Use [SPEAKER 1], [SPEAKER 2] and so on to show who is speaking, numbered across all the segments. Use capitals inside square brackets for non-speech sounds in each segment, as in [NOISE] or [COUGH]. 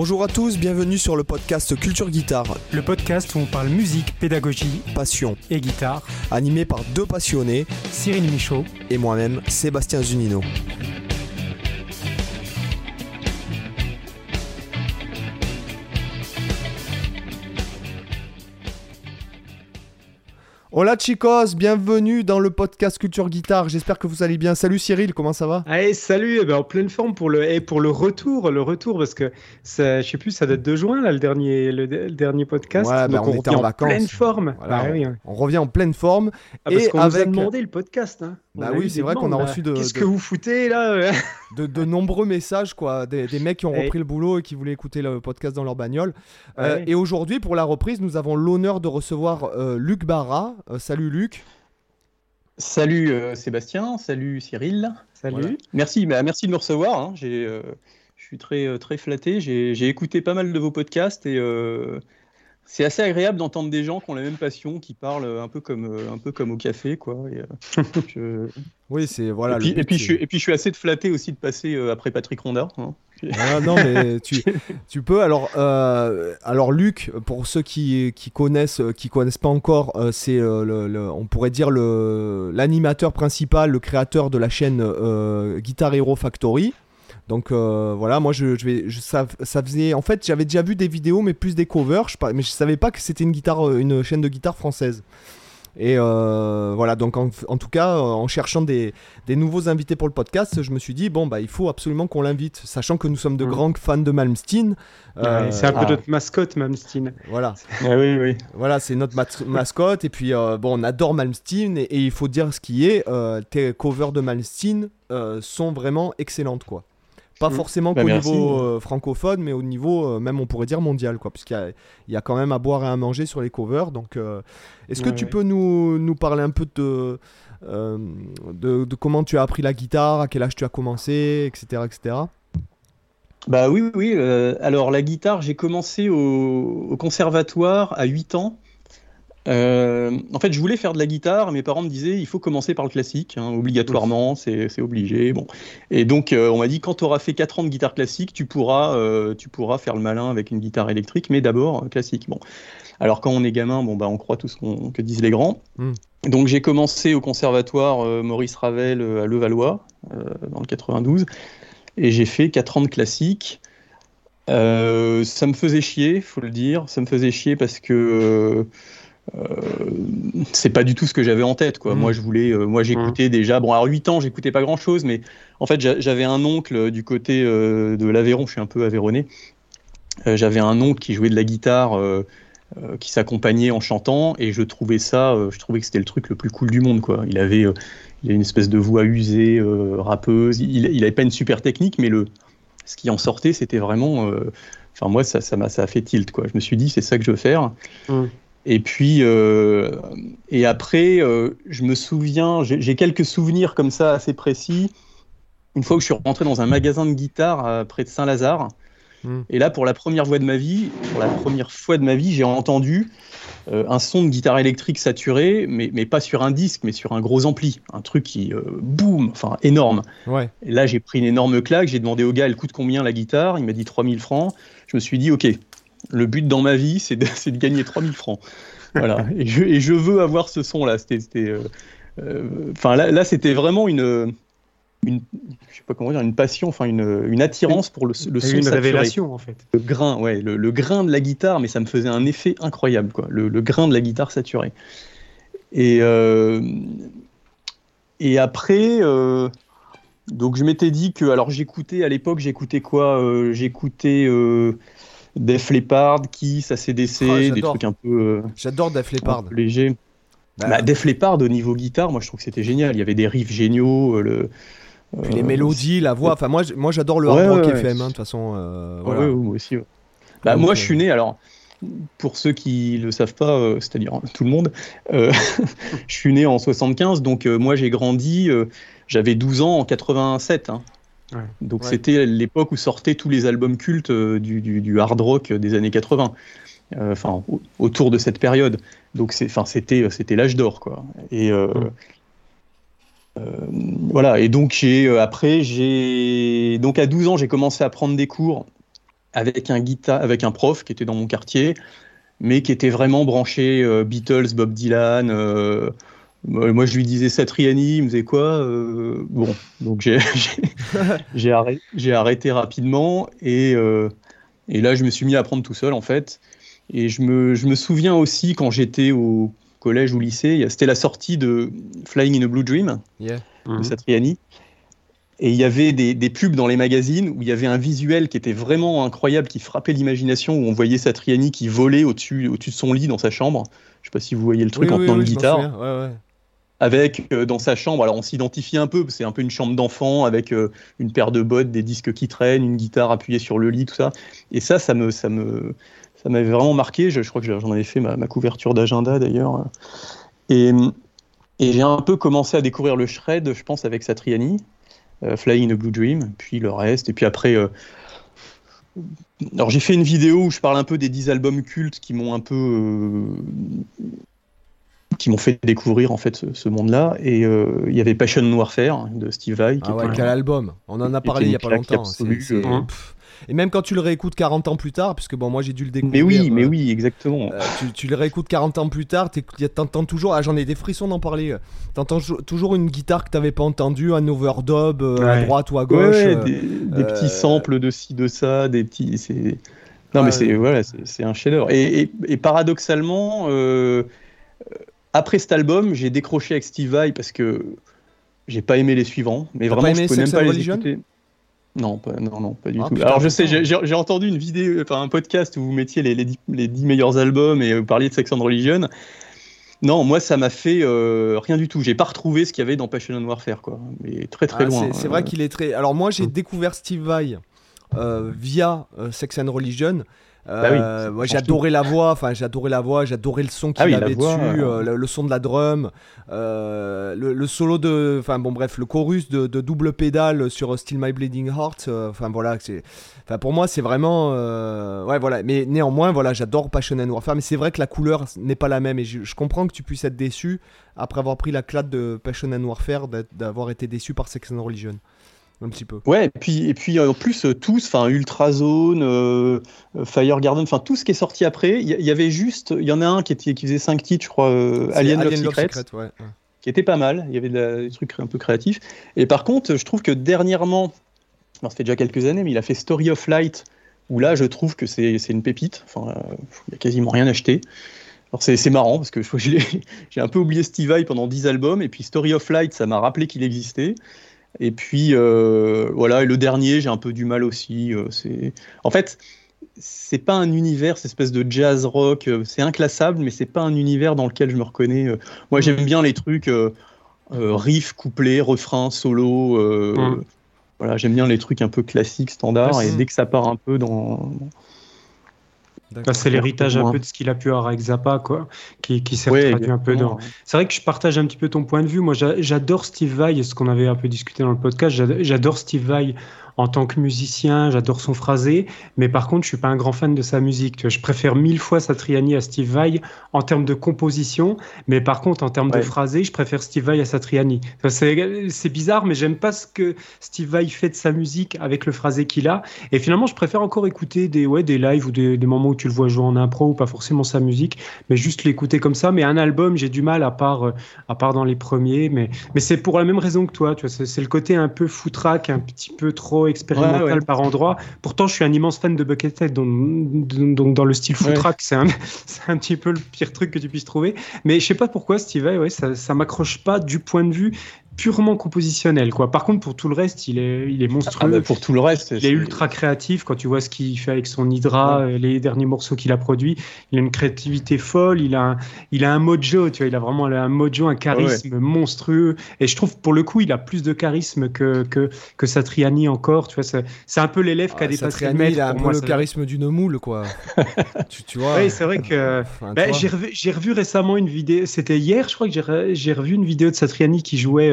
[SPEAKER 1] Bonjour à tous, bienvenue sur le podcast Culture Guitare.
[SPEAKER 2] Le podcast où on parle musique, pédagogie,
[SPEAKER 1] passion
[SPEAKER 2] et guitare.
[SPEAKER 1] Animé par deux passionnés,
[SPEAKER 2] Cyril Michaud
[SPEAKER 1] et moi-même, Sébastien Zunino. Hola chicos, bienvenue dans le podcast Culture Guitare. J'espère que vous allez bien. Salut Cyril, comment ça va?
[SPEAKER 3] Allez, salut, eh ben, en pleine forme pour le, et pour le retour, le retour parce que ça, je sais plus, ça date de juin là le dernier, le, dernier podcast.
[SPEAKER 1] Ouais, ben, on, était en, vacances.
[SPEAKER 3] pleine forme.
[SPEAKER 1] Bah on, revient en pleine forme
[SPEAKER 3] ah, parce et qu'on avec... nous a demandé le podcast. Hein.
[SPEAKER 1] Bah oui, c'est vrai qu'on a reçu de.
[SPEAKER 3] Qu'est-ce que vous foutez là
[SPEAKER 1] de, nombreux messages, quoi. Des, mecs qui ont repris le boulot et qui voulaient écouter le podcast dans leur bagnole. Euh, et aujourd'hui, pour la reprise, nous avons l'honneur de recevoir euh, Luc Barra. Euh, salut Luc.
[SPEAKER 4] Salut Sébastien, salut Cyril.
[SPEAKER 3] Salut.
[SPEAKER 4] Merci, bah, merci de me recevoir. Hein. je suis très, très flatté. J'ai écouté pas mal de vos podcasts et c'est assez agréable d'entendre des gens qui ont la même passion, qui parlent un peu comme, euh, un peu comme au café, quoi.
[SPEAKER 1] Euh, [LAUGHS] oui, c'est voilà.
[SPEAKER 4] Et puis, et, puis je suis, et puis je suis assez flatté aussi de passer euh, après Patrick Ronda.
[SPEAKER 1] Hein. Ah, non, mais [LAUGHS] tu, tu peux. Alors, alors Luc, pour ceux qui, qui connaissent, qui connaissent pas encore, c'est le, on pourrait dire le l'animateur principal, le créateur de la chaîne Guitar Hero Factory. Donc euh, voilà, moi je, vais, ça, faisait, en fait j'avais déjà vu des vidéos mais plus des covers, je, mais je savais pas que c'était une guitare, euh, une chaîne de guitare française. Et euh, voilà, donc en, tout cas, en cherchant des, nouveaux invités pour le podcast, je me suis dit, bon, bah, il faut absolument qu'on l'invite, sachant que nous sommes de mm. grands fans de Malmsteen.
[SPEAKER 3] c'est un peu ah. notre mascotte, Malmsteen.
[SPEAKER 1] Voilà. [LAUGHS]
[SPEAKER 4] Ah oui, oui.
[SPEAKER 1] Voilà, c'est notre mascotte. Et puis, bon, on adore Malmsteen. Et, et, il faut dire ce qui est, tes covers de Malmsteen sont vraiment excellentes, quoi. Pas mm. forcément bah, qu'au niveau euh, francophone, mais au niveau euh, même on pourrait dire mondial, quoi, puisqu'il y, y, a quand même à boire et à manger sur les covers. Donc, euh, est-ce que tu peux nous, nous, parler un peu de, de, de, comment tu as appris la guitare, à quel âge tu as commencé, etc., etc.
[SPEAKER 4] Bah oui, oui. alors la guitare, j'ai commencé au, au, conservatoire à 8 ans. Euh, en fait, je voulais faire de la guitare, mes parents me disaient il faut commencer par le classique, hein, obligatoirement, c'est obligé. Bon. Et donc, euh, on m'a dit quand tu auras fait 4 ans de guitare classique, tu pourras, euh, tu pourras faire le malin avec une guitare électrique, mais d'abord classique. Bon. Alors, quand on est gamin, bon, bah, on croit tout ce que disent les grands. Hmm. Donc, j'ai commencé au conservatoire Maurice Ravel à Levallois, dans le 92, et j'ai fait 4 ans de classique. ça me faisait chier, faut le dire. Ça me faisait chier parce que c'est pas du tout ce que j'avais en tête quoi. Mmh. Moi je voulais euh, moi j'écoutais mmh. déjà bon alors 8 ans j'écoutais pas grand chose mais en fait j'avais un oncle du côté euh, de l'Aveyron, je suis un peu aveyronné. j'avais un oncle qui jouait de la guitare qui s'accompagnait en chantant et je trouvais ça je trouvais que c'était le truc le plus cool du monde quoi. Il avait il une espèce de voix usée rappeuse, il, il avait pas une super technique mais le ce qui en sortait c'était vraiment enfin moi ça ça m'a ça a fait tilt quoi. Je me suis dit c'est ça que je veux faire. Mmh. Et puis, euh, et après, euh, je me souviens, j'ai quelques souvenirs comme ça assez précis. Une fois où je suis rentré dans un magasin de guitare près de Saint-Lazare. Hmm. Et là, pour la première fois de ma vie, pour la première fois de ma vie, j'ai entendu euh, un son de guitare électrique saturé, mais, mais, pas sur un disque, mais sur un gros ampli. Un truc qui, boum, enfin énorme.
[SPEAKER 1] Ouais.
[SPEAKER 4] Et là, j'ai pris une énorme claque. J'ai demandé au gars, elle coûte combien la guitare? Il m'a dit 3000 francs. Je me suis dit, ok, le but dans ma vie, c'est de, [LAUGHS] de, gagner 3000 francs. Voilà. et, je, et, je, veux avoir ce son-là. C'était, euh, euh, enfin, là, là c'était vraiment une, une, je sais pas comment dire, une passion, enfin une, une attirance pour le, le son.
[SPEAKER 3] Une révélation en fait.
[SPEAKER 4] Le grain, ouais, le, le, grain de la guitare, mais ça me faisait un effet incroyable, quoi. Le, grain de la guitare saturée. Et euh, et après, donc je m'étais dit que, alors j'écoutais à l'époque, j'écoutais quoi J'écoutais Def Leppard, Kiss, ACDC, oh, des trucs un peu. Euh,
[SPEAKER 1] J'adore Def Leppard.
[SPEAKER 4] Léger. Bah, bah, Def Leppard au niveau guitare, moi je trouve que c'était génial. Il y avait des riffs géniaux. Euh, le,
[SPEAKER 1] Puis les euh, mélodies, la voix. Enfin, moi, moi j'adore le hard rock FM, hein, de toute façon.
[SPEAKER 4] voilà. moi aussi. Bah, moi, je suis né, alors, pour ceux qui ne le savent pas, c'est-à-dire hein, tout le monde, [LAUGHS] je suis né en 75, donc moi j'ai grandi, j'avais 12 ans en 87. Hein. Donc c'était l'époque où sortaient tous les albums cultes euh, du, hard rock des années 80. Euh, enfin, autour de cette période. Donc c'était euh, c'était l'âge d'or quoi. Et voilà. Et donc j'ai après j'ai donc à 12 ans j'ai commencé à prendre des cours avec un guitare, avec un prof qui était dans mon quartier, mais qui était vraiment branché euh, Beatles, Bob Dylan. Euh, moi, je lui disais Satriani, il me disait quoi euh, Bon, donc j'ai [LAUGHS] [LAUGHS] j'ai arrêté, rapidement et, euh, et là, je me suis mis à apprendre tout seul en fait. Et je me, je me souviens aussi quand j'étais au collège ou lycée, c'était la sortie de Flying in a Blue Dream
[SPEAKER 1] Yeah.
[SPEAKER 4] de
[SPEAKER 3] Mhm.
[SPEAKER 4] Satriani. Et il y avait des, des pubs dans les magazines où il y avait un visuel qui était vraiment incroyable, qui frappait l'imagination, où on voyait Satriani qui volait au-dessus au de son lit dans sa chambre. Je sais pas si vous voyez le truc
[SPEAKER 1] Oui,
[SPEAKER 4] en
[SPEAKER 1] oui,
[SPEAKER 4] tenant
[SPEAKER 1] oui,
[SPEAKER 4] une guitare.
[SPEAKER 1] ouais, ouais.
[SPEAKER 4] Avec euh, dans sa chambre, alors on s'identifie un peu, c'est un peu une chambre d'enfant avec euh, une paire de bottes, des disques qui traînent, une guitare appuyée sur le lit, tout ça. Et ça, ça me, ça me, ça m'avait vraiment marqué. Je, crois que j'en avais fait ma, couverture d'agenda d'ailleurs. Et, j'ai un peu commencé à découvrir le shred, je pense, avec Satriani, euh, Flying in a Blue Dream, puis le reste. Et puis après, alors j'ai fait une vidéo où je parle un peu des 10 albums cultes qui m'ont un peu qui m'ont fait découvrir en fait ce, ce monde-là. Et euh, il y avait Passion Warfare de Steve Vai. qui
[SPEAKER 1] Ah ouais, quel album On en a parlé il y a pas longtemps. c'est-
[SPEAKER 3] euh.
[SPEAKER 1] Et même quand tu le réécoutes 40 ans plus tard, puisque bon, moi j'ai dû le
[SPEAKER 4] Mais
[SPEAKER 1] découvrir.
[SPEAKER 4] oui, mais
[SPEAKER 1] euh,
[SPEAKER 4] oui, exactement.
[SPEAKER 1] euh, tu, tu le réécoutes 40 ans plus tard, t'entends toujours, ah j'en ai des frissons d'en parler, t'entends jou- toujours une guitare que t'avais pas entendue, un overdub euh, à droite ou à gauche.
[SPEAKER 4] ouais,
[SPEAKER 1] euh,
[SPEAKER 4] des, des petits samples de ci, de ça, des petits. C'est... Non,
[SPEAKER 1] Ouais.
[SPEAKER 4] mais c'est voilà, c'est, c'est un chef-d'œuvre. Et, et- et paradoxalement, euh, après cet album, j'ai décroché avec Steve Vai parce que j'ai pas aimé les suivants. Mais vraiment, je pouvais même
[SPEAKER 1] Sex
[SPEAKER 4] pas
[SPEAKER 1] and
[SPEAKER 4] les
[SPEAKER 1] Religion?
[SPEAKER 4] écouter. Non, pas, non, non, pas du
[SPEAKER 1] Ah,
[SPEAKER 4] tout.
[SPEAKER 1] putain,
[SPEAKER 4] Alors je sais, j'ai, entendu une vidéo, enfin un podcast où vous mettiez les, les, 10, les 10 meilleurs albums et vous parliez de Sex and Religion. Non, moi ça m'a fait euh, rien du tout. J'ai pas retrouvé ce qu'il y avait dans Passion and Warfare, quoi. Mais très très
[SPEAKER 1] ah,
[SPEAKER 4] loin.
[SPEAKER 1] c'est- C'est
[SPEAKER 4] Euh,
[SPEAKER 1] vrai qu'il est très. Alors moi j'ai
[SPEAKER 3] Mm.
[SPEAKER 1] découvert Steve Vai euh, via Sex and Religion. Euh,
[SPEAKER 4] Bah oui,
[SPEAKER 1] moi j'adorais la voix, enfin j'adorais la voix, j'adorais le son qu'il
[SPEAKER 4] Ah oui,
[SPEAKER 1] avait
[SPEAKER 4] voix,
[SPEAKER 1] dessus,
[SPEAKER 4] euh,
[SPEAKER 1] euh, le, le son de la drum, euh, le, le solo de, enfin bon bref, le chorus de, de double pédale sur Still My Bleeding Heart, enfin voilà, c'est, enfin pour moi c'est vraiment, ouais voilà, mais néanmoins voilà, j'adore Passion and Warfare, mais c'est vrai que la couleur n'est pas la même et je, je comprends que tu puisses être déçu après avoir pris la claque de Passion and Warfare, d'avoir été déçu par Sex and Religion, un petit peu.
[SPEAKER 4] Ouais, et puis, et puis euh, en plus, euh, tous, enfin Ultrazone, euh, euh, Fire Garden, enfin tout ce qui est sorti après, il y, avait juste, il y en a un qui, était, qui faisait 5 titres, je crois, euh, Alien, Love Secret,
[SPEAKER 1] ouais, ouais.
[SPEAKER 4] qui était pas mal, il y avait de la- des trucs un peu créatifs. Et par contre, je trouve que dernièrement, alors ça fait déjà quelques années, mais il a fait Story of Light, où là, je trouve que c'est une pépite, enfin, euh, il n'y a quasiment rien acheté. Alors c'est marrant parce que [LAUGHS] j'ai un peu oublié Steve Vai pendant 10 albums et puis Story of Light ça m'a rappelé qu'il existait et puis euh, voilà et le dernier j'ai un peu du mal aussi euh, c'est en fait c'est pas un univers cette espèce de jazz rock euh, c'est inclassable mais c'est pas un univers dans lequel je me reconnais moi j'aime bien les trucs riff couplet refrain solo
[SPEAKER 3] Mm.
[SPEAKER 4] voilà j'aime bien les trucs un peu classiques standards et dès que ça part un peu dans.
[SPEAKER 3] C'est l'héritage un peu de ce qu'il a pu avoir avec Zappa, quoi, qui, qui s'est
[SPEAKER 4] Ouais,
[SPEAKER 3] traduit un peu dans. C'est vrai que je partage un petit peu ton point de vue. Moi, j'a- j'adore Steve Vai, et ce qu'on avait un peu discuté dans le podcast. j'ad- J'adore Steve Vai en tant que musicien, j'adore son phrasé, mais par contre, je suis pas un grand fan de sa musique. Tu vois, je préfère mille fois Satriani à Steve Vai en termes de composition, mais par contre, en termes de phrasé, je préfère Steve Vai à Satriani. C'est bizarre, mais j'aime pas ce que Steve Vai fait de sa musique avec le phrasé qu'il a. Et finalement, je préfère encore écouter des, ouais, des lives ou des, des moments où tu le vois jouer en impro ou pas forcément sa musique, mais juste l'écouter comme ça. Mais un album, j'ai du mal à part, à part dans les premiers. Mais, mais c'est pour la même raison que toi. Tu vois, c'est le côté un peu foutraque, un petit peu trop expérimental
[SPEAKER 4] Ouais, ouais.
[SPEAKER 3] par endroit. Pourtant, je suis un immense fan de Buckethead, donc, donc dans le style
[SPEAKER 4] Ouais.
[SPEAKER 3] foutraque, c'est, un, [LAUGHS] un petit peu le pire truc que tu puisses trouver. Mais je sais pas pourquoi Steve ouais, ça, ça m'accroche pas du point de vue purement compositionnel. Quoi. Par contre, pour tout le reste, il est, il est monstrueux.
[SPEAKER 4] Ah bah, pour tout le reste,
[SPEAKER 3] Il est ultra créatif quand tu vois ce qu'il fait avec son Hydra, euh, les derniers morceaux qu'il a produits. Il a une créativité folle, il a un, il a un mojo, tu vois, il a vraiment un mojo, un charisme monstrueux. Et je trouve pour le coup, il a plus de charisme que, que, que Satriani encore. Tu vois, c'est, c'est un peu l'élève qui a
[SPEAKER 1] Ah,
[SPEAKER 3] dépassé le
[SPEAKER 1] Satriani,
[SPEAKER 3] maître.
[SPEAKER 1] il a un
[SPEAKER 3] pour
[SPEAKER 1] peu
[SPEAKER 3] moi,
[SPEAKER 1] le
[SPEAKER 3] ça-
[SPEAKER 1] charisme d'une moule, quoi. [LAUGHS] tu, tu vois.
[SPEAKER 3] Oui, c'est vrai que.
[SPEAKER 1] Enfin,
[SPEAKER 3] Bah,
[SPEAKER 1] tu vois.
[SPEAKER 3] j'ai revu, j'ai revu récemment une vidéo, c'était hier, je crois que j'ai re- j'ai revu une vidéo de Satriani qui jouait,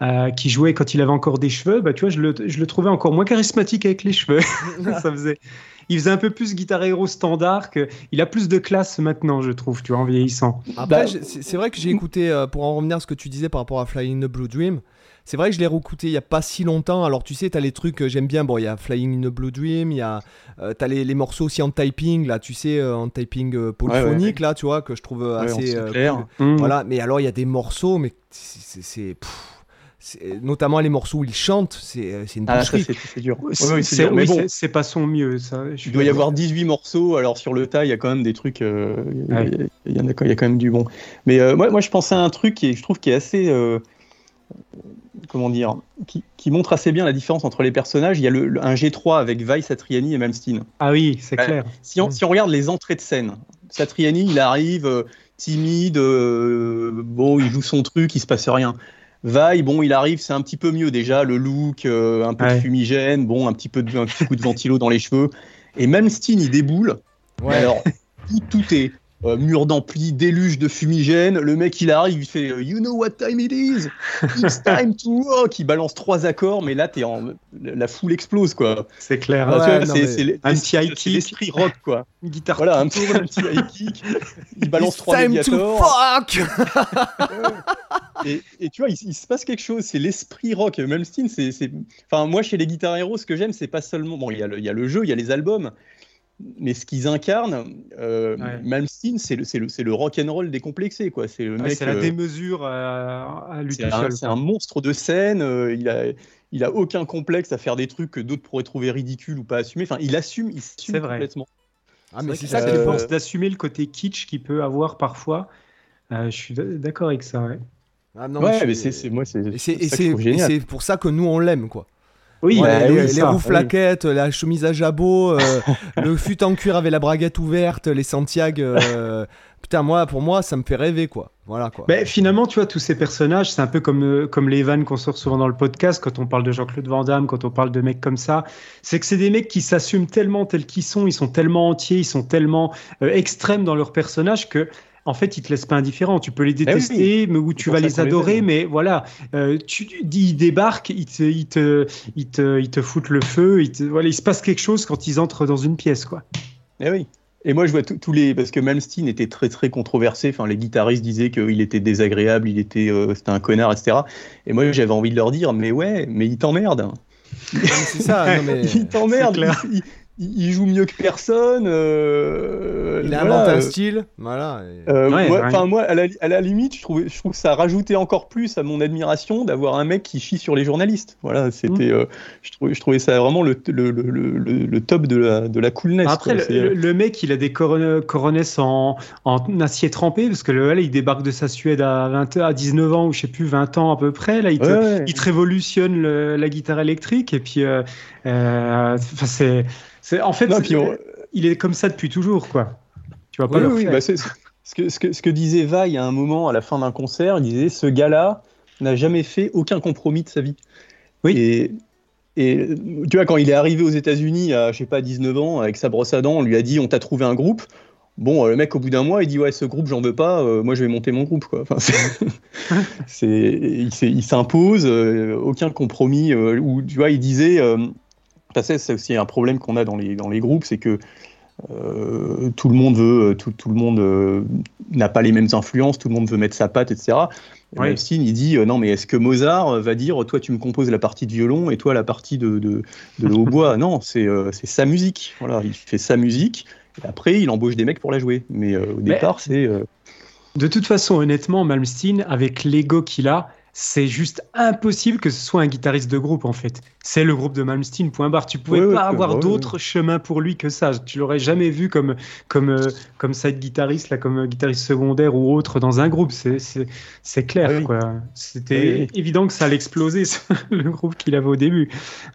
[SPEAKER 3] euh, qui jouait quand il avait encore des cheveux. Bah, tu vois, je le, je le trouvais encore moins charismatique avec les cheveux. [LAUGHS] ça faisait. il faisait un peu plus guitare héros standard. Que, il a plus de classe maintenant, je trouve, tu vois, en vieillissant.
[SPEAKER 1] Après, bah, c'est vrai que j'ai écouté, euh, pour en revenir à ce que tu disais par rapport à Flying the Blue Dream, c'est vrai que je l'ai réécouté il y a pas si longtemps. Alors tu sais, tu as les trucs que j'aime bien. Bon, il y a Flying in the Blue Dream, il y a euh, t'as les, les, morceaux aussi en typing là, tu sais, en typing polyphonique là, tu vois, que je trouve assez clair. Mmh. Voilà, mais alors il y a des morceaux, mais c'est notamment les morceaux où il chante, c'est euh, une ah,
[SPEAKER 4] c'est dur.
[SPEAKER 3] c'est pas son mieux. Ça,
[SPEAKER 4] il doit y avoir 18 morceaux, alors sur le tas, il y a quand même des trucs, euh, il, y en a, il y a quand même du bon. Mais euh, moi, moi, je pensais à un truc qui je trouve qui est assez. Comment dire qui, qui, montre assez bien la différence entre les personnages. Il y a le, un G3 avec Vai, Satriani et Malmsteen.
[SPEAKER 3] Ah oui, c'est clair.
[SPEAKER 4] Si on, si on, regarde les entrées de scène, Satriani, il arrive timide, bon, il joue son truc, il se passe rien. Vaille, bon, il arrive, c'est un petit peu mieux déjà, le look, euh, un peu de fumigène, bon, un petit peu de un petit coup de ventilo dans les cheveux. Et même Steen, il déboule. Alors, tout, est euh, mur d'ampli, déluge de fumigène. Le mec, il arrive, il fait You know what time it is? It's [LAUGHS] time to rock. Il balance trois accords, mais là, es en... la foule explose, quoi.
[SPEAKER 3] C'est clair.
[SPEAKER 4] c'est un petit high kick. l'esprit rock, quoi.
[SPEAKER 3] Une guitare.
[SPEAKER 4] Voilà, un petit, high kick. Il balance trois
[SPEAKER 1] time to fuck! [LAUGHS]
[SPEAKER 4] et, tu vois, il, se passe quelque chose. C'est l'esprit rock. Même c'est. Enfin, moi, chez les guitares héros, ce que j'aime, c'est pas seulement. Bon, il y, a le, il y a le jeu, il y a les albums mais ce qu'ils incarnent, euh, Malmsteen, c'est le, le, le rock and roll décomplexé, quoi. C'est le
[SPEAKER 3] C'est la euh, démesure euh, à lui
[SPEAKER 4] C'est un, monstre de scène. Euh, il a, il a aucun complexe à faire des trucs que d'autres pourraient trouver ridicules ou pas assumer. Enfin, il assume, il assume complètement.
[SPEAKER 3] Ah, mais c'est ça que je pense d'assumer le côté kitsch qu'il peut avoir parfois. je suis d'accord avec ça. Ouais,
[SPEAKER 4] ah, non, mais, c'est moi, c'est.
[SPEAKER 1] C'est pour ça que nous on l'aime, quoi.
[SPEAKER 3] Oui,
[SPEAKER 1] bah les, roues flaquettes, la chemise à jabot, euh, [LAUGHS] le fut en cuir avec la braguette ouverte, les Santiago. Euh, [LAUGHS] putain, moi, pour moi, ça me fait rêver, quoi. Voilà, quoi.
[SPEAKER 3] Mais finalement, tu vois, tous ces personnages, c'est un peu comme, euh, comme les vannes qu'on sort souvent dans le podcast quand on parle de Jean-Claude Van Damme, quand on parle de mecs comme ça. C'est que c'est des mecs qui s'assument tellement tels qu'ils sont, ils sont tellement entiers, ils sont tellement extrêmes dans leur personnage que en fait, ils te laissent pas indifférent. Tu peux les eh détester, mais ou tu vas les adorer, mais voilà, euh, tu dis ils débarquent, ils te, ils te, ils te, ils te foutent le feu, ils voilà, il se passe quelque chose quand ils entrent dans une pièce, quoi.
[SPEAKER 4] Eh oui. Et moi, je vois tous les parce que Malmsteen était très très controversé. Enfin, les guitaristes disaient qu'il était désagréable, il était, euh, c'était un connard, etc. Et moi, j'avais envie de leur dire, mais ouais, mais il t'emmerde.
[SPEAKER 1] C'est ça. Non, mais... [LAUGHS]
[SPEAKER 4] il t'emmerde il joue mieux que personne. Euh,
[SPEAKER 1] il a inventé un style. Voilà.
[SPEAKER 4] Euh, moi, moi, à la, limite, je trouve, je trouve que ça rajoutait encore plus à mon admiration d'avoir un mec qui chie sur les journalistes. Voilà, c'était, mm. euh, je, trouvais, je trouvais ça vraiment le, le, le, top de la, de la coolness.
[SPEAKER 3] Après, le, mec, il a des coronesses en, en acier trempé parce que là, il débarque de sa Suède à, 20, à 19 ans ou je sais plus, 20 ans à peu près. Là, il te, il te révolutionne la guitare électrique et puis, enfin, c'est en fait, il est comme ça depuis toujours, quoi.
[SPEAKER 4] Tu vois pas oui, bah, ce, que, ce, que, ce que disait Vaille à un moment, à la fin d'un concert, il disait ce gars-là n'a jamais fait aucun compromis de sa vie. Oui. Et, et tu vois, quand il est arrivé aux États-Unis à, je sais pas, 19 ans, avec sa brosse à dents, on lui a dit on t'a trouvé un groupe. Bon, le mec, au bout d'un mois, il dit ouais, ce groupe, j'en veux pas, euh, moi je vais monter mon groupe. Quoi. Enfin, c'est, [LAUGHS] il s'impose, euh, aucun compromis. Euh, ou tu vois, il disait c'est aussi un problème qu'on a dans les, dans les groupes, c'est que euh, tout le monde veut, tout, tout le monde euh, n'a pas les mêmes influences, tout le monde veut mettre sa patte, etc. Ouais. il dit euh, non, mais est-ce que Mozart va dire toi tu me composes la partie de violon et toi la partie de, de, de [LAUGHS] hautbois? Non, c'est sa musique. Voilà, il fait sa musique. Et après, il embauche des mecs pour la jouer. Mais au départ, c'est.
[SPEAKER 3] De toute façon, honnêtement, Malmsteen, avec l'ego qu'il a, c'est juste impossible que ce soit un guitariste de groupe en fait. C'est le groupe de Malmsteen, point barre. Tu pouvais pas avoir d'autre chemin pour lui que ça. Tu l'aurais jamais vu comme, comme, euh, comme side guitariste, là, comme guitariste secondaire ou autre dans un groupe. C'est clair. quoi. C'était évident que ça allait exploser, [LAUGHS] le groupe qu'il avait au début.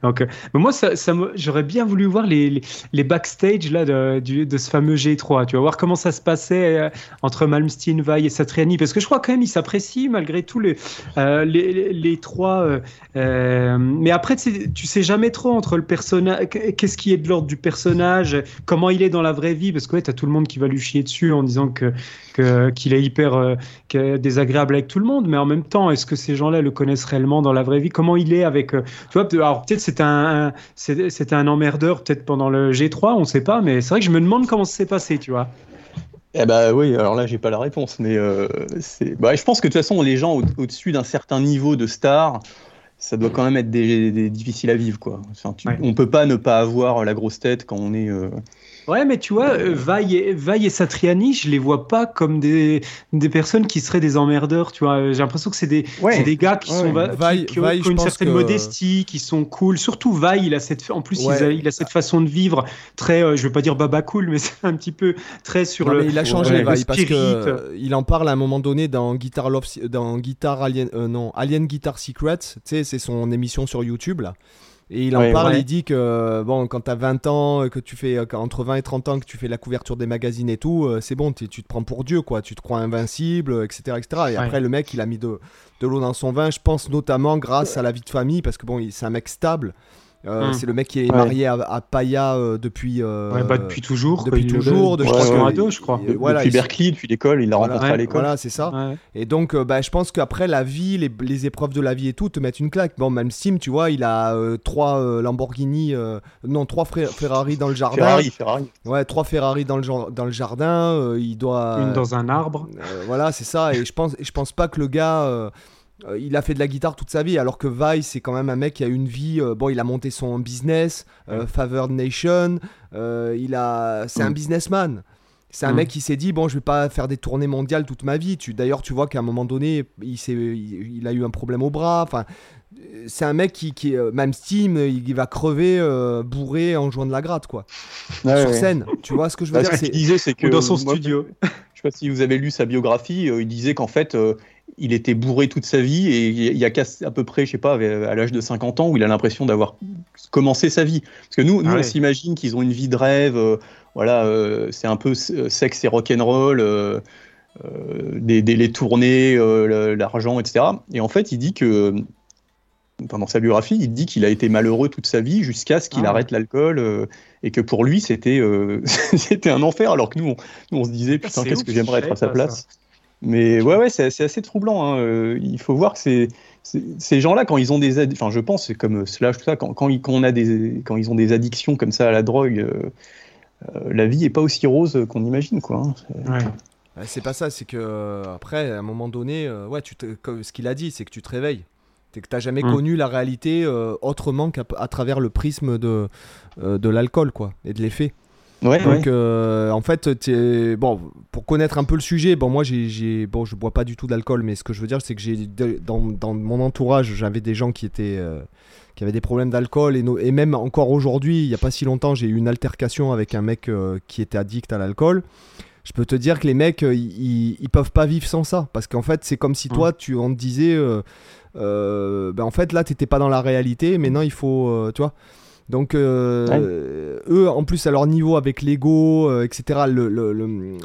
[SPEAKER 3] Donc, euh, moi, ça, ça j'aurais bien voulu voir les, les, backstage là, de, de, ce fameux G3. Tu vas voir comment ça se passait euh, entre Malmsteen, Vai et Satriani. Parce que je crois quand même ils s'apprécient malgré tout. Les, Euh, les, trois. Euh, euh, mais après, tu sais jamais trop entre le personnage. Qu'est-ce qui est de l'ordre du personnage Comment il est dans la vraie vie Parce que ouais, t'as tout le monde qui va lui chier dessus en disant que qu'il est hyper désagréable avec tout le monde. Mais en même temps, est-ce que ces gens-là le connaissent réellement dans la vraie vie? Comment il est avec. tu vois, alors peut-être c'était un, un emmerdeur, peut-être pendant le G3, on sait pas. Mais c'est vrai que je me demande comment ça s'est passé, tu vois.
[SPEAKER 4] Eh bah oui, alors là j'ai pas la réponse, mais euh, bah, je pense que de toute façon les gens au-dessus d'un certain niveau de star, ça doit quand même être des, difficile à vivre quoi. Enfin, On peut pas ne pas avoir la grosse tête quand on est euh,
[SPEAKER 3] Ouais, mais tu vois, euh, Vaille et, et Satriani, je les vois pas comme des, des personnes qui seraient des emmerdeurs, tu vois. J'ai l'impression que c'est des, des gars qui, sont, qui, ont, une certaine modestie, qui sont cool. Surtout Vaille, il a cette, en plus, il, a, cette façon de vivre très, euh, je veux pas dire baba cool, mais [LAUGHS] c'est un petit peu très sur le.
[SPEAKER 1] il a changé, Vaille, parce que euh, il en parle à un moment donné dans Guitar Love, dans Guitar Alien, non, Alien Guitar Secrets, tu sais, c'est son émission sur YouTube là. Et il en parle, il dit que bon, quand tu as 20 ans, que tu fais entre 20 et 30 ans, que tu fais la couverture des magazines et tout, euh, c'est bon, tu te prends pour Dieu, quoi. Tu te crois invincible, etc. etc. Et après, le mec, il a mis de, de l'eau dans son vin, je pense notamment grâce à la vie de famille, parce que bon, c'est un mec stable. Euh, hmm. C'est le mec qui est marié à, à Paya euh, depuis.
[SPEAKER 3] Euh, bah, depuis toujours.
[SPEAKER 1] Depuis toujours.
[SPEAKER 3] De, je, crois que, je crois.
[SPEAKER 4] voilà, depuis Berkeley, depuis l'école, il l'a rencontré à l'école.
[SPEAKER 1] Voilà, c'est ça. Et donc, bah, je pense qu'après la vie, les, les, épreuves de la vie et tout, te mettent une claque. Bon, même Sim, tu vois, il a trois Lamborghini, non, trois Ferrari dans le jardin.
[SPEAKER 4] Ferrari, Ferrari.
[SPEAKER 1] Ouais, trois Ferrari dans le, dans le jardin. il doit.
[SPEAKER 3] Une dans un arbre.
[SPEAKER 1] voilà, c'est ça. Et je pense, je pense pas que le gars. Euh, il a fait de la guitare toute sa vie, alors que Vice, c'est quand même un mec qui a une vie. Euh, bon, il a monté son business, euh, Favored Nation. il a, c'est un mm. businessman. C'est un mm. mec qui s'est dit bon, je vais pas faire des tournées mondiales toute ma vie. Tu, d'ailleurs, tu vois qu'à un moment donné, il, il, a eu un problème au bras. Enfin, c'est un mec qui, qui même Steam, il, va crever bourré en jouant de la gratte, quoi. Sur scène. Tu vois ce que je veux
[SPEAKER 4] bah,
[SPEAKER 1] dire?
[SPEAKER 4] Ce qu'il disait, c'est que
[SPEAKER 3] dans son studio. [LAUGHS]
[SPEAKER 4] je sais pas si vous avez lu sa biographie. il disait qu'en fait il était bourré toute sa vie et il y a à peu près, je sais pas, à l'âge de 50 ans où il a l'impression d'avoir commencé sa vie. Parce que nous, nous on s'imagine qu'ils ont une vie de rêve, euh, voilà, euh, c'est un peu euh, sexe et rock'n'roll, euh, des, des, les tournées, l'argent, etc. Et en fait, il dit que, pendant sa biographie, il dit qu'il a été malheureux toute sa vie jusqu'à ce qu'il ah arrête l'alcool et que pour lui, c'était [LAUGHS] c'était un enfer, alors que nous, on, se disait, putain, qu'est-ce que j'aimerais être à sa place. Mais ouais, ouais, c'est assez troublant. Hein. Euh, il faut voir que c'est ces gens-là, quand ils ont des, enfin, je pense, c'est comme Slash tout ça, quand, quand, ils, on a des, quand ils ont des addictions comme ça à la drogue, euh, euh, la vie est pas aussi rose qu'on imagine, quoi.
[SPEAKER 1] Hein. C'est pas ça, c'est que après, à un moment donné, ouais, tu ce qu'il a dit, c'est que tu te réveilles. C'est que tu n'as jamais mm. connu la réalité autrement qu'à travers le prisme de, de l'alcool, quoi, et de l'effet.
[SPEAKER 4] Ouais,
[SPEAKER 1] Donc, euh, en fait, bon, pour connaître un peu le sujet, bon, moi, j'ai, bon, je bois pas du tout d'alcool, mais ce que je veux dire, c'est que j'ai, dans, dans, mon entourage, j'avais des gens qui étaient, euh, qui avaient des problèmes d'alcool, et, et même encore aujourd'hui, il y a pas si longtemps, j'ai eu une altercation avec un mec euh, qui était addict à l'alcool. Je peux te dire que les mecs, ils, ils, peuvent pas vivre sans ça, parce qu'en fait, c'est comme si toi, tu, on te disait, ben, en fait, là, t'étais pas dans la réalité, mais non, il faut, tu vois. Donc, euh, eux, en plus, à leur niveau avec l'ego, euh, etc., le,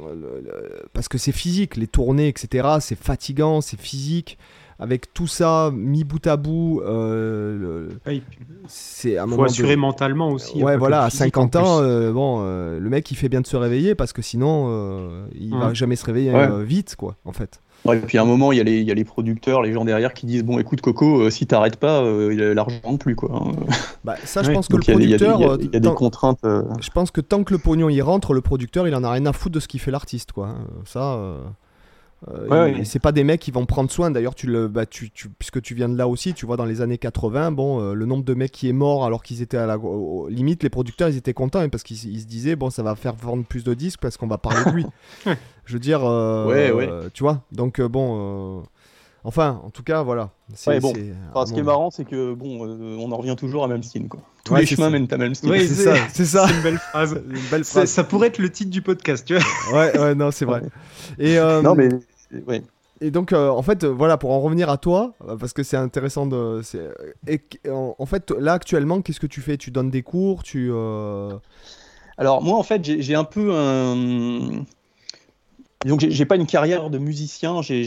[SPEAKER 1] parce que c'est physique, les tournées, etc., c'est fatigant, c'est physique. Avec tout ça mis bout à bout, euh,
[SPEAKER 3] c'est un faut assurer mentalement aussi.
[SPEAKER 1] Ouais, voilà, à 50 ans, bon, le mec il fait bien de se réveiller parce que sinon il va jamais se réveiller vite, quoi, en fait
[SPEAKER 4] et puis à un moment, il y, a les, il y, a les producteurs, les gens derrière qui disent Bon, écoute, Coco, euh, si t'arrêtes pas, euh, l'argent rentre plus. Quoi. Hein. [LAUGHS]
[SPEAKER 1] Bah, ça, je pense que le producteur.
[SPEAKER 4] Il y a, des, contraintes. Euh.
[SPEAKER 1] Je pense que tant que le pognon y rentre, le producteur, il en a rien à foutre de ce qu'il fait l'artiste. quoi. Hein. Ça. Euh, c'est pas des mecs qui vont prendre soin. D'ailleurs, tu le, bah, tu, puisque tu viens de là aussi, tu vois dans les années 80, bon, euh, le nombre de mecs qui est mort alors qu'ils étaient à la limite, les producteurs ils étaient contents hein, parce qu'ils se disaient bon, ça va faire vendre plus de disques parce qu'on va parler de lui. [LAUGHS] Je veux dire, euh, tu vois. Donc bon. Enfin, en tout cas, voilà.
[SPEAKER 4] bon. ce qui est marrant, c'est que bon, on en revient toujours à Malmsteen, quoi. Tous les chemins mènent à Malmsteen.
[SPEAKER 1] C'est ça. C'est ça.
[SPEAKER 3] une belle phrase. [LAUGHS] une belle phrase. Ça pourrait être le titre du podcast, tu vois.
[SPEAKER 1] ouais, ouais, non, c'est vrai. Et
[SPEAKER 4] non, mais
[SPEAKER 1] et donc, euh, en fait, voilà, pour en revenir à toi, euh, parce que c'est intéressant de. Et, en, fait, là, actuellement, qu'est-ce que tu fais? Tu donnes des cours Tu. Euh,
[SPEAKER 4] Alors, moi, en fait, j'ai un peu un. Donc, j'ai pas une carrière de musicien. J'ai.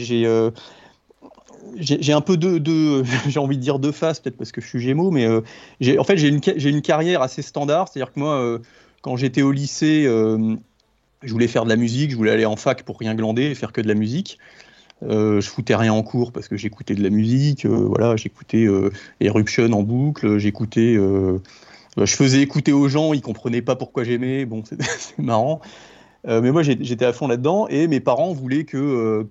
[SPEAKER 4] j'ai un peu deux, deux [LAUGHS] j'ai envie de dire deux faces, peut-être parce que je suis Gémeaux, mais euh, en fait j'ai une, une, carrière assez standard, c'est-à-dire que moi, euh, quand j'étais au lycée, euh, je voulais faire de la musique, je voulais aller en fac pour rien glander et faire que de la musique. je foutais rien en cours parce que j'écoutais de la musique, voilà, j'écoutais Eruption en boucle, j'écoutais, je faisais écouter aux gens, ils comprenaient pas pourquoi j'aimais, bon, [LAUGHS] c'est marrant. Euh, mais moi, j'étais à fond là-dedans et mes parents voulaient que. Euh,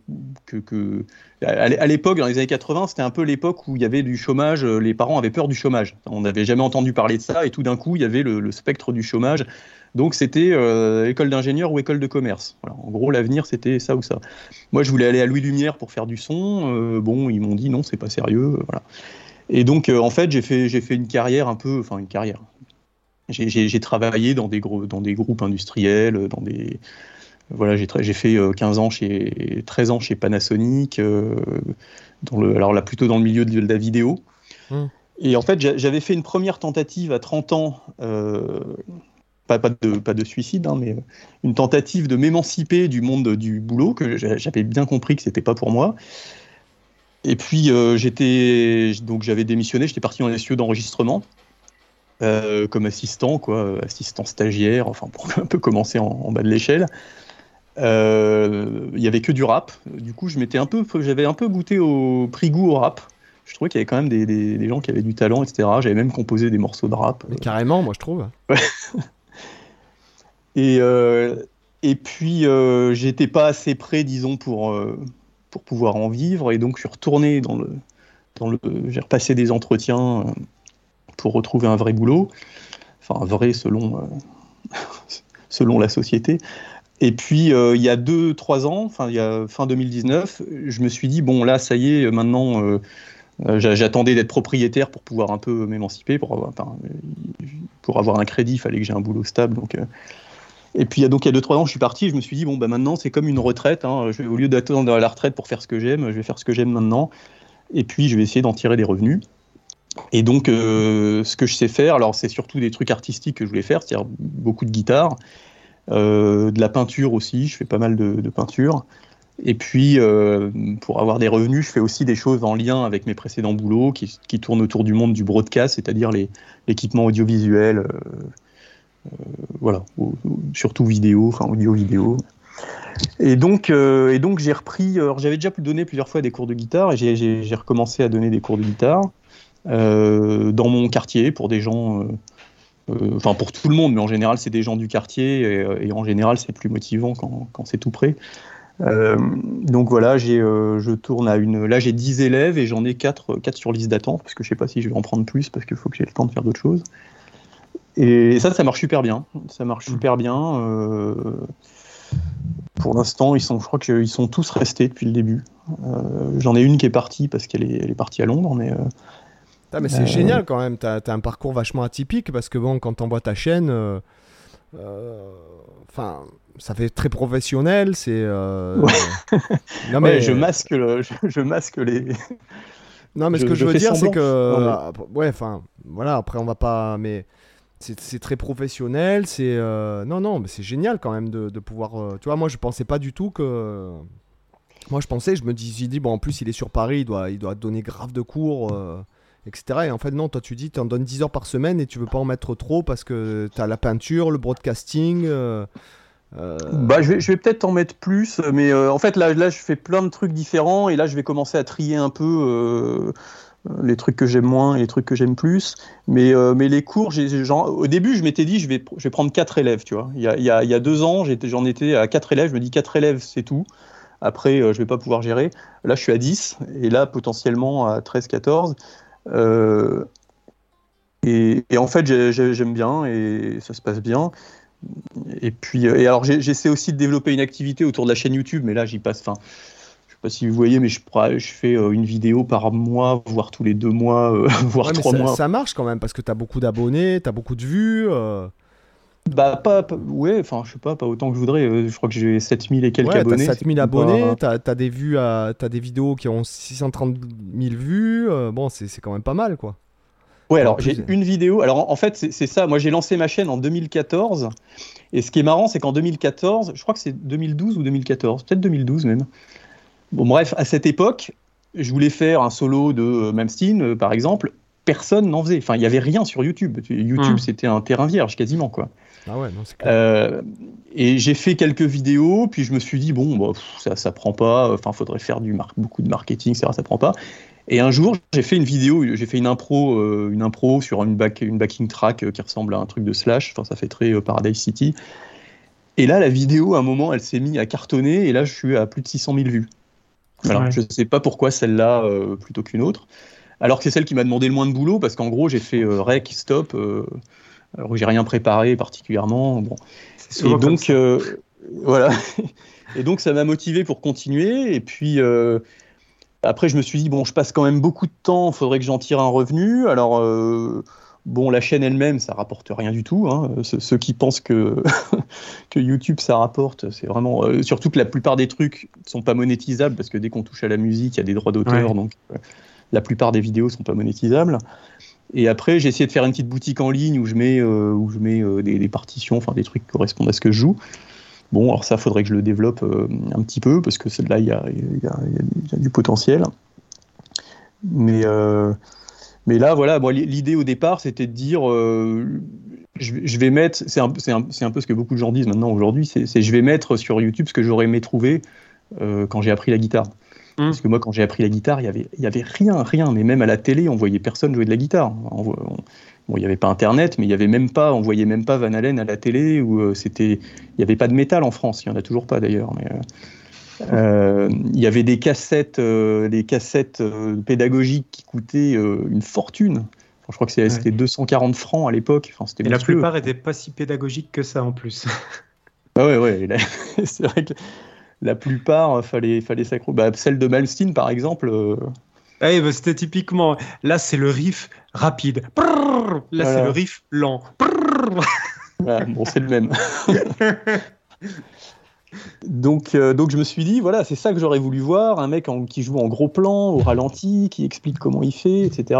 [SPEAKER 4] que. À l'époque, dans les années 80, c'était un peu l'époque où il y avait du chômage. Euh, les parents avaient peur du chômage. On n'avait jamais entendu parler de ça et tout d'un coup, il y avait le, spectre du chômage. Donc, c'était école d'ingénieur ou école de commerce. En gros, l'avenir, c'était ça ou ça. Moi, je voulais aller à Louis Lumière pour faire du son. bon, ils m'ont dit non, c'est pas sérieux. voilà. Et donc, en fait, j'ai fait, fait une carrière un peu. Enfin, une carrière j'ai travaillé dans des, gros, dans des groupes industriels, dans des, voilà, j'ai fait 15 euh, ans chez 13 ans chez Panasonic, euh, dans le, alors là plutôt dans le milieu de la vidéo. Hmm. Et en fait, j'avais fait une première tentative à 30 ans, euh, pas, pas, de, pas de suicide, hein, mais une tentative de m'émanciper du monde du boulot, que j'avais bien compris que c'était pas pour moi. Et puis j'étais donc j'avais démissionné, j'étais parti dans les studios d'enregistrement. Euh, comme assistant, quoi, assistant stagiaire, enfin pour [LAUGHS] un peu commencer en, bas de l'échelle. Euh, il y avait que du rap. Du coup, je m'étais un peu, j'avais un peu goûté au pris goût au rap. Je trouvais qu'il y avait quand même des, des, gens qui avaient du talent, etc. J'avais même composé des morceaux de rap.
[SPEAKER 1] Mais carrément, moi je trouve. [LAUGHS]
[SPEAKER 4] et, euh, et puis, j'étais pas assez prêt, disons, pour, pour pouvoir en vivre. Et donc, je suis retourné dans le. Dans le j'ai repassé des entretiens pour retrouver un vrai boulot, enfin un vrai selon, euh, [LAUGHS] selon la société. Et puis euh, il y a deux, trois ans, enfin il y a fin 2019, je me suis dit bon là ça y est, maintenant euh, j'attendais d'être propriétaire pour pouvoir un peu m'émanciper, pour avoir, un crédit, il fallait que j'ai un boulot stable. Donc, et puis donc il y a deux trois ans, je suis parti, je me suis dit bon bah maintenant c'est comme une retraite. Hein, au lieu d'attendre la retraite pour faire ce que j'aime, je vais faire ce que j'aime maintenant. Et puis je vais essayer d'en tirer des revenus. Et donc, euh, ce que je sais faire, alors c'est surtout des trucs artistiques que je voulais faire, c'est-à-dire beaucoup de guitare, euh, de la peinture aussi, je fais pas mal de, peinture. Et puis, euh, pour avoir des revenus, je fais aussi des choses en lien avec mes précédents boulots qui, tournent autour du monde du broadcast, c'est-à-dire l'équipement audiovisuel, voilà, surtout vidéo, enfin audio-vidéo. Et donc, et donc j'ai repris, j'avais déjà donné plusieurs fois des cours de guitare et j'ai recommencé à donner des cours de guitare. Euh, dans mon quartier pour des gens, euh, euh, enfin pour tout le monde, mais en général c'est des gens du quartier et, en général c'est plus motivant quand, quand c'est tout près. donc voilà, j'ai, je tourne à une. Là, j'ai 10 élèves et j'en ai 4, 4 sur liste d'attente parce que je sais pas si je vais en prendre plus parce qu'il faut que j'ai le temps de faire d'autres choses. Et ça, ça marche super bien. Ça marche mmh. super bien. pour l'instant, ils sont, je crois qu'ils sont tous restés depuis le début. J'en ai une qui est partie parce qu'elle est, elle est partie à Londres, mais
[SPEAKER 1] mais c'est euh, génial quand même, tu as, un parcours vachement atypique parce que bon, quand on voit ta chaîne, euh, euh, enfin, ça fait très professionnel, c'est... [LAUGHS] [LAUGHS]
[SPEAKER 4] non mais je masque, je, masque les...
[SPEAKER 1] Non mais ce que je veux dire c'est que... Ouais, enfin, voilà, après on va pas... Mais c'est très professionnel, c'est... Non, non, mais c'est génial quand même de, pouvoir... Tu vois, moi je pensais pas du tout que... Moi je pensais, je me disais, dit, bon en plus il est sur Paris, il doit, il doit donner grave de cours etc. Et en fait, non, toi, tu dis, tu en donnes 10 heures par semaine et tu veux pas en mettre trop parce que tu as la peinture, le broadcasting. Euh,
[SPEAKER 4] euh. Bah, je vais, je vais peut-être en mettre plus, mais euh, en fait, là, là, je fais plein de trucs différents et là, je vais commencer à trier un peu les trucs que j'aime moins et les trucs que j'aime plus. Mais, mais les cours, au début, je m'étais dit, je vais, je vais prendre 4 élèves, tu vois. Il y a, il y a, deux ans, j'en étais à 4 élèves, je me dis 4 élèves, c'est tout. Après, je vais pas pouvoir gérer. Là, je suis à 10 et là, potentiellement à 13, 14. Euh, et, en fait, j'aime bien et ça se passe bien. Et puis, euh, et alors j'essaie aussi de développer une activité autour de la chaîne YouTube, mais là j'y passe. Enfin, je sais pas si vous voyez, mais je, je fais euh, une vidéo par mois, voire tous les deux mois, [LAUGHS] voire trois mois.
[SPEAKER 1] Ça marche quand même parce que tu as beaucoup d'abonnés, tu as beaucoup de vues.
[SPEAKER 4] Bah, pas, ouais, enfin, je sais pas, pas autant que je voudrais. Je crois que j'ai 7000 et quelques ouais, abonnés.
[SPEAKER 1] 7000 abonnés, t'as as des vues, à, as des vidéos qui ont 630 000 vues. bon, c'est quand même pas mal, quoi.
[SPEAKER 4] Ouais, alors j'ai une vidéo. Alors en fait, c'est ça. Moi, j'ai lancé ma chaîne en 2014. Et ce qui est marrant, c'est qu'en 2014, je crois que c'est 2012 ou 2014, peut-être 2012 même. Bon, bref, à cette époque, je voulais faire un solo de euh, Malmsteen, euh, par exemple. Personne n'en faisait. Enfin, il n'y avait rien sur YouTube. YouTube,
[SPEAKER 3] Hmm.
[SPEAKER 4] c'était un terrain vierge quasiment, quoi.
[SPEAKER 1] Ah ouais, non, c'est clair.
[SPEAKER 4] Euh, et j'ai fait quelques vidéos, puis je me suis dit, bon, bah, pff, ça, ça prend pas, enfin, faudrait faire du beaucoup de marketing, etc., ça prend pas. Et un jour, j'ai fait une vidéo, j'ai fait une impro, euh, une impro sur une, back, une backing track euh, qui ressemble à un truc de Slash, enfin, ça fait très Paradise City. Et là, la vidéo, à un moment, elle s'est mise à cartonner, et là, je suis à plus de 600 000 vues.
[SPEAKER 3] Ouais.
[SPEAKER 4] Je ne sais pas pourquoi celle-là plutôt qu'une autre. Alors que c'est celle qui m'a demandé le moins de boulot, parce qu'en gros, j'ai fait rec, stop, alors que j'ai rien préparé particulièrement. Bon. Et donc,
[SPEAKER 3] ça.
[SPEAKER 4] euh, voilà. Et donc, ça m'a motivé pour continuer. Et puis, euh, après, je me suis dit, bon, je passe quand même beaucoup de temps, il faudrait que j'en tire un revenu. Alors, euh, bon, la chaîne elle-même, ça rapporte rien du tout. hein. Ceux, ceux qui pensent que, [LAUGHS] que YouTube, ça rapporte, c'est vraiment. euh, surtout que la plupart des trucs ne sont pas monétisables, parce que dès qu'on touche à la musique, il y a des droits d'auteur.
[SPEAKER 3] Ouais.
[SPEAKER 4] Donc, euh, la plupart des vidéos sont pas monétisables. Et après, j'ai essayé de faire une petite boutique en ligne où je mets, euh, où je mets euh, des, partitions, enfin des trucs qui correspondent à ce que je joue. Bon, alors ça, faudrait que je le développe euh, un petit peu parce que celle-là, il y a, il il du potentiel. Mais, mais là, voilà, l'idée au départ, c'était de dire, je, vais- mettre, c'est un, un- un peu ce que beaucoup de gens disent maintenant aujourd'hui, c'est je vais mettre sur YouTube ce que j'aurais aimé trouver quand j'ai appris la guitare.
[SPEAKER 3] Mm.
[SPEAKER 4] Parce que moi, quand j'ai appris la guitare, il y avait, il y avait rien, rien. Mais même à la télé, on voyait personne jouer de la guitare. On vo- on- bon, il n'y avait pas Internet, mais il y avait même pas, on voyait même pas Van Halen à la télé ou euh, c'était, il n'y avait pas de métal en France. Il y en a toujours pas d'ailleurs. Mais euh, euh, il y avait des cassettes, euh, des cassettes euh, pédagogiques qui coûtaient une fortune. Enfin, je crois que
[SPEAKER 3] Ouais.
[SPEAKER 4] c'était 240 francs à l'époque. Enfin,
[SPEAKER 3] Et la plupart n'étaient pas si pédagogiques que ça en plus.
[SPEAKER 4] Ah ouais, ouais. [LAUGHS] c'est vrai que la plupart, euh, fallait, fallait s'accro. Bah, celle de Malmsteen, par exemple. euh,
[SPEAKER 3] oui, bah, c'était typiquement. Là, c'est le riff rapide. Là, c'est le riff lent.
[SPEAKER 4] Voilà, bon, c'est le même. [LAUGHS] donc, euh, donc je me suis dit, voilà, c'est ça que j'aurais voulu voir, un mec en- qui joue en gros plan, au ralenti, qui explique comment il fait, etc.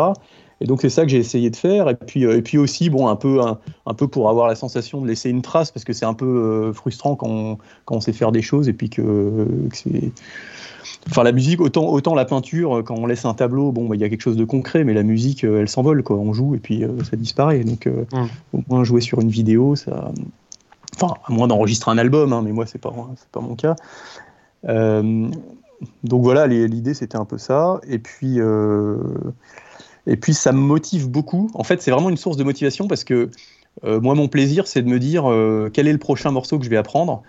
[SPEAKER 4] Et donc c'est ça que j'ai essayé de faire. Et puis, euh, et puis aussi, bon, un peu, un, un peu pour avoir la sensation de laisser une trace, parce que c'est un peu euh, frustrant quand on, quand on sait faire des choses et puis que, que c'est. Enfin, la musique, autant, autant la peinture, euh, quand on laisse un tableau, bon, bah, il y a quelque chose de concret, mais la musique, elle s'envole, quoi. On joue et puis euh, ça disparaît. Donc, euh,
[SPEAKER 3] Mm.
[SPEAKER 4] au moins jouer sur une vidéo, ça. Enfin, à moins d'enregistrer un album, hein, mais moi, c'est pas, c'est pas mon cas. Euh, donc voilà, l'idée, c'était un peu ça. Et puis, et puis, ça me motive beaucoup. En fait, c'est vraiment une source de motivation parce que euh, moi, mon plaisir, c'est de me dire euh, quel est le prochain morceau que je vais apprendre.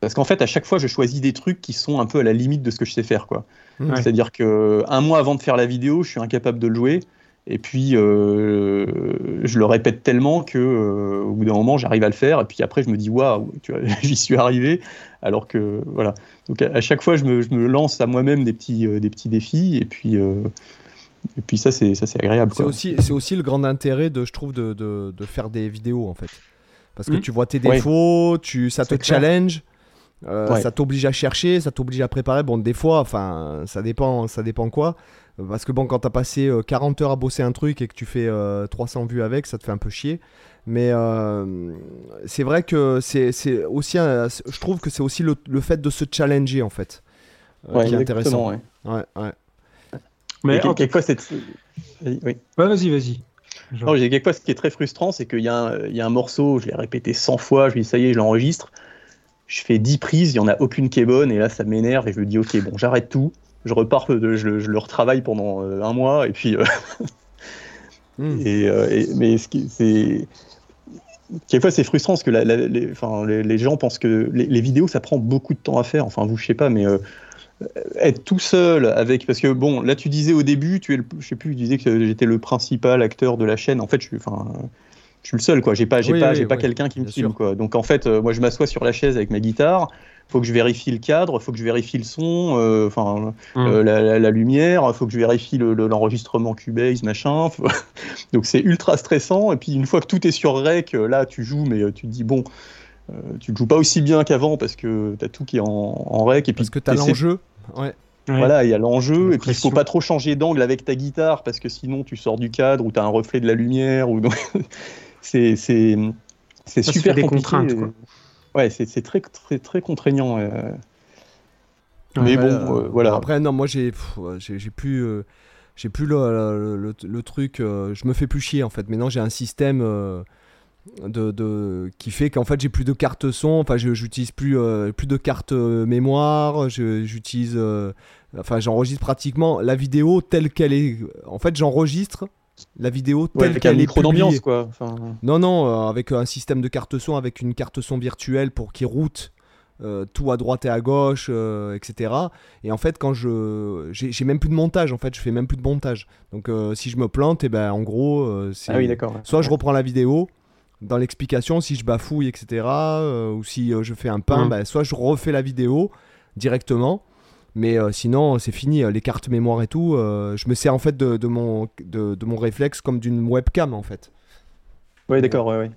[SPEAKER 4] Parce qu'en fait, à chaque fois, je choisis des trucs qui sont un peu à la limite de ce que je sais faire, quoi.
[SPEAKER 1] Ouais.
[SPEAKER 4] C'est-à-dire que un mois avant de faire la vidéo, je suis incapable de le jouer. Et puis, euh, je le répète tellement que, euh, au bout d'un moment, j'arrive à le faire. Et puis après, je me dis, waouh, [LAUGHS] j'y suis arrivé. Alors que, voilà. Donc, à, à chaque fois, je me, je me lance à moi-même des petits, euh, des petits défis. Et puis, et puis ça, c'est, ça, c'est agréable.
[SPEAKER 1] C'est aussi, c'est aussi le grand intérêt de, je trouve, de, de, de faire des vidéos en fait. Parce que
[SPEAKER 3] Mm.
[SPEAKER 1] tu vois tes
[SPEAKER 4] Ouais.
[SPEAKER 1] défauts, tu, ça te
[SPEAKER 3] clair.
[SPEAKER 1] challenge, euh,
[SPEAKER 4] Ouais.
[SPEAKER 1] ça t'oblige à chercher, ça t'oblige à préparer. Bon, des fois, enfin, ça dépend, ça dépend quoi. Parce que bon, quand t'as passé euh, 40 heures à bosser un truc et que tu fais euh, 300 vues avec, ça te fait un peu chier. Mais euh, c'est vrai que c'est c'est aussi, un- je trouve que c'est aussi le, le fait de se challenger en fait, euh,
[SPEAKER 4] Ouais,
[SPEAKER 1] qui est intéressant.
[SPEAKER 4] ouais.
[SPEAKER 1] Ouais, ouais.
[SPEAKER 3] Mais en-
[SPEAKER 4] quelquefois, c'est. Oui.
[SPEAKER 3] Ouais, vas-y, vas-y.
[SPEAKER 4] Non, j'ai quelquefois, ce qui est très frustrant, c'est qu'il y, a un- il y a un morceau, je l'ai répété 100 fois, je lui dis ça y est, je l'enregistre. Je fais 10 prises, il n'y en a aucune qui est bonne, et là, ça m'énerve, et je me dis, ok, bon, j'arrête tout, je repars, je, le- je le retravaille pendant euh, un mois, et puis. euh,
[SPEAKER 1] Mm. [LAUGHS]
[SPEAKER 4] et, euh, et- mais ce qui- c'est. Quelquefois, c'est frustrant parce que la- la- les, enfin, les, les gens pensent que les, les vidéos, ça prend beaucoup de temps à faire. Enfin, vous, je sais pas, mais euh, être tout seul avec. Parce que, bon, là, tu disais au début, tu es le, je sais plus, tu disais que j'étais le principal acteur de la chaîne. En fait, je suis. Enfin, je suis le seul, quoi. J'ai pas, j'ai
[SPEAKER 1] Oui,
[SPEAKER 4] pas,
[SPEAKER 1] oui,
[SPEAKER 4] j'ai pas
[SPEAKER 1] oui,
[SPEAKER 4] quelqu'un qui me filme, quoi. Donc, en fait, euh, moi, je m'assois sur la chaise avec ma guitare. Faut que je vérifie le cadre, faut que je vérifie le son, euh, enfin,
[SPEAKER 3] Mm.
[SPEAKER 4] euh, la, la- la lumière, faut que je vérifie le- le- l'enregistrement Cubase, machin. Faut- [LAUGHS] Donc c'est ultra stressant. Et puis une fois que tout est sur rec, là tu joues, mais tu te dis bon, euh, tu ne joues pas aussi bien qu'avant parce que tu as tout qui est en, en rec. Et puis
[SPEAKER 1] Parce que t'as
[SPEAKER 4] t'essaies-
[SPEAKER 1] l'enjeu. Ouais.
[SPEAKER 4] Voilà, il y a l'enjeu. Et puis il faut pas trop changer d'angle avec ta guitare parce que sinon tu sors du cadre ou tu as un reflet de la lumière. Ou... [LAUGHS] c'est super
[SPEAKER 3] des
[SPEAKER 4] compliqué.
[SPEAKER 3] contraintes, quoi.
[SPEAKER 4] Ouais, c'est c'est très, très, très contraignant. euh. Mais
[SPEAKER 1] Après,
[SPEAKER 4] bon,
[SPEAKER 1] euh,
[SPEAKER 4] euh, voilà.
[SPEAKER 1] Après, non, moi j'ai pff, ouais, j'ai j'ai plus, euh, j'ai plus le, le, le- le truc. euh, je me fais plus chier en fait. Maintenant, j'ai un système euh, de, de- qui fait qu'en fait, j'ai plus de carte son. Enfin, j'utilise plus, euh, plus de carte euh, mémoire. J'utilise. euh, enfin, j'enregistre pratiquement la vidéo telle qu'elle est. En fait, j'enregistre la vidéo
[SPEAKER 4] Ouais,
[SPEAKER 1] telle
[SPEAKER 4] avec un
[SPEAKER 1] qu'elle est publiée.
[SPEAKER 4] d'ambiance, quoi. Enfin,
[SPEAKER 1] Non, non, euh, avec un système de carte son, avec une carte son virtuelle pour qu'il route tout à droite et à gauche, etc. Et en fait, quand je. J'ai même plus de montage, en fait, je fais même plus de montage. Donc, si je me plante, et ben en gros, c'est.
[SPEAKER 4] Ah oui, d'accord. ouais.
[SPEAKER 1] Soit je reprends la vidéo dans l'explication, si je bafouille, etc. euh, ou si euh, je fais un pain,
[SPEAKER 3] Mhm.
[SPEAKER 1] ben, soit je refais la vidéo directement. Mais euh, sinon, c'est fini. Les cartes mémoire et tout, je me sers en fait de, de mon, de, de mon réflexe comme d'une webcam, en fait.
[SPEAKER 4] Ouais, d'accord, ouais, ouais.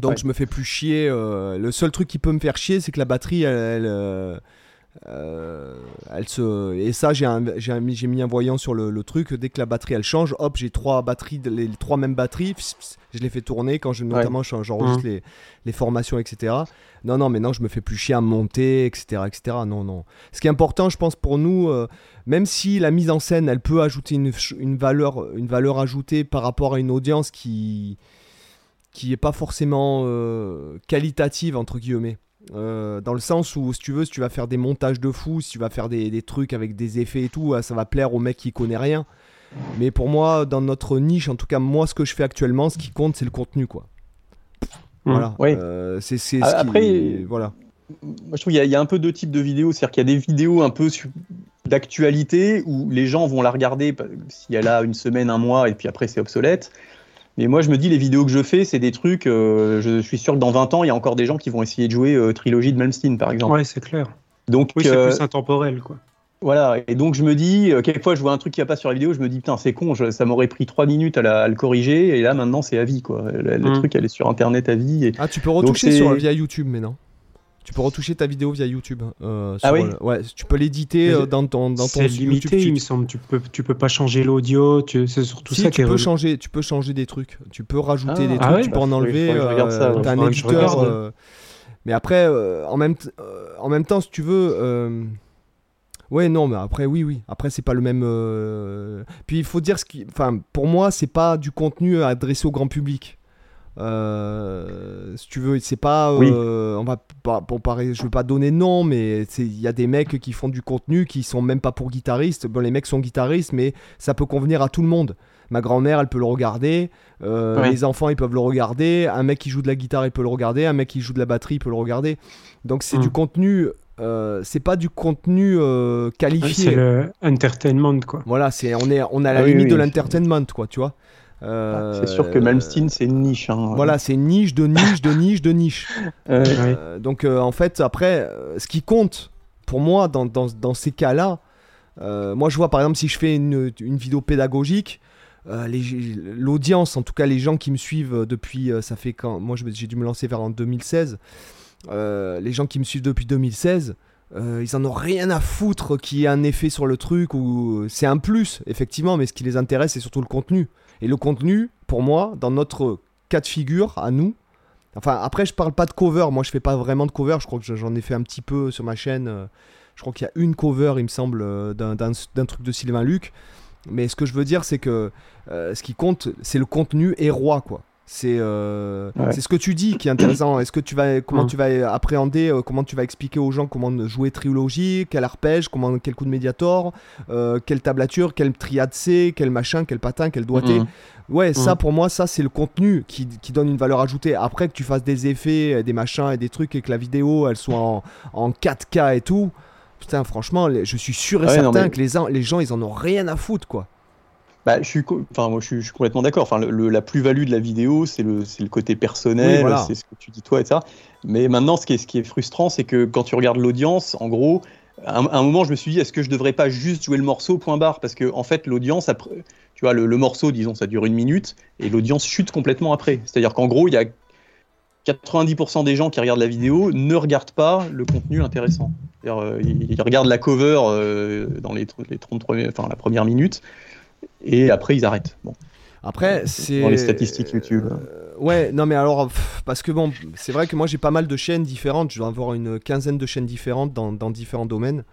[SPEAKER 1] Donc
[SPEAKER 4] Ouais.
[SPEAKER 1] je me fais plus chier. le seul truc qui peut me faire chier, c'est que la batterie, elle, elle, euh, elle se. Et ça, j'ai mis un voyant sur le, le truc. Dès que la batterie elle change, hop, j'ai trois batteries, les, les trois mêmes batteries. pss, pss, je les fais tourner quand je, notamment j'en- j'enregistre les, les formations, etc. Non, non, mais non, je me fais plus chier à monter, etc., etc. Non, non. Ce qui est important, je pense pour nous, euh, même si la mise en scène, elle peut ajouter une, une valeur, une valeur ajoutée par rapport à une audience qui qui est pas forcément euh, qualitative entre guillemets. Euh, dans le sens où si tu veux si tu vas faire des montages de fou si tu vas faire des, des trucs avec des effets et tout euh, ça va plaire au mec qui connaît rien mais pour moi dans notre niche en tout cas moi ce que je fais actuellement ce qui compte c'est le contenu quoi
[SPEAKER 3] Mm.
[SPEAKER 1] voilà
[SPEAKER 4] Oui.
[SPEAKER 1] Euh, c'est qui-
[SPEAKER 4] après-
[SPEAKER 1] voilà
[SPEAKER 4] Moi, je trouve qu'il y, y a un peu deux types de vidéos. C'est-à-dire qu'il y a des vidéos un peu d'actualité où les gens vont la regarder si elle a une semaine, un mois, et puis après c'est obsolète. Mais moi, je me dis, les vidéos que je fais, c'est des trucs. euh, je suis sûr que dans 20 ans, il y a encore des gens qui vont essayer de jouer euh, Trilogie de Malmsteen, par exemple.
[SPEAKER 3] Ouais, c'est clair.
[SPEAKER 4] Donc,
[SPEAKER 3] Oui, c'est
[SPEAKER 4] euh,
[SPEAKER 3] plus intemporel, quoi.
[SPEAKER 4] voilà. Et donc, je me dis, euh, quelquefois, je vois un truc qui va pas sur la vidéo, je me dis, putain, c'est con, je- ça m'aurait pris 3 minutes à, la- à le corriger, et là, maintenant, c'est à vie, quoi. Le, le
[SPEAKER 3] Mm.
[SPEAKER 4] truc, elle est sur Internet à vie. Et...
[SPEAKER 1] ah tu peux retoucher
[SPEAKER 4] c'est-
[SPEAKER 1] sur via YouTube mais non tu peux retoucher ta vidéo via YouTube euh,
[SPEAKER 4] Ah oui
[SPEAKER 1] le- ouais tu peux l'éditer euh, dans ton dans ton
[SPEAKER 3] C'est limité,
[SPEAKER 1] YouTube
[SPEAKER 3] il me semble. Tu peux, tu peux pas changer l'audio. tu- C'est surtout
[SPEAKER 1] Si,
[SPEAKER 3] ça
[SPEAKER 1] tu peux changer, tu peux changer des trucs. Tu peux rajouter
[SPEAKER 4] Ah.
[SPEAKER 1] des
[SPEAKER 3] Ah
[SPEAKER 1] trucs,
[SPEAKER 3] ouais
[SPEAKER 1] tu peux en enlever. euh. T'as un éditeur.
[SPEAKER 3] regarde.
[SPEAKER 1] euh, Mais après, euh, en même, t- euh, en même temps, si tu veux. euh, Ouais, non, mais après, oui, oui. Après, c'est pas le même. euh, Puis il faut dire ce qui. Enfin, pour moi, c'est pas du contenu adressé au grand public. Euh, si tu veux, c'est pas.
[SPEAKER 4] Oui.
[SPEAKER 1] euh, On va pas. Pour pareil, je veux pas donner de nom, mais il y a des mecs qui font du contenu qui sont même pas pour guitaristes. Bon, les mecs sont guitaristes, mais ça peut convenir à tout le monde. Ma grand-mère, elle peut le regarder. euh. Les enfants, ils peuvent le regarder. Un mec qui joue de la guitare, il peut le regarder. Un mec qui joue de la batterie, il peut le regarder. Donc c'est
[SPEAKER 3] Mm.
[SPEAKER 1] du contenu. euh, c'est pas du contenu euh, qualifié.
[SPEAKER 3] C'est le entertainment, quoi.
[SPEAKER 1] Voilà, c'est on est on à la
[SPEAKER 4] Ah oui,
[SPEAKER 1] limite
[SPEAKER 4] oui,
[SPEAKER 1] de l'entertainment, quoi, tu vois. Euh,
[SPEAKER 4] C'est sûr que Malmsteen, c'est une niche. hein.
[SPEAKER 1] Voilà, c'est une niche de niche de niche de niche. [LAUGHS]
[SPEAKER 4] Euh,
[SPEAKER 1] donc euh, en fait, après, ce qui compte pour moi dans, dans, dans ces cas-là, euh, moi je vois par exemple si je fais une, une vidéo pédagogique, euh, l'audience, en tout cas les gens qui me suivent depuis, euh, ça fait quand, moi j'ai dû me lancer vers en 2016, euh, les gens qui me suivent depuis 2016, euh, ils en ont rien à foutre qu'il y ait un effet sur le truc ou c'est un plus effectivement, mais ce qui les intéresse c'est surtout le contenu. Et le contenu, pour moi, dans notre cas de figure à nous, Enfin, après, je parle pas de cover. Moi, je fais pas vraiment de cover. Je crois que j'en ai fait un petit peu sur ma chaîne. Euh, Je crois qu'il y a une cover, il me semble, euh, d'un- truc de Sylvain Luc. Mais ce que je veux dire, c'est que euh, ce qui compte, c'est le contenu et roi, quoi. C'est euh,
[SPEAKER 4] Ouais.
[SPEAKER 1] c'est ce que tu dis qui est intéressant. Est-ce que tu vas comment
[SPEAKER 3] Mm.
[SPEAKER 1] tu vas appréhender, euh, comment tu vas expliquer aux gens comment jouer trilogie, quel arpège, comment quel coup de médiator, euh, quelle tablature, quel triade C, quel machin, quel patin, quel doigté.
[SPEAKER 4] Mhm.
[SPEAKER 1] Ouais, ça
[SPEAKER 3] Mm.
[SPEAKER 1] pour moi, ça c'est le contenu qui, qui donne une valeur ajoutée. Après que tu fasses des effets, des machins et des trucs et que la vidéo elle soit en, en 4K et tout, putain, franchement, je suis sûr et
[SPEAKER 4] Ouais, non,
[SPEAKER 1] certain
[SPEAKER 4] mais-
[SPEAKER 1] que les, les gens ils en ont rien à foutre quoi.
[SPEAKER 4] Bah, je suis, enfin, moi, je suis, je suis complètement d'accord. Enfin, le- le- la plus-value de la vidéo, c'est le, le côté personnel,
[SPEAKER 1] Oui, voilà.
[SPEAKER 4] c'est ce que tu dis toi et ça. Mais maintenant, ce qui est, ce qui est frustrant, c'est que quand tu regardes l'audience, en gros, à un, à un moment, je me suis dit, est-ce que je devrais pas juste jouer le morceau point barre? Parce que en fait, l'audience, tu vois, le, le morceau, disons, ça dure une minute, et l'audience chute complètement après. C'est-à-dire qu'en gros, il y a 90% des gens qui regardent la vidéo ne regardent pas le contenu intéressant. Euh, ils, ils regardent la cover euh, dans les, les 30 premiers, enfin la première minute, et après ils arrêtent. Bon.
[SPEAKER 1] Après, c'est.
[SPEAKER 4] Dans les statistiques YouTube.
[SPEAKER 1] Euh, ouais, non, mais alors, pff, parce que bon, c'est vrai que moi j'ai pas mal de chaînes différentes. Je dois avoir une quinzaine de chaînes différentes dans, dans différents domaines.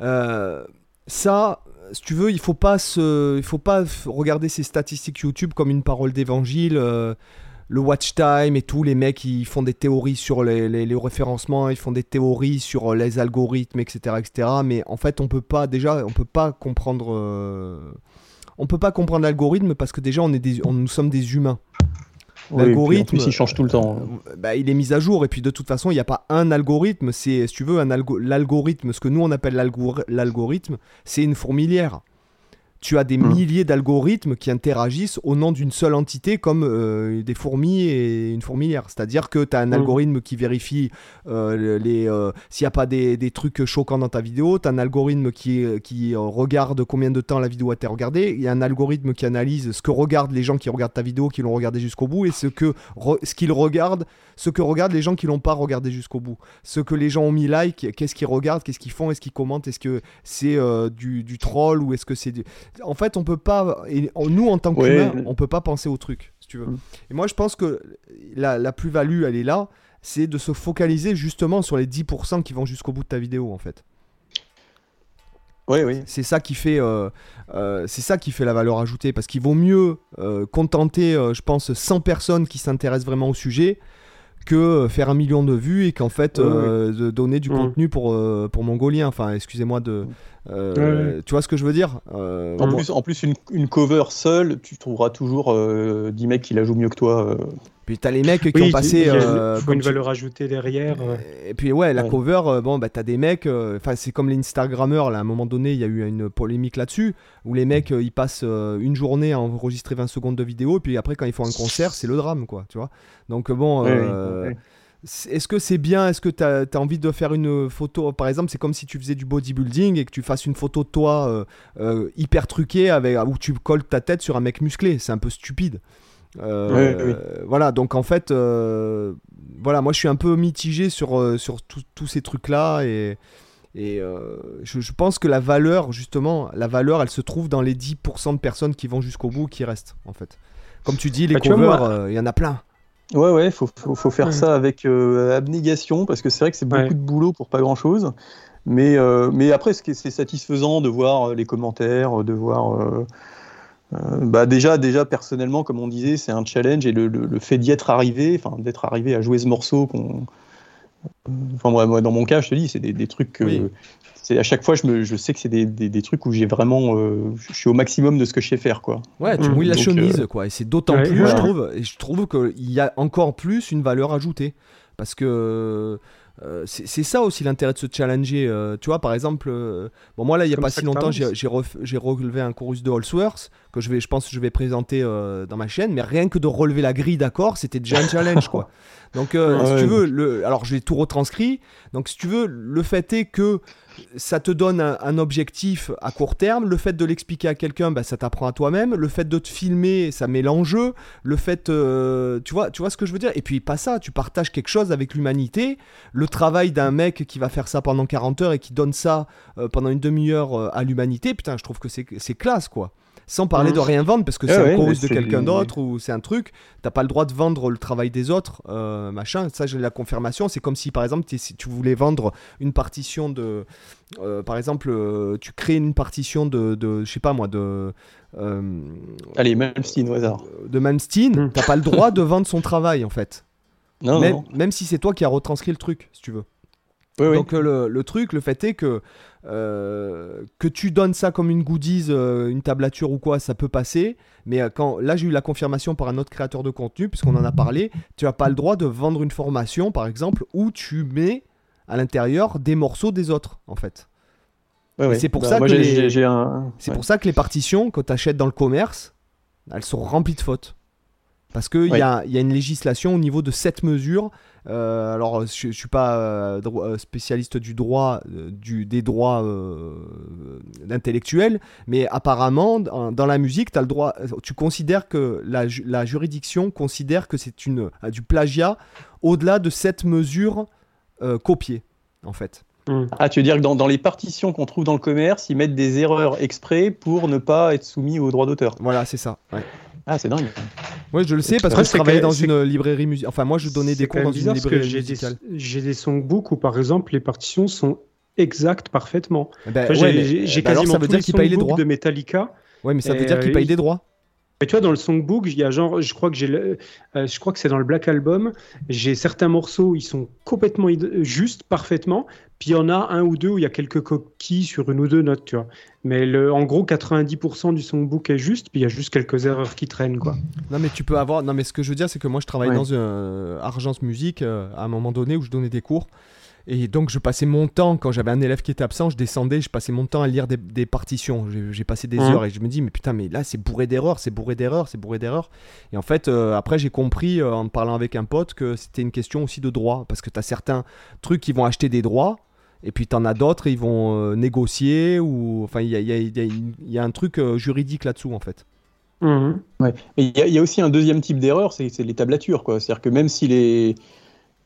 [SPEAKER 1] Euh, ça, si tu veux, il faut pas se, il faut pas regarder ces statistiques YouTube comme une parole d'évangile. euh, le watch time et tout, les mecs ils font des théories sur les, les- les référencements, ils font des théories sur les algorithmes, etc., etc. Mais en fait, on peut pas déjà, on peut pas comprendre, euh, on peut pas comprendre l'algorithme parce que déjà on est des, on- nous sommes des humains.
[SPEAKER 4] Oui,
[SPEAKER 1] L'algorithme,
[SPEAKER 4] plus, il change tout le temps.
[SPEAKER 1] euh, bah, il est mis à jour et puis de toute façon il n'y a pas un algorithme c'est si tu veux un algo- l'algorithme ce que nous on appelle l'algor- l'algorithme c'est une fourmilière tu as des
[SPEAKER 4] Mhm.
[SPEAKER 1] milliers d'algorithmes qui interagissent au nom d'une seule entité comme euh, des fourmis et une fourmilière c'est à dire que tu as un
[SPEAKER 3] Mhm.
[SPEAKER 1] algorithme qui vérifie euh, le- les euh, s'il n'y a pas des, des trucs choquants dans ta vidéo tu as un algorithme qui, qui regarde combien de temps la vidéo a été regardée il y a un algorithme qui analyse ce que regardent les gens qui regardent ta vidéo qui l'ont regardé jusqu'au bout et ce que re- ce qu'ils regardent ce que regardent les gens qui l'ont pas regardé jusqu'au bout. Ce que les gens ont mis like, qu'est-ce qu'ils regardent, qu'est-ce qu'ils font, est-ce qu'ils commentent, est-ce que c'est du, du troll ou est-ce que c'est du... En fait, on peut pas... et nous, en tant
[SPEAKER 4] Ouais.
[SPEAKER 1] qu'humains, on peut pas penser au truc, si tu veux.
[SPEAKER 4] Mm.
[SPEAKER 1] Et moi, je pense que la, la plus-value, elle est là, c'est de se focaliser justement sur les 10% qui vont jusqu'au bout de ta vidéo, en fait.
[SPEAKER 4] Oui, oui.
[SPEAKER 1] C'est ça qui fait, euh, euh, c'est ça qui fait la valeur ajoutée, parce qu'il vaut mieux euh, contenter, je pense, 100 personnes qui s'intéressent vraiment au sujet que faire un million de vues et qu'en fait
[SPEAKER 3] Ouais,
[SPEAKER 1] de donner du
[SPEAKER 3] Mhm.
[SPEAKER 1] contenu pour pour mongolien. Enfin, excusez-moi de, euh,
[SPEAKER 3] Ouais,
[SPEAKER 1] tu vois ce que je veux dire? Euh,
[SPEAKER 4] En plus, en plus une, une cover seule, tu trouveras toujours euh, 10 mecs qui la jouent mieux que toi. euh.
[SPEAKER 1] Puis t'as les mecs qui
[SPEAKER 3] Oui,
[SPEAKER 1] ont
[SPEAKER 3] il
[SPEAKER 1] passé. euh,
[SPEAKER 3] faut une
[SPEAKER 1] tu-
[SPEAKER 3] valeur ajoutée derrière.
[SPEAKER 1] Et puis ouais, la
[SPEAKER 4] Ouais.
[SPEAKER 1] cover, bon bah t'as des mecs, euh, enfin c'est comme les Instagrammeurs là, à un moment donné il y a eu une polémique là-dessus, où les mecs euh, ils passent euh, une journée à enregistrer 20 secondes de vidéo, et puis après quand ils font un concert c'est le drame quoi, tu vois? Donc bon,
[SPEAKER 4] Ouais, ouais.
[SPEAKER 1] c'est- est-ce que c'est bien, est-ce que t'as as envie de faire une photo, par exemple c'est comme si tu faisais du bodybuilding et que tu fasses une photo de toi euh, euh, hyper truquée avec, où tu colles ta tête sur un mec musclé, c'est un peu stupide. Euh,
[SPEAKER 4] oui.
[SPEAKER 1] Voilà, donc en fait, euh, voilà, moi je suis un peu mitigé sur, euh, sur tous ces trucs-là et, et euh, je, je pense que la valeur, justement, la valeur, elle se trouve dans les 10% de personnes qui vont jusqu'au bout, qui restent, en fait. Comme tu dis, les
[SPEAKER 3] Bah, tu
[SPEAKER 1] covers, euh, il y en a plein.
[SPEAKER 4] Ouais, ouais, faut, faut, faut faire
[SPEAKER 3] Ouais.
[SPEAKER 4] ça avec euh, abnégation parce que c'est vrai que c'est beaucoup
[SPEAKER 3] Ouais.
[SPEAKER 4] de boulot pour pas grand chose. Mais, euh, mais après, c'est satisfaisant de voir euh, les commentaires, de voir. euh, bah déjà, déjà, personnellement, comme on disait, c'est un challenge et le, le- le fait d'y être arrivé, enfin, d'être arrivé à jouer ce morceau qu'on. Enfin, moi, moi, dans mon cas, je te dis, c'est des, des trucs que.
[SPEAKER 1] Oui.
[SPEAKER 4] C'est à chaque fois, je, me, je sais que c'est des, des, des trucs où j'ai vraiment, euh, je suis au maximum de ce que je sais faire, quoi.
[SPEAKER 1] Ouais, tu
[SPEAKER 3] Mm.
[SPEAKER 1] mouilles la
[SPEAKER 4] Donc,
[SPEAKER 1] chemise,
[SPEAKER 4] euh,
[SPEAKER 1] quoi. Et c'est d'autant
[SPEAKER 3] ouais,
[SPEAKER 1] plus, je trouve, et je trouve qu'il y a encore plus une valeur ajoutée. Parce que euh, c'est ça aussi l'intérêt de se challenger. euh, tu vois, par exemple, euh, bon, moi là, il n'y a
[SPEAKER 3] Comme
[SPEAKER 1] pas si longtemps, j'ai relevé un chorus de Holsworth que je vais, je pense que je vais présenter euh, dans ma chaîne. Mais rien que de relever la grille d'accords, c'était déjà un challenge, quoi. Donc, euh,
[SPEAKER 4] Ouais,
[SPEAKER 1] si tu veux, le, alors j'ai tout retranscrit. Donc, si tu veux, le fait est que ça te donne un, un objectif à court terme. Le fait de l'expliquer à quelqu'un, bah, ça t'apprend à toi-même. Le fait de te filmer, ça met l'enjeu. Le fait, euh, tu vois, tu vois ce que je veux dire? Et puis pas ça, tu partages quelque chose avec l'humanité. Le travail d'un mec qui va faire ça pendant 40 heures et qui donne ça euh, pendant une demi-heure à l'humanité. Putain, je trouve que c'est c'est classe, quoi. Sans parler
[SPEAKER 3] Mhm.
[SPEAKER 1] de rien vendre, parce que c'est un
[SPEAKER 4] ouais,
[SPEAKER 1] chorus de quelqu'un d'autre ou c'est un truc. T'as pas le droit de vendre le travail des autres, euh, machin. Ça, j'ai la confirmation. C'est comme si, par exemple, si tu voulais vendre une partition de. euh, par exemple, euh, tu crées une partition de, de je sais pas moi, de. euh,
[SPEAKER 4] Allez, Malmsteen au hasard.
[SPEAKER 1] de Malmsteen,
[SPEAKER 3] Mm.
[SPEAKER 1] t'as pas le droit de vendre son travail en fait.
[SPEAKER 4] Non,
[SPEAKER 1] même,
[SPEAKER 4] non.
[SPEAKER 1] même si c'est toi qui as retranscrit le truc, si tu veux.
[SPEAKER 4] Oui, oui.
[SPEAKER 1] Donc euh, le, le truc, le fait est que euh, que tu donnes ça comme une goodies, euh, une tablature ou quoi, ça peut passer. Mais euh, quand là j'ai eu la confirmation par un autre créateur de contenu, puisqu'on en a parlé, tu as pas le droit de vendre une formation, par exemple, où tu mets à l'intérieur des morceaux des autres, en fait.
[SPEAKER 4] Ouais, ouais.
[SPEAKER 1] c'est pour
[SPEAKER 4] Bah,
[SPEAKER 1] ça que les-
[SPEAKER 4] un. Ouais.
[SPEAKER 1] pour ça que les partitions, quand tu achètes dans le commerce, elles sont remplies de fautes. Parce qu'il y, a, il y a une législation au niveau de cette mesure. Euh, alors, je ne suis pas euh, dro- euh, spécialiste du droit, euh, du, des droits euh, intellectuels, mais apparemment, dans, dans la musique, as le droit, tu considères que la, ju- la juridiction considère que c'est une, euh, du plagiat au-delà de cette mesure euh, copiée, en fait.
[SPEAKER 3] Mm.
[SPEAKER 4] Ah, tu veux dire que dans, dans les partitions qu'on trouve dans le commerce, ils mettent des erreurs exprès pour ne pas être soumis aux droits d'auteur.
[SPEAKER 1] Voilà, c'est ça. ouais.
[SPEAKER 4] Ah, c'est dingue.
[SPEAKER 1] Oui, je le sais parce que je travaillais dans une librairie musicale. Enfin, moi, je donnais des cours dans une librairie
[SPEAKER 3] des,
[SPEAKER 1] musicale.
[SPEAKER 3] j'ai des songbooks où par exemple les partitions sont exact parfaitement.
[SPEAKER 1] Ben,
[SPEAKER 3] Enfin,
[SPEAKER 1] ouais,
[SPEAKER 3] j'ai
[SPEAKER 1] bah
[SPEAKER 3] quasiment
[SPEAKER 1] ça veut
[SPEAKER 3] tous
[SPEAKER 1] dire
[SPEAKER 3] les
[SPEAKER 1] qu'il paye les
[SPEAKER 3] songbooks
[SPEAKER 1] droits.
[SPEAKER 3] de Metallica.
[SPEAKER 1] Ouais, mais ça veut dire qu'il
[SPEAKER 3] euh,
[SPEAKER 1] paye
[SPEAKER 3] il-
[SPEAKER 1] des droits.
[SPEAKER 3] Mais tu vois, dans le songbook, il y a genre, je crois que j'ai, euh, je crois que c'est dans le Black Album. J'ai certains morceaux, ils sont complètement justes, parfaitement. Puis il y en a un ou deux où il y a quelques coquilles sur une ou deux notes, tu vois. Mais le, en gros, 90% du songbook est juste, puis il y a juste quelques erreurs qui traînent, quoi.
[SPEAKER 1] Non, mais tu peux avoir. Non, mais ce que je veux dire, c'est que moi, je travaille
[SPEAKER 4] Ouais.
[SPEAKER 1] dans une euh, Argence Musique euh, à un moment donné où je donnais des cours. Et donc, je passais mon temps, quand j'avais un élève qui était absent, je descendais, je passais mon temps à lire des, des partitions. J'ai- passé des
[SPEAKER 3] Mhm.
[SPEAKER 1] heures et je me dis, mais putain, mais là, c'est bourré d'erreurs, c'est bourré d'erreurs, c'est bourré d'erreurs. Et en fait, euh, après, j'ai compris euh, en parlant avec un pote que c'était une question aussi de droit. Parce que tu as certains trucs qui vont acheter des droits. Et puis tu en as d'autres, ils vont euh, négocier ou enfin il y a, y y y un truc euh, juridique là-dessous en fait.
[SPEAKER 3] Mhm.
[SPEAKER 4] Ouais. Mais il y, a- aussi un deuxième type d'erreur, c'est c'est les tablatures. quoi. C'est-à-dire que même si les,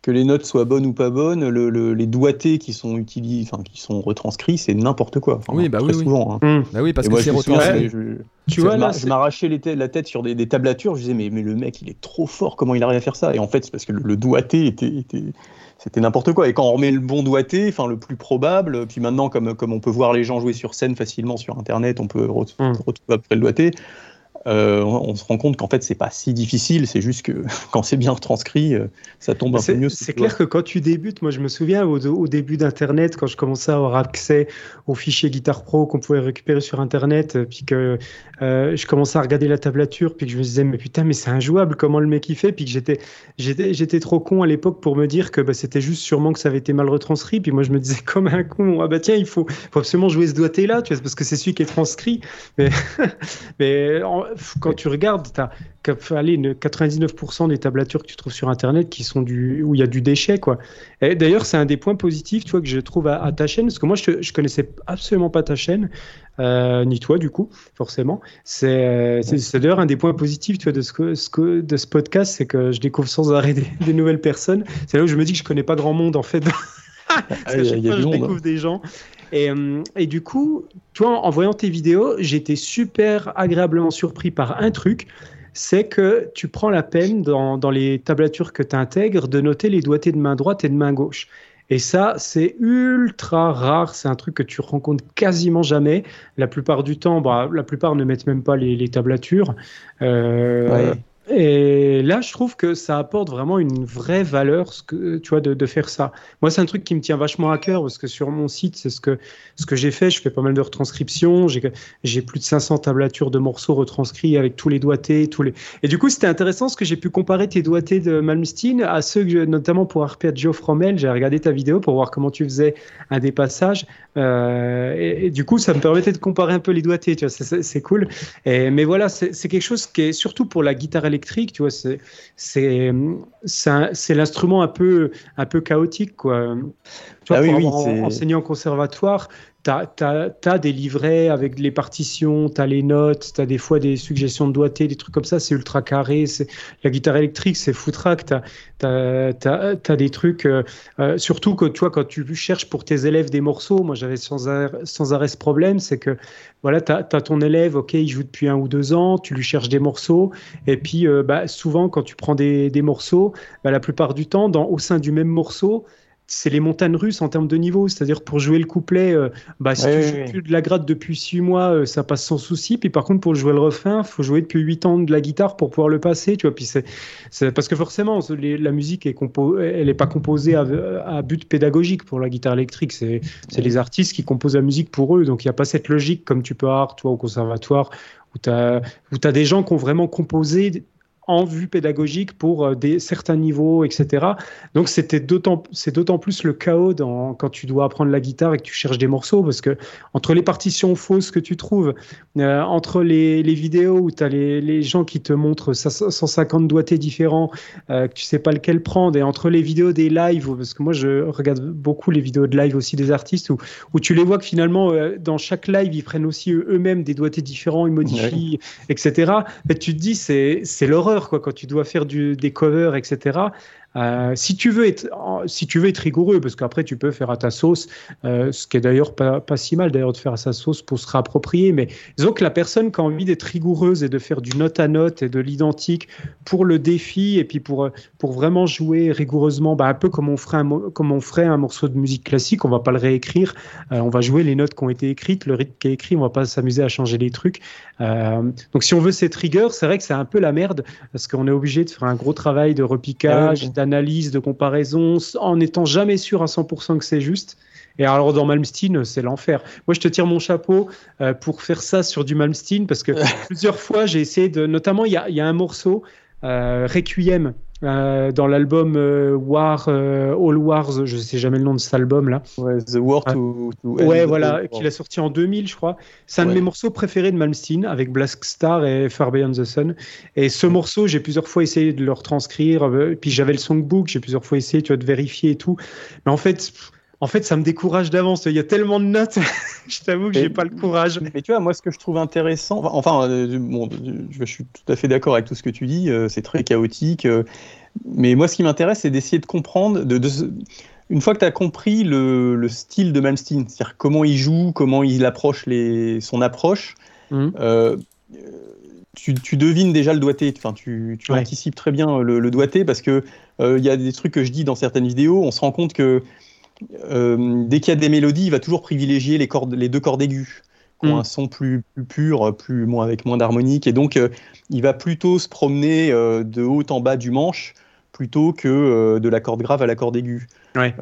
[SPEAKER 4] que les notes soient bonnes ou pas bonnes, le- le- les doigtés qui sont utilisés, enfin qui sont retranscrits, c'est n'importe quoi. Enfin,
[SPEAKER 1] Oui, bah
[SPEAKER 4] très
[SPEAKER 1] oui, oui.
[SPEAKER 4] souvent. hein.
[SPEAKER 3] Mhm.
[SPEAKER 1] Bah oui parce
[SPEAKER 4] Et
[SPEAKER 1] que
[SPEAKER 4] moi,
[SPEAKER 1] c'est retranscrit.
[SPEAKER 4] je-
[SPEAKER 3] Tu vois, là,
[SPEAKER 4] je m'arrachais la tête sur des, des tablatures. Je disais, mais, mais le mec, il est trop fort. Comment il arrive à faire ça? Et en fait, c'est parce que le, le doigté était, était- c'était n'importe quoi. Et quand on remet le bon doigté, enfin le plus probable, puis maintenant, comme, comme on peut voir les gens jouer sur scène facilement sur Internet, on peut re-
[SPEAKER 3] Mm.
[SPEAKER 4] retrouver après le doigté. Euh, on, se rend compte qu'en fait, c'est pas si difficile. C'est juste que [LAUGHS] quand c'est bien retranscrit, euh, ça tombe un peu mieux.
[SPEAKER 3] c'est clair que quand tu débutes, moi je me souviens au, au début d'Internet, quand je commençais à avoir accès aux fichiers Guitar Pro qu'on pouvait récupérer sur Internet, euh, puis que euh, je commençais à regarder la tablature, puis que je me disais, mais putain, mais c'est injouable comment le mec il fait, puis que j'étais, j'étais, j'étais trop con à l'époque pour me dire que bah, c'était juste sûrement que ça avait été mal retranscrit, puis moi je me disais [LAUGHS] comme un con, ah bah tiens, il faut, faut absolument jouer ce doigté là, tu vois, parce que c'est celui qui est transcrit. Mais, [LAUGHS] mais en- quand tu regardes, t'as qu'à- allez, une- 99% des tablatures que tu trouves sur Internet qui sont du, où il y a du déchet, quoi. Et d'ailleurs, c'est un des points positifs, tu vois, que je trouve à, à ta chaîne, parce que moi, je, je connaissais absolument pas ta chaîne, euh, ni toi, du coup, forcément. C'est, euh, c'est, c'est d'ailleurs un des points positifs, tu vois, de ce, que- ce que- de ce podcast, c'est que je découvre sans arrêt des, des nouvelles personnes. C'est là où je me dis que je connais pas grand monde, en fait. [LAUGHS] Parce
[SPEAKER 4] Ah, il y a- y
[SPEAKER 3] fois, je
[SPEAKER 4] monde, hein.
[SPEAKER 3] découvre des gens. Et, euh, et du coup, toi, en voyant tes vidéos, j'étais super agréablement surpris par un truc. C'est que tu prends la peine dans, les tablatures que tu intègres de noter les doigtés de main droite et de main gauche. Et ça, c'est ultra rare. C'est un truc que tu rencontres quasiment jamais. La plupart du temps, bah, la plupart ne mettent même pas les, tablatures. Euh. Et là, je trouve que ça apporte vraiment une vraie valeur, ce que, tu vois, de, faire ça. Moi, c'est un truc qui me tient vachement à cœur parce que sur mon site, c'est ce que, ce que j'ai fait. Je fais pas mal de retranscriptions. J'ai, plus de 500 tablatures de morceaux retranscrits avec tous les doigtés, tous les. Et du coup, c'était intéressant parce que j'ai pu comparer tes doigtés de Malmsteen à ceux que, notamment pour Arpeggio Fromel. J'ai regardé ta vidéo pour voir comment tu faisais un des passages. Euh, et, et du coup, ça me permettait de comparer un peu les doigtés. Tu vois, c'est, cool. Et, mais voilà, c'est quelque chose qui est surtout pour la guitare électrique. Tu vois, c'est, c'est, c'est, l'instrument un peu, un peu chaotique, quoi. Tu vois,
[SPEAKER 4] Ah oui,
[SPEAKER 3] pour
[SPEAKER 4] oui, c'est-
[SPEAKER 3] enseigné en conservatoire, tu as, des livrets avec les partitions, tu as les notes, tu as des fois des suggestions de doigté, des trucs comme ça, c'est ultra carré. La guitare électrique, c'est foutraque. Tu as, des trucs, euh, euh, surtout que tu quand tu cherches pour tes élèves des morceaux, moi j'avais sans, arrêt- sans arrêt ce problème, c'est que voilà, tu as, ton élève, ok, il joue depuis un ou deux ans, tu lui cherches des morceaux, et puis euh, bah, souvent quand tu prends des, des morceaux, bah, la plupart du temps, dans, au sein du même morceau, c'est les montagnes russes en termes de niveau. C'est-à-dire pour jouer le couplet, euh, bah, si
[SPEAKER 4] Ouais,
[SPEAKER 3] tu joues plus de la gratte depuis six mois, euh, ça passe sans souci. Puis par contre, pour jouer le refrain, faut jouer depuis huit ans de la guitare pour pouvoir le passer. Tu vois. Puis c'est, parce que forcément, les- la musique est compo- elle n'est pas composée à, à but pédagogique pour la guitare électrique. C'est, c'est les artistes qui composent la musique pour eux. Donc il n'y a pas cette logique comme tu peux avoir toi au conservatoire où tu as, t'as des gens qui ont vraiment composé en vue pédagogique pour euh, des, certains niveaux, etc. Donc c'était d'autant, c'est d'autant plus le chaos dans, quand tu dois apprendre la guitare et que tu cherches des morceaux, parce que entre les partitions fausses que tu trouves, euh, entre les, les vidéos où tu as les, les gens qui te montrent 150 doigtés différents, euh, que tu sais pas lequel prendre, et entre les vidéos des lives, parce que moi je regarde beaucoup les vidéos de live aussi des artistes, où, où tu les vois que finalement euh, dans chaque live ils prennent aussi eux- eux-mêmes des doigtés différents, ils modifient, etc. Tu te dis c'est c'est l'horreur quand tu dois faire du, des covers, etc. Euh, si, tu veux être, si tu veux être rigoureux, parce qu'après tu peux faire à ta sauce, euh, ce qui est d'ailleurs pas, pas, si mal d'ailleurs de faire à sa sauce pour se réapproprier, mais disons que la personne qui a envie d'être rigoureuse et de faire du note à note et de l'identique pour le défi et puis pour, pour vraiment jouer rigoureusement, bah, un peu comme on, ferait un, comme on ferait un morceau de musique classique, on va pas le réécrire, euh, on va jouer les notes qui ont été écrites, le rythme qui est écrit, on va pas s'amuser à changer les trucs. Euh, donc si on veut cette rigueur, c'est vrai que c'est un peu la merde parce qu'on est obligé de faire un gros travail de repiquage, ah d'analyse, de comparaison, en n'étant jamais sûr à 100% que c'est juste. Et alors dans Malmsteen, c'est l'enfer. Moi, je te tire mon chapeau euh, pour faire ça sur du Malmsteen parce que [LAUGHS] plusieurs fois, j'ai essayé de. Notamment, il y a, y a, un morceau, euh, Requiem, euh, dans l'album euh, War, euh, All Wars, je sais jamais le nom de cet album là.
[SPEAKER 4] Ouais, The War to, to
[SPEAKER 3] Ouais, voilà, qu'il a sorti en 2000, je crois. C'est un ouais. de mes morceaux préférés de Malmsteen avec Black Star et Far Beyond the Sun. Et ce morceau, j'ai plusieurs fois essayé de le retranscrire. Puis j'avais le songbook, j'ai plusieurs fois essayé tu vois, de vérifier et tout. Mais en fait. En fait, ça me décourage d'avance. Il y a tellement de notes, [LAUGHS] je t'avoue que j'ai pas le courage.
[SPEAKER 4] Mais tu vois, moi, ce que je trouve intéressant, enfin, euh, bon, je suis tout à fait d'accord avec tout ce que tu dis. Euh, c'est très chaotique. Euh, mais moi, ce qui m'intéresse, c'est d'essayer de comprendre. De, de, une fois que tu as compris le, le, style de Malmsteen, c'est-à-dire comment il joue, comment il approche les, son approche, mmh. tu, tu, devines déjà le doigté. Enfin, tu, tu ouais. anticipes très bien le, le doigté parce que il y a des trucs que je dis dans certaines vidéos. On se rend compte que euh, dès qu'il y a des mélodies, il va toujours privilégier les, cordes, les deux cordes aiguës, qui ont mm. un son plus, plus pur, plus, moins, avec moins d'harmonique. Et donc, euh, il va plutôt se promener euh, de haut en bas du manche plutôt que de la corde grave à la corde aiguë.
[SPEAKER 3] Ouais.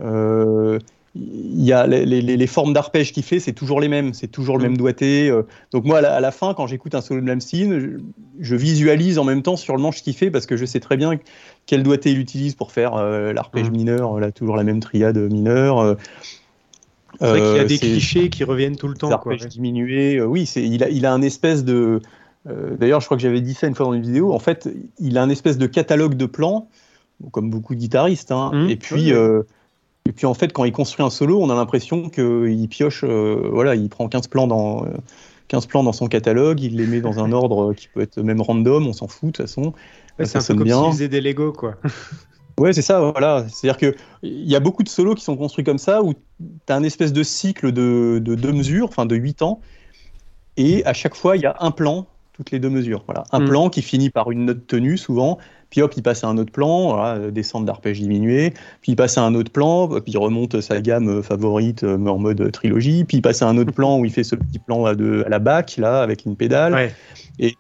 [SPEAKER 4] Il y a les, les, les formes d'arpège qu'il fait, c'est toujours les mêmes, c'est toujours le même doigté. donc moi, à la, à la fin, quand j'écoute un solo de Lamsine, je, je, visualise en même temps sur le manche qu'il fait parce que je sais très bien quel doigté il utilise pour faire euh, l'arpège mmh. mineur, là toujours la même triade mineure. Euh,
[SPEAKER 3] c'est vrai qu'il y a des clichés qui reviennent tout le temps.
[SPEAKER 4] L'arpège diminué, euh, oui, il a, il a un espèce de. D'ailleurs, je crois que j'avais dit ça une fois dans une vidéo. En fait, il a un espèce de catalogue de plans, comme beaucoup de guitaristes. Hein, mmh. Et puis. Oui. Et puis en fait, quand il construit un solo, on a l'impression qu'il pioche, euh, voilà, il prend 15 plans dans, euh, 15 plans dans son catalogue, il les met dans un [LAUGHS] ordre qui peut être même random, on s'en fout de toute façon.
[SPEAKER 3] Ouais, c'est un peu comme bien. s'il faisait des Lego, quoi. [LAUGHS]
[SPEAKER 4] ouais, c'est ça, voilà. C'est-à-dire qu'il y a beaucoup de solos qui sont construits comme ça, où tu as un espèce de cycle de, de deux mesures, enfin de 8 ans, et à chaque fois, il y a un plan toutes les deux mesures. Voilà. Un mm. plan qui finit par une note tenue, souvent, puis hop, il passe à un autre plan, voilà, descente d'arpège diminué, puis il passe à un autre plan, puis il remonte sa gamme favorite euh, en mode trilogie, puis il passe à un autre plan où il fait ce petit plan à, de, à la bac, là, avec une pédale.
[SPEAKER 3] Ouais.
[SPEAKER 4] Et,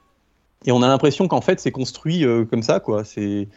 [SPEAKER 4] et on a l'impression qu'en fait, c'est construit euh, comme ça, quoi. C'est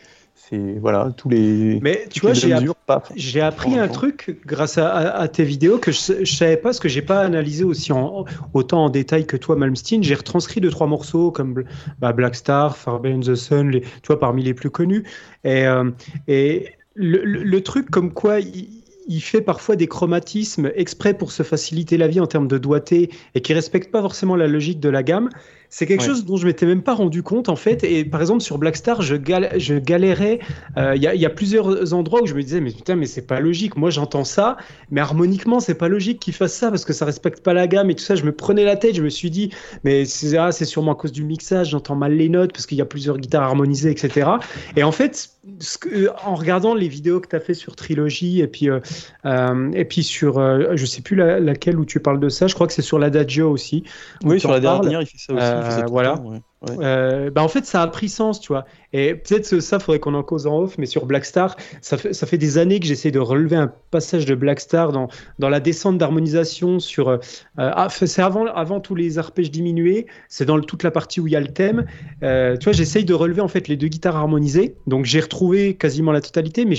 [SPEAKER 4] c'est voilà tous les.
[SPEAKER 3] Mais tu vois, j'ai appris, appris un truc grâce à, à, à, tes vidéos que je, je savais pas, ce que j'ai pas analysé aussi en, autant en détail que toi, Malmsteen. J'ai retranscrit deux trois morceaux comme bah, Black Star, Far Beyond the Sun, les, tu vois, parmi les plus connus. Et, euh, et le, le, le, truc comme quoi. Il, il fait parfois des chromatismes exprès pour se faciliter la vie en termes de doigté et qui respectent pas forcément la logique de la gamme. C'est quelque ouais. chose dont je m'étais même pas rendu compte en fait. Et par exemple sur Blackstar, je, gal je galérais. Il euh, y, a, y, a plusieurs endroits où je me disais mais putain mais c'est pas logique. Moi j'entends ça, mais harmoniquement c'est pas logique qu'il fasse ça parce que ça respecte pas la gamme et tout ça. Je me prenais la tête. Je me suis dit mais c'est ah, sûrement à cause du mixage. J'entends mal les notes parce qu'il y a plusieurs guitares harmonisées etc. Et en fait ce que, en regardant les vidéos que tu as fait sur Trilogy et puis euh, euh, et puis sur je sais plus la, laquelle où tu parles de ça. Je crois que c'est sur l'Adagio aussi.
[SPEAKER 4] Oui sur la dernière il fait ça aussi.
[SPEAKER 3] Voilà. Ouais. Ouais. Euh, bah en fait, ça a pris sens, tu vois. Et peut-être ça, faudrait qu'on en cause en off, mais sur Blackstar, ça fait, ça fait des années que j'essaie de relever un passage de Blackstar dans, dans la descente d'harmonisation sur. Euh, ah, c'est avant, avant tous les arpèges diminués, c'est dans toute la partie où il y a le thème. Euh, tu vois, j'essaye de relever en fait les deux guitares harmonisées. Donc j'ai retrouvé quasiment la totalité, mais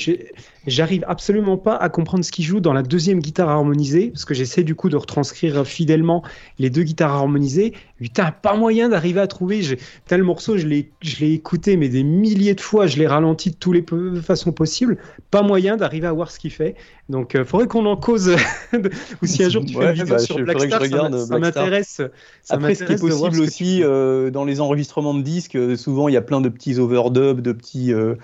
[SPEAKER 3] j'arrive absolument pas à comprendre ce qu'il joue dans la deuxième guitare harmonisée, parce que j'essaie du coup de retranscrire fidèlement les deux guitares harmonisées. Putain, pas moyen d'arriver à trouver tel morceau, je l'ai écouté, mais des milliers de fois, je l'ai ralenti de toutes les façons possibles. Pas moyen d'arriver à voir ce qu'il fait. Donc, il euh, faudrait qu'on en cause. [LAUGHS] Ou si un jour tu fais une vidéo bah, sur Blackstar, ça, ça m'intéresse.
[SPEAKER 4] Après, ce qui est possible aussi, euh, dans les enregistrements de disques, euh, souvent, il y a plein de petits overdubs, de petits euh,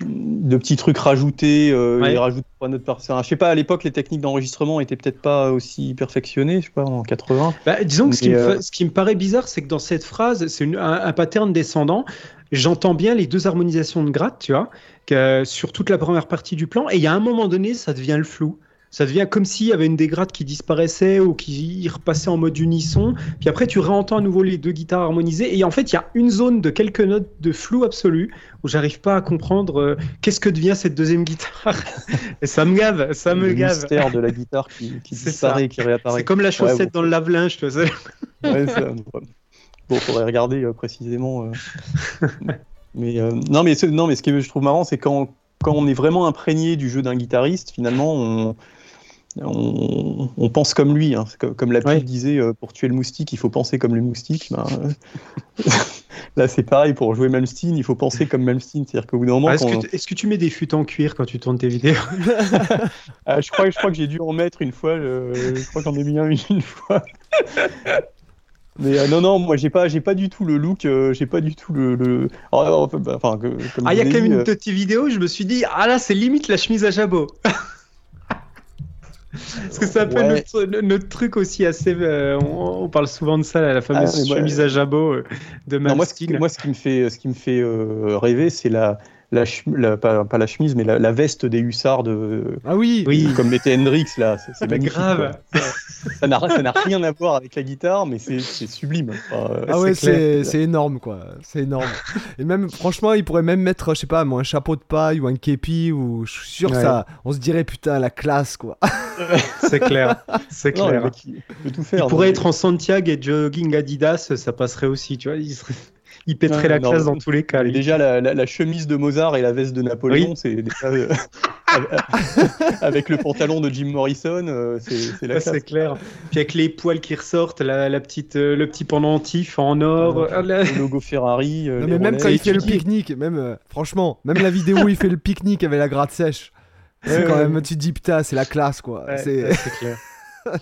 [SPEAKER 4] de petits trucs rajoutés, euh, ouais. ils rajoutent pas notre personne. Je sais pas, à l'époque, les techniques d'enregistrement étaient peut-être pas aussi perfectionnées, je sais pas, en 80.
[SPEAKER 3] Bah, disons que ce qui, euh... me, ce qui, me, paraît bizarre, c'est que dans cette phrase, c'est un, un, pattern descendant. j'entends bien les deux harmonisations de gratte, tu vois, que, sur toute la première partie du plan, et il y a un moment donné, ça devient le flou. Ça devient comme s'il y avait une des grattes qui disparaissait ou qui repassait en mode unisson. Puis après, tu réentends à nouveau les deux guitares harmonisées. Et en fait, il y a une zone de quelques notes de flou absolu où j'arrive pas à comprendre euh, qu'est-ce que devient cette deuxième guitare. [LAUGHS] et ça me gave, ça me
[SPEAKER 4] le
[SPEAKER 3] gave.
[SPEAKER 4] mystère de la guitare qui, qui [LAUGHS] disparaît,
[SPEAKER 3] ça.
[SPEAKER 4] qui réapparaît.
[SPEAKER 3] C'est comme la chaussette
[SPEAKER 4] Ouais,
[SPEAKER 3] dans le lave-linge, tu vois. [LAUGHS]
[SPEAKER 4] Ouais, ça, bon, faudrait regarder euh, précisément. euh. mais non, mais ce, non, mais ce que je trouve marrant, c'est quand quand on est vraiment imprégné du jeu d'un guitariste, finalement, on on, on pense comme lui. hein. Comme, comme la pub
[SPEAKER 3] Ouais.
[SPEAKER 4] disait, euh, pour tuer le moustique, il faut penser comme le moustique. Ben, euh, [LAUGHS] Là, c'est pareil, pour jouer Malmsteen, il faut penser comme Malmsteen. C'est-à-dire qu'au bout d'un moment,
[SPEAKER 3] Ah, Est-ce
[SPEAKER 4] quand-
[SPEAKER 3] que, tu- est-ce que tu mets des fûts en cuir quand tu tournes tes vidéos? [LAUGHS] [LAUGHS]
[SPEAKER 4] Ah, je, crois, je crois que j'ai dû en mettre une fois. Je, je crois que j'en ai mis un une fois. Mais euh, non, non, moi j'ai pas, j'ai pas du tout le look, euh, j'ai pas du tout le. le... Enfin, bah, enfin, que- comme
[SPEAKER 3] Ah, il y a quand même une petite vidéo, je me suis dit, ah là, c'est limite la chemise à jabot. Parce que c'est un peu
[SPEAKER 4] Ouais.
[SPEAKER 3] notre, notre truc aussi assez. euh, on, on parle souvent de ça, la fameuse
[SPEAKER 4] Ah,
[SPEAKER 3] chemise à jabot euh, de
[SPEAKER 4] Non, moi, ce qui, moi, ce qui me fait, ce qui me fait euh, rêver, c'est la, la, pas, pas la chemise, mais la, la veste des hussards de,
[SPEAKER 1] Ah oui,
[SPEAKER 3] Oui.
[SPEAKER 4] comme l'était Hendrix là. C'est,
[SPEAKER 3] grave.
[SPEAKER 4] Ça n'a, ça n'a rien à voir avec la guitare, mais c'est, sublime. Enfin, euh,
[SPEAKER 1] Ah ouais,
[SPEAKER 3] c'est
[SPEAKER 1] énorme quoi, c'est énorme. Et même, franchement, il pourrait même mettre, je sais pas, moi, un chapeau de paille ou un képi ou je suis sûr
[SPEAKER 3] Ouais.
[SPEAKER 1] ça, on se dirait putain la classe quoi. [LAUGHS]
[SPEAKER 3] C'est clair. C'est clair.
[SPEAKER 4] mec, il peut tout
[SPEAKER 3] Il
[SPEAKER 4] faire.
[SPEAKER 3] pourrait
[SPEAKER 4] donc-
[SPEAKER 3] être en Santiago et jogging Adidas, ça passerait aussi, tu vois. Il, serait- il pèterait
[SPEAKER 4] Ouais,
[SPEAKER 3] la
[SPEAKER 4] non,
[SPEAKER 3] classe dans tous les cas. Lui.
[SPEAKER 4] déjà, la, la- la chemise de Mozart et la veste de Napoléon,
[SPEAKER 3] Oui.
[SPEAKER 4] c'est déjà, euh, [LAUGHS] avec le pantalon de Jim Morrison, euh, c'est, la classe.
[SPEAKER 3] c'est clair. Puis avec les poils qui ressortent, la, la petite, euh, le petit pendentif en or. La-
[SPEAKER 4] Le logo Ferrari. euh,
[SPEAKER 1] Non,
[SPEAKER 4] les
[SPEAKER 1] mais même quand il fait le pique-nique, même euh, franchement, même la vidéo où il fait le pique-nique avec la gratte sèche, c'est
[SPEAKER 4] Ouais,
[SPEAKER 1] quand
[SPEAKER 4] ouais.
[SPEAKER 1] même, tu te dis putain, c'est la classe quoi.
[SPEAKER 3] Ouais,
[SPEAKER 1] c'est
[SPEAKER 3] clair. [LAUGHS]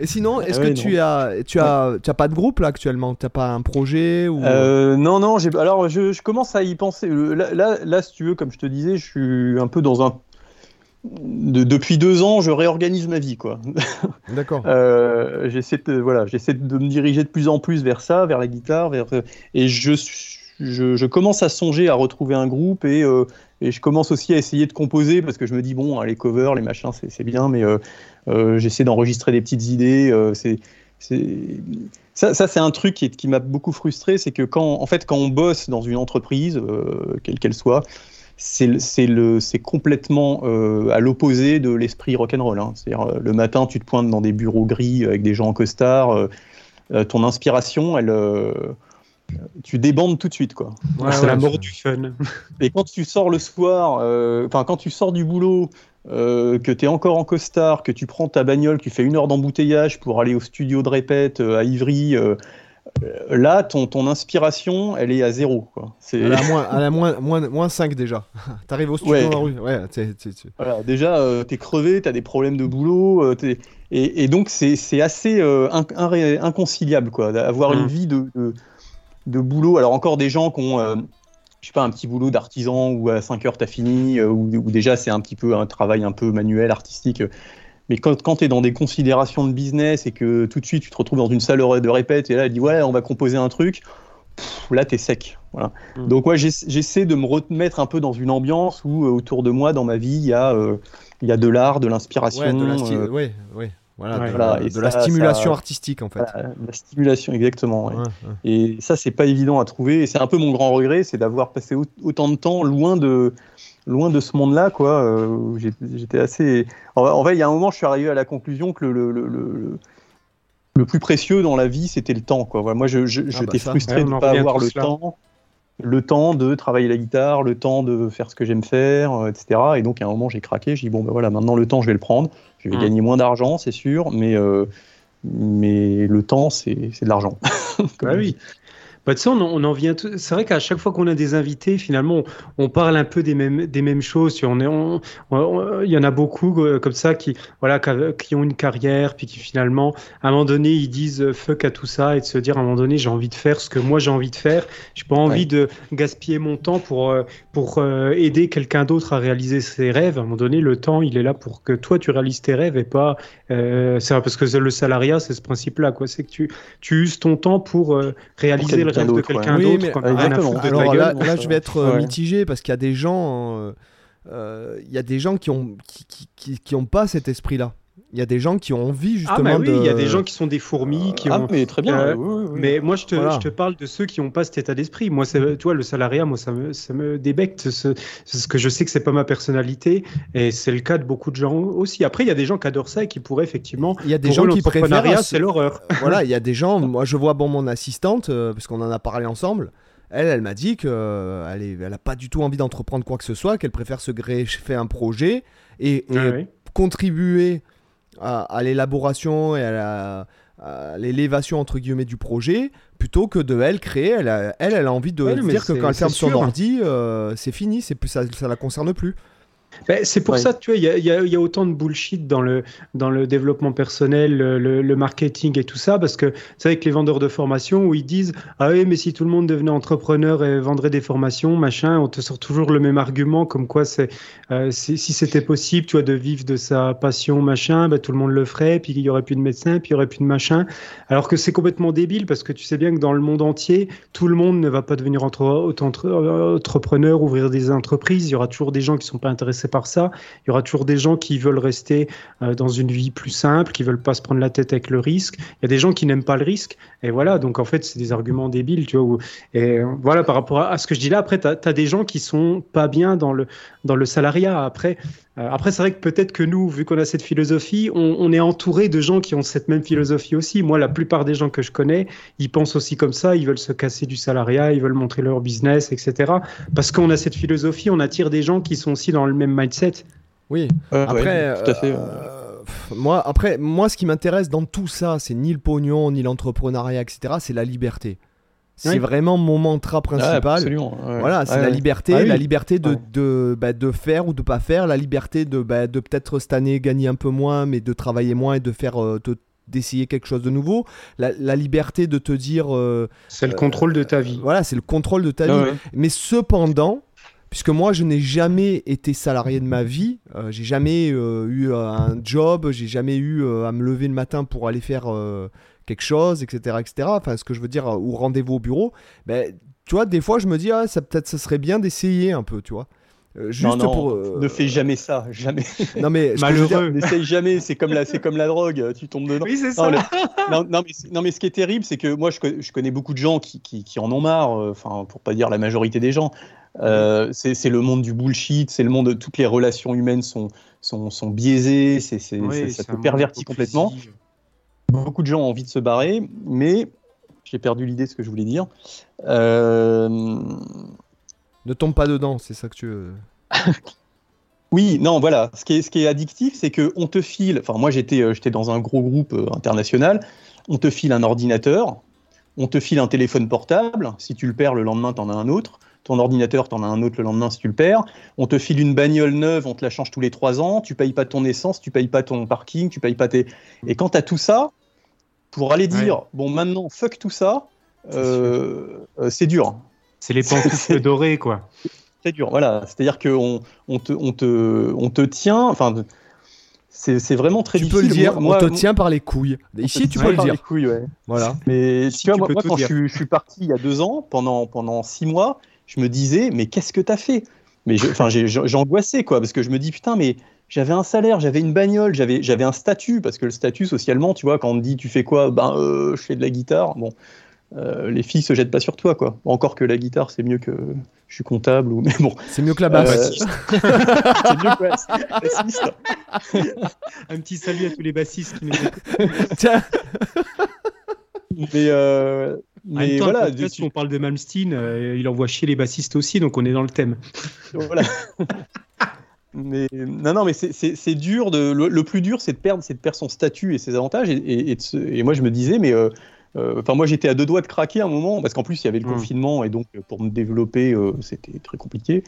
[SPEAKER 1] Et sinon, est-ce
[SPEAKER 4] Ah ouais,
[SPEAKER 1] que tu as, tu as, tu as pas de groupe là actuellement? T'as pas un projet ou
[SPEAKER 4] Euh, non, non, alors je, je commence à y penser. Le- Là, là, là, si tu veux, comme je te disais, je suis un peu dans un. de- depuis deux ans, je réorganise ma vie, quoi. [LAUGHS]
[SPEAKER 1] D'accord.
[SPEAKER 4] Euh, j'essaie de, voilà, j'essaie de me diriger de plus en plus vers ça, vers la guitare, vers, et je, je, je commence à songer à retrouver un groupe et, euh, et je commence aussi à essayer de composer parce que je me dis bon, hein, les covers, les machins, c'est, bien, mais euh, euh, j'essaie d'enregistrer des petites idées. euh, c'est, c'est... Ça, ça, c'est un truc qui, m'a beaucoup frustré, c'est que quand, en fait, quand on bosse dans une entreprise, euh, quelle qu'elle soit, c'est, le- c'est, le, c'est complètement euh, à l'opposé de l'esprit rock'n'roll. Hein. C'est-à-dire, euh, le matin, tu te pointes dans des bureaux gris avec des gens en costard, euh, euh, ton inspiration, elle, euh, tu débandes tout de suite, quoi.
[SPEAKER 1] Ouais,
[SPEAKER 3] c'est
[SPEAKER 1] ouais,
[SPEAKER 3] la mort du fun.
[SPEAKER 4] Et quand tu sors le soir, euh, enfin quand tu sors du boulot, euh, que tu es encore en costard, que tu prends ta bagnole, tu fais une heure d'embouteillage pour aller au studio de répète euh, à Ivry, euh, là, ton, ton inspiration, elle est à zéro. Quoi. C'est,
[SPEAKER 1] Elle a moins, [LAUGHS] elle a moins, moins, moins 5 déjà. [LAUGHS] T'arrives au studio
[SPEAKER 4] Ouais.
[SPEAKER 1] dans la rue. Ouais, t'es- t'es- t'es-
[SPEAKER 4] voilà, déjà, euh, tu es crevé, tu as des problèmes de boulot, t'es- et, et donc c'est, c'est assez inconciliable quoi, d'avoir
[SPEAKER 3] Mm.
[SPEAKER 4] une vie de, de, de boulot. Alors encore des gens qui ont... je sais pas, un petit boulot d'artisan où à 5 heures t'as fini, euh, où, où déjà c'est un petit peu un travail un peu manuel, artistique. Mais quand, quand tu es dans des considérations de business et que tout de suite tu te retrouves dans une salle de répète et là elle dit ouais on va composer un truc, pff, là t'es sec. Voilà.
[SPEAKER 3] Mm.
[SPEAKER 4] Donc ouais j'essa- j'essaie de me remettre un peu dans une ambiance où euh, autour de moi dans ma vie il y a, euh, il y a de l'art, de l'inspiration.
[SPEAKER 1] Ouais, de
[SPEAKER 4] euh,
[SPEAKER 1] ouais, ouais. Voilà,
[SPEAKER 3] Ouais.
[SPEAKER 1] de,
[SPEAKER 4] Voilà,
[SPEAKER 1] de
[SPEAKER 4] et
[SPEAKER 1] la stimulation
[SPEAKER 4] ça-
[SPEAKER 1] artistique en fait.
[SPEAKER 4] voilà, la stimulation exactement. ouais.
[SPEAKER 1] Ouais, ouais.
[SPEAKER 4] Et ça, c'est pas évident à trouver. Et c'est un peu mon grand regret, c'est d'avoir passé au- autant de temps loin de, loin de ce monde-là, quoi. euh, J'étais assez. En, fait, il y a un moment, je suis arrivé à la conclusion que le, le, le, le- le plus précieux dans la vie, c'était le temps, quoi. Voilà, moi, je, je-
[SPEAKER 1] Ah
[SPEAKER 4] j'étais
[SPEAKER 1] bah ça.
[SPEAKER 4] frustré
[SPEAKER 3] Ouais,
[SPEAKER 4] de ne pas avoir le temps. Le temps de travailler la guitare, le temps de faire ce que j'aime faire, euh, etc. Et donc, à un moment, j'ai craqué. J'ai dit, bon, ben voilà, maintenant, le temps, je vais le prendre. Je vais
[SPEAKER 3] Mm.
[SPEAKER 4] gagner moins d'argent, c'est sûr, mais, euh, mais le temps, c'est c'est de l'argent. [LAUGHS]
[SPEAKER 3] Bah oui. Bah, tu sais, on, en- on en vient. tout- C'est vrai qu'à chaque fois qu'on a des invités, finalement, on, on parle un peu des mêmes, des mêmes choses. On est, on- il y en a beaucoup euh, comme ça qui, voilà, qui, ont une carrière, puis qui finalement, à un moment donné, ils disent euh, fuck à tout ça et de se dire à un moment donné, j'ai envie de faire ce que moi j'ai envie de faire. J'ai pas envie
[SPEAKER 4] Ouais.
[SPEAKER 3] de gaspiller mon temps pour, euh, pour euh, aider quelqu'un d'autre à réaliser ses rêves. À un moment donné, le temps, il est là pour que toi tu réalises tes rêves et pas. euh, c'est parce que le salariat, c'est ce principe-là, quoi. C'est que tu, tu uses ton temps pour réaliser le
[SPEAKER 4] quelqu'un ouais.
[SPEAKER 1] Oui, mais-
[SPEAKER 4] Exactement.
[SPEAKER 1] Alors
[SPEAKER 3] gueule.
[SPEAKER 1] là,
[SPEAKER 4] bon,
[SPEAKER 1] là,
[SPEAKER 4] ça
[SPEAKER 1] je
[SPEAKER 4] va.
[SPEAKER 1] vais être euh,
[SPEAKER 4] Ouais.
[SPEAKER 1] mitigé parce qu'il y a des gens, euh, euh, il y a des gens qui ont qui, qui, qui- qui ont pas cet esprit-là. Il y a des gens qui ont envie
[SPEAKER 3] Ah
[SPEAKER 1] justement
[SPEAKER 3] bah oui,
[SPEAKER 1] de.
[SPEAKER 3] il y a des gens qui sont des fourmis, qui
[SPEAKER 4] Ah,
[SPEAKER 3] ont...
[SPEAKER 4] mais très bien.
[SPEAKER 3] Euh,
[SPEAKER 4] oui, oui, oui.
[SPEAKER 3] Mais moi, je te,
[SPEAKER 1] Voilà.
[SPEAKER 3] je te parle de ceux qui n'ont pas cet état d'esprit. Moi, tu vois, le salariat, moi, ça me, ça me débecte. Ce, ce que je sais que c'est pas ma personnalité, et c'est le cas de beaucoup de gens aussi. Après, il y a des gens qui adorent ça et qui pourraient effectivement.
[SPEAKER 1] Il y a des gens
[SPEAKER 3] eux,
[SPEAKER 1] qui préfèrent.
[SPEAKER 3] l'entrepreneuriat, c'est l'horreur.
[SPEAKER 1] voilà, il y a des gens. [LAUGHS] Moi, je vois bon mon assistante euh, parce qu'on en a parlé ensemble. Elle, elle m'a dit que euh, elle, a pas du tout envie d'entreprendre quoi que ce soit, qu'elle préfère se greffer un projet et, et
[SPEAKER 3] Ouais, ouais.
[SPEAKER 1] contribuer à, à l'élaboration et à la- l'élévation entre guillemets du projet plutôt que de elle créer elle a- elle, elle a envie de
[SPEAKER 3] Ouais,
[SPEAKER 1] dire que quand elle ferme son ordi euh, c'est fini c'est plus ça, ça la concerne plus
[SPEAKER 3] Ben, c'est pour
[SPEAKER 4] Ouais.
[SPEAKER 3] ça, tu vois, il y a, il y a- il y a autant de bullshit dans le, dans le développement personnel, le, le- le marketing et tout ça, parce que c'est avec les vendeurs de formation où ils disent Ah oui, mais si tout le monde devenait entrepreneur et vendrait des formations, machin, on te sort toujours le même argument, comme quoi c'est, euh, si c'était possible, tu vois, de vivre de sa passion, machin, ben, tout le monde le ferait, puis il y aurait plus de médecins, puis il y aurait plus de machin. Alors que c'est complètement débile, parce que tu sais bien que dans le monde entier, tout le monde ne va pas devenir entre, euh, entrepreneur, ouvrir des entreprises. Il y aura toujours des gens qui sont pas intéressés par ça. Il y aura toujours des gens qui veulent rester euh, dans une vie plus simple, qui veulent pas se prendre la tête avec le risque. Il y a des gens qui n'aiment pas le risque. Et voilà, donc en fait, c'est des arguments débiles, tu vois. Et euh, voilà, par rapport à, à ce que je dis là, après, tu as, des gens qui sont pas bien dans le, dans le salariat. Après, euh, après c'est vrai que peut-être que nous, vu qu'on a cette philosophie, on, on est entouré de gens qui ont cette même philosophie aussi. Moi, la plupart des gens que je connais, ils pensent aussi comme ça, ils veulent se casser du salariat, ils veulent montrer leur business, etc. Parce qu'on a cette philosophie, on attire des gens qui sont aussi dans le même mindset.
[SPEAKER 1] oui
[SPEAKER 4] ouais,
[SPEAKER 1] après
[SPEAKER 4] tout à fait.
[SPEAKER 1] euh, pff, moi après moi ce qui m'intéresse dans tout ça c'est ni le pognon ni l'entrepreneuriat etc c'est la liberté c'est
[SPEAKER 3] Oui.
[SPEAKER 1] vraiment mon mantra
[SPEAKER 4] Ah,
[SPEAKER 1] principal
[SPEAKER 4] absolument. ouais.
[SPEAKER 1] Voilà, c'est
[SPEAKER 4] Ouais,
[SPEAKER 1] la
[SPEAKER 4] ouais.
[SPEAKER 1] liberté,
[SPEAKER 4] Ah oui.
[SPEAKER 1] la liberté de, de, bah, de faire ou de pas faire, la liberté de, bah, de peut-être cette année gagner un peu moins, mais de travailler moins et de faire euh, de- d'essayer quelque chose de nouveau. La, la liberté de te dire, euh,
[SPEAKER 3] C'est le contrôle de ta vie.
[SPEAKER 1] voilà, c'est le contrôle de ta vie.
[SPEAKER 4] Ah ouais.
[SPEAKER 1] Mais cependant, puisque moi je n'ai jamais été salarié de ma vie, euh, j'ai jamais euh, eu euh, un job, j'ai jamais eu euh, à me lever le matin pour aller faire euh, quelque chose, etc., etc. Enfin, ce que je veux dire, euh, ou rendez-vous au bureau. Ben, tu vois, des fois je me dis, ah, ça peut-être ce serait bien d'essayer un peu, tu vois. Euh, juste
[SPEAKER 4] Non, non,
[SPEAKER 1] pour. euh,
[SPEAKER 4] Ne fais jamais ça, jamais. [LAUGHS]
[SPEAKER 1] Non mais
[SPEAKER 3] Malheureux.
[SPEAKER 4] N'essaye jamais, c'est comme, la, c'est comme la drogue, tu tombes dedans.
[SPEAKER 3] Oui, c'est
[SPEAKER 4] Non,
[SPEAKER 3] ça.
[SPEAKER 4] le- non, non, mais, c'est- non, mais ce qui est terrible, c'est que moi, je, co- je connais beaucoup de gens qui, qui, qui en ont marre, euh, enfin, pour pas dire la majorité des gens. Euh, c'est c'est le monde du bullshit, c'est le monde de toutes les relations humaines sont, sont, sont biaisées, c'est c'est-
[SPEAKER 3] Oui,
[SPEAKER 4] ça
[SPEAKER 3] c'est
[SPEAKER 4] te pervertit complètement. Beaucoup de gens ont envie de se barrer, mais j'ai perdu l'idée de ce que je voulais dire. Euh,
[SPEAKER 1] Ne tombe pas dedans, c'est ça que tu veux. [LAUGHS]
[SPEAKER 4] Oui, non, voilà. Ce qui est, ce qui est addictif, c'est que on te file. Enfin, moi, j'étais, euh, j'étais dans un gros groupe euh, international. On te file un ordinateur, on te file un téléphone portable. Si tu le perds, le lendemain, t'en as un autre. Ton ordinateur, t'en as un autre le lendemain si tu le perds. On te file une bagnole neuve, on te la change tous les trois ans. Tu payes pas ton essence, tu payes pas ton parking, tu payes pas tes. Et quand t'as tout ça, pour aller dire, bon, maintenant, fuck tout ça, euh, euh, c'est dur.
[SPEAKER 3] C'est les pantoufles [LAUGHS] dorées, quoi.
[SPEAKER 4] C'est dur, voilà. C'est-à-dire qu'on on te, on te, on te tient. Enfin, c'est c'est vraiment très
[SPEAKER 1] Tu
[SPEAKER 4] difficile.
[SPEAKER 1] peux le dire,
[SPEAKER 4] Moi-
[SPEAKER 1] on te
[SPEAKER 4] moi-
[SPEAKER 1] tient par les couilles. Ici, tu
[SPEAKER 4] Ouais,
[SPEAKER 1] peux le
[SPEAKER 4] par
[SPEAKER 1] dire.
[SPEAKER 4] les couilles, ouais.
[SPEAKER 1] Voilà.
[SPEAKER 4] Mais
[SPEAKER 3] Si,
[SPEAKER 4] tu vois,
[SPEAKER 3] tu
[SPEAKER 4] moi,
[SPEAKER 3] peux
[SPEAKER 4] moi,
[SPEAKER 3] tout
[SPEAKER 4] quand je je suis parti il y a deux ans, pendant, pendant six mois, je me disais, mais qu'est-ce que t'as fait? Mais enfin, j'ai j'ai angoissé, quoi, parce que je me dis, putain, mais j'avais un salaire, j'avais une bagnole, j'avais j'avais un statut, parce que le statut, socialement, tu vois, quand on te dit, tu fais quoi? Ben, euh, je fais de la guitare. Bon, euh, les filles se jettent pas sur toi, quoi. Encore que la guitare, c'est mieux que je suis comptable, ou [LAUGHS] mais bon,
[SPEAKER 1] C'est mieux que la basse.
[SPEAKER 4] Euh, [LAUGHS] c'est mieux que ouais, bassiste. [LAUGHS]
[SPEAKER 3] Un petit salut à tous les bassistes qui nous écoutent.
[SPEAKER 1] Tiens,
[SPEAKER 4] Mais, euh,
[SPEAKER 3] En
[SPEAKER 4] mais
[SPEAKER 3] temps,
[SPEAKER 4] voilà,
[SPEAKER 3] podcast,
[SPEAKER 4] tu-
[SPEAKER 3] on parle de Malmsteen, euh, il envoie chier les bassistes aussi, donc on est dans le thème. [LAUGHS]
[SPEAKER 4] voilà. mais non, non, mais c'est- dur. De, le, le plus dur, c'est de perdre, c'est de perdre son statut et ses avantages. Et, et- et de se- et moi, je me disais, mais euh, euh, enfin, moi, j'étais à deux doigts de craquer à un moment parce qu'en plus, il y avait le
[SPEAKER 3] Mm.
[SPEAKER 4] confinement et donc euh, pour me développer, euh, c'était très compliqué.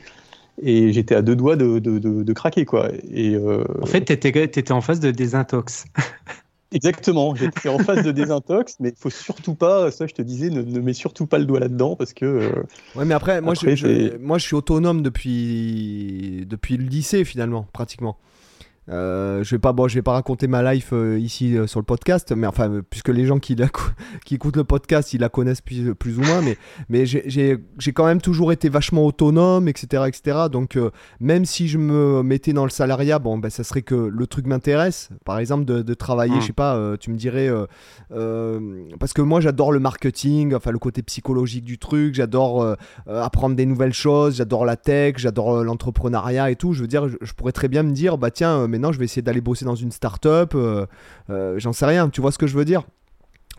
[SPEAKER 4] Et j'étais à deux doigts de, de, de, de craquer, quoi. Et euh,
[SPEAKER 3] En fait, t'étais étais en phase de désintox. [LAUGHS]
[SPEAKER 4] exactement, j'étais en phase de [LAUGHS] désintox, mais il faut surtout pas, ça, je te disais, ne, ne mets surtout pas le doigt là-dedans parce que euh,
[SPEAKER 1] Ouais, mais après, moi,
[SPEAKER 4] Après,
[SPEAKER 1] je, je-
[SPEAKER 4] c'est-
[SPEAKER 1] moi je suis autonome depuis, depuis le lycée, finalement, pratiquement. Euh, je vais pas, bon, je vais pas raconter ma life euh, ici euh, sur le podcast, mais enfin, puisque les gens qui, la [LAUGHS] qui écoutent le podcast, ils la connaissent plus, plus ou moins, mais, mais j'ai- quand même toujours été vachement autonome, etc., etc. Donc, même si je me mettais dans le salariat, bon, ben, ça serait que le truc m'intéresse. Par exemple, de, de travailler,
[SPEAKER 3] Mm.
[SPEAKER 1] je sais pas, tu me dirais, parce que moi, j'adore le marketing, enfin, le côté psychologique du truc, j'adore apprendre des nouvelles choses, j'adore la tech, j'adore l'entrepreneuriat et tout. Je veux dire, je, je pourrais très bien me dire, bah tiens, euh, maintenant je vais essayer d'aller bosser dans une start-up, euh, euh, j'en sais rien, tu vois ce que je veux dire?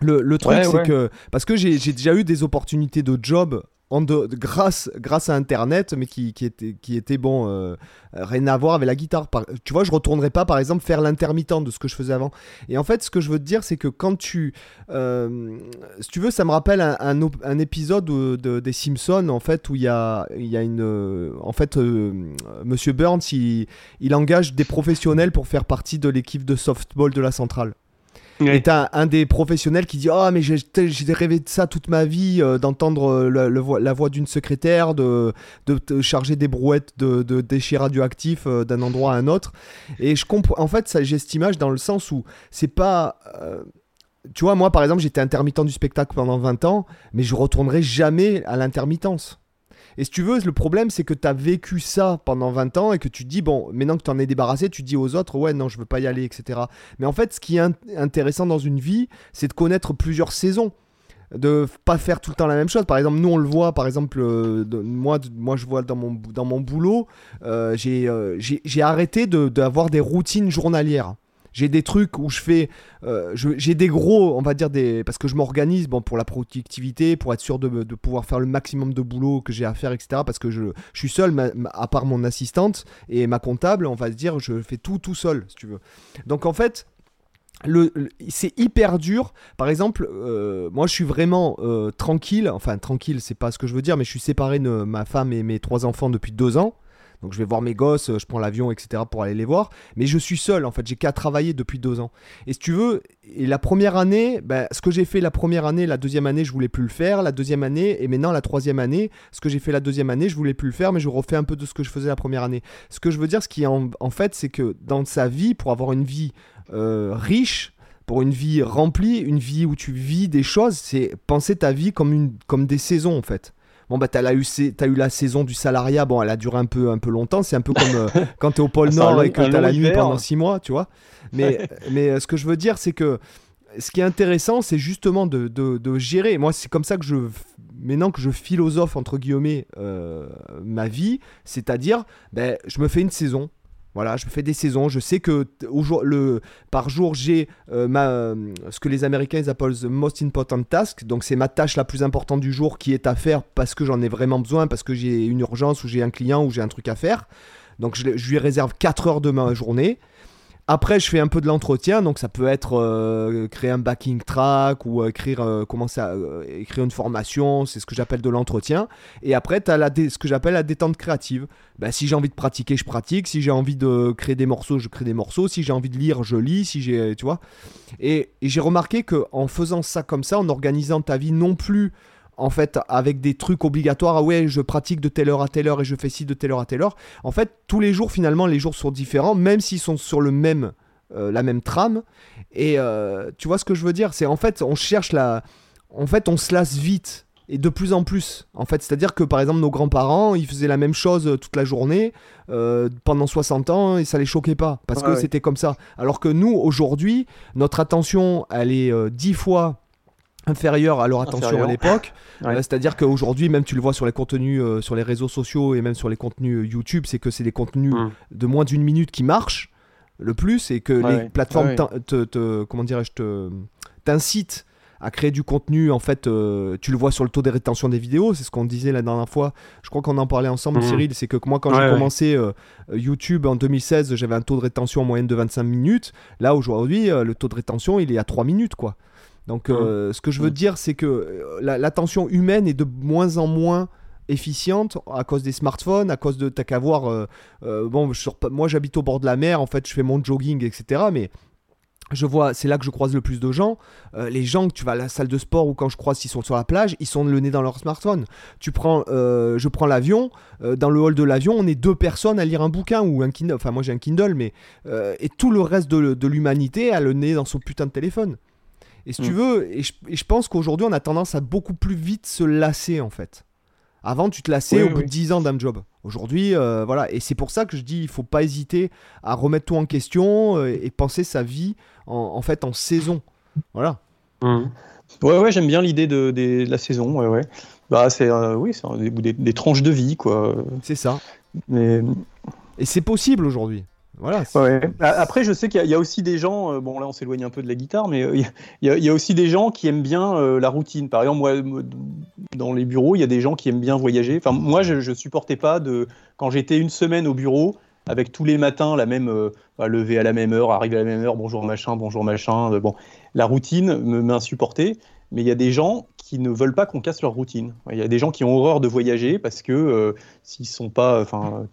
[SPEAKER 1] Le, le truc,
[SPEAKER 4] Ouais,
[SPEAKER 1] c'est
[SPEAKER 4] ouais.
[SPEAKER 1] que. Parce que j'ai déjà eu des opportunités de job. Grâce, grâce à internet mais qui, qui était qui était bon euh, rien à voir avec la guitare. Tu vois je retournerai pas par exemple faire l'intermittent de ce que je faisais avant. Et en fait ce que je veux te dire c'est que quand tu euh, si tu veux ça me rappelle un, épisode de, de- des Simpsons en fait où il y a y a une euh, en fait euh, Monsieur Burns il engage des professionnels pour faire partie de l'équipe de softball de la centrale
[SPEAKER 3] Ouais.
[SPEAKER 1] un des professionnels qui dit Ah, mais j'ai rêvé de ça toute ma vie, euh, d'entendre euh, la voix d'une secrétaire, de, de, charger des brouettes de, déchets radioactifs euh, d'un endroit à un autre. Et je comprends. En fait, j'ai cette image dans le sens où c'est pas. tu vois, moi par exemple, j'étais intermittent du spectacle pendant 20 ans, mais je retournerai jamais à l'intermittence. Et si tu veux, le problème, c'est que tu as vécu ça pendant 20 ans et que tu dis, bon, maintenant que tu en es débarrassé, tu dis aux autres, ouais, non, je veux pas y aller, etc. Mais en fait, ce qui est int- intéressant dans une vie, c'est de connaître plusieurs saisons. De pas faire tout le temps la même chose. Par exemple, nous, on le voit, par exemple, euh, moi, moi, je vois dans mon, dans mon boulot, euh, j'ai euh, j'ai- arrêté d'avoir des routines journalières. J'ai des trucs où je fais, euh, j'ai des gros, on va dire des, parce que je m'organise, pour la productivité, pour être sûr de, pouvoir faire le maximum de boulot que j'ai à faire, etc. Parce que je, suis seul, à part mon assistante et ma comptable, on va se dire, je fais tout tout seul, si tu veux. Donc en fait, c'est hyper dur. Par exemple, euh, moi je suis vraiment euh, tranquille. Enfin, tranquille, c'est pas ce que je veux dire, mais je suis séparé de ma femme et mes trois enfants depuis deux ans. Donc je vais voir mes gosses, euh, je prends l'avion, etc. pour aller les voir. Mais je suis seul, en fait. J'ai qu'à travailler depuis deux ans. Et si tu veux, et la première année, ben, ce que j'ai fait la première année, la deuxième année, je voulais plus le faire. La deuxième année, et maintenant la troisième année, ce que j'ai fait la deuxième année, je voulais plus le faire, mais je refais un peu de ce que je faisais la première année. Ce que je veux dire, ce qui est en, en fait, c'est que dans sa vie, pour avoir une vie euh, riche, pour une vie remplie, une vie où tu vis des choses, c'est penser ta vie comme, une, comme des saisons en fait. Bon bah t'as eu, la saison du salariat, bon elle a duré un peu, un peu longtemps, c'est un peu comme euh, [LAUGHS] quand t'es au pôle Nord
[SPEAKER 4] long-
[SPEAKER 1] et que t'as la nuit pendant six mois, tu vois. Mais, [LAUGHS] mais euh, ce que je veux dire c'est que ce qui est intéressant c'est justement de, de, de gérer, moi c'est comme ça que je, maintenant que je philosophe entre guillemets euh, ma vie, c'est-à-dire ben, je me fais une saison, voilà, je fais des saisons. Je sais que au jour- le, par jour, j'ai euh, ce que les Américains appellent the most important task. Donc, c'est ma tâche la plus importante du jour qui est à faire parce que j'en ai vraiment besoin, parce que j'ai une urgence ou j'ai un client ou j'ai un truc à faire. Donc, je, je lui réserve 4 heures de ma journée. Après, je fais un peu de l'entretien, donc ça peut être euh, créer un backing track ou euh, écrire, euh, commencer à écrire une formation, c'est ce que j'appelle de l'entretien. Et après, tu as ce que j'appelle la détente créative. Bah, si j'ai envie de pratiquer, je pratique. Si j'ai envie de créer des morceaux, je crée des morceaux. Si j'ai envie de lire, je lis. Si j'ai, tu vois. Et, et j'ai remarqué que en faisant ça comme ça, en organisant ta vie non plus en fait avec des trucs obligatoires, ah ouais, je pratique de telle heure à telle heure et je fais ci de telle heure à telle heure. En fait, tous les jours finalement, les jours sont différents, même s'ils sont sur le même euh, la même trame. Et euh, tu vois ce que je veux dire? C'est en fait, on cherche la, en fait, on se lasse vite et de plus en plus. En fait, c'est-à-dire que par exemple, nos grands-parents, ils faisaient la même chose euh, toute la journée euh, pendant 60 ans et ça les choquait pas parce que
[SPEAKER 4] ouais.
[SPEAKER 1] c'était comme ça. Alors que nous, aujourd'hui, notre attention, elle est euh, 10 fois inférieure à leur attention à l'époque. [LAUGHS]
[SPEAKER 4] Ouais.
[SPEAKER 1] Euh, c'est-à-dire qu'aujourd'hui, même tu le vois sur les contenus, euh, sur les réseaux sociaux et même sur les contenus euh, YouTube, c'est que c'est des contenus
[SPEAKER 3] Mm.
[SPEAKER 1] de moins d'une minute qui marchent le plus et que
[SPEAKER 4] Ouais,
[SPEAKER 1] les
[SPEAKER 4] ouais.
[SPEAKER 1] plateformes
[SPEAKER 4] Ouais, ouais.
[SPEAKER 1] t'in- te, te- comment dirais-je te t'incitent à créer du contenu en fait euh, tu le vois sur le taux de rétention des vidéos c'est ce qu'on disait la dernière fois je crois qu'on en parlait ensemble
[SPEAKER 3] Mhm.
[SPEAKER 1] Cyril c'est que moi quand
[SPEAKER 3] Ouais,
[SPEAKER 1] j'ai
[SPEAKER 3] ouais.
[SPEAKER 1] commencé euh, YouTube en 2016 j'avais un taux de rétention en moyenne de 25 minutes là aujourd'hui euh, le taux de rétention il est à 3 minutes quoi donc euh, ce que je veux
[SPEAKER 4] Mhm.
[SPEAKER 1] dire c'est que euh, la- l'attention humaine est de moins en moins efficiente à cause des smartphones, à cause de t'as qu'à voir. euh, euh, bon, moi j'habite au bord de la mer, en fait je fais mon jogging, etc. Mais je vois, c'est là que je croise le plus de gens. Euh, les gens que tu vas à la salle de sport ou quand je croise s'ils sont sur la plage, ils sont le nez dans leur smartphone. Tu prends, euh, je prends l'avion, euh, dans le hall de l'avion, on est deux personnes à lire un bouquin ou un Kindle. Enfin, moi j'ai un Kindle, mais et tout le reste de, l'humanité a le nez dans son putain de téléphone. Et si tu mm. veux, et je, pense qu'aujourd'hui on a tendance à beaucoup plus vite se lasser en fait. Avant, tu te lassais au bout de 10 ans d'un job. Aujourd'hui, voilà. Et c'est pour ça que je dis, il faut pas hésiter à remettre tout en question et penser sa vie en, fait en saison. Voilà.
[SPEAKER 4] Mmh. Ouais, ouais, j'aime bien l'idée de, la saison. Ouais, ouais. Bah, c'est euh, oui, c'est des, des, tranches de vie, quoi.
[SPEAKER 1] C'est ça.
[SPEAKER 4] Mais...
[SPEAKER 1] Et c'est possible aujourd'hui. Voilà.
[SPEAKER 4] Après, je sais qu'il y, a aussi des gens, euh, bon là on s'éloigne un peu de la guitare, mais euh, il y, a aussi des gens qui aiment bien la routine. Par exemple, moi, dans les bureaux, il y a des gens qui aiment bien voyager. Enfin, moi, je, je supportais pas de, quand j'étais une semaine au bureau, avec tous les matins la même euh, bah, lever à la même heure, arriver à la même heure, bonjour machin, bonjour machin. Euh, bon, la routine me insupporté, mais il y a des gens qui ne veulent pas qu'on casse leur routine. Il y a des gens qui ont horreur de voyager parce que euh, s'ils sont pas, enfin,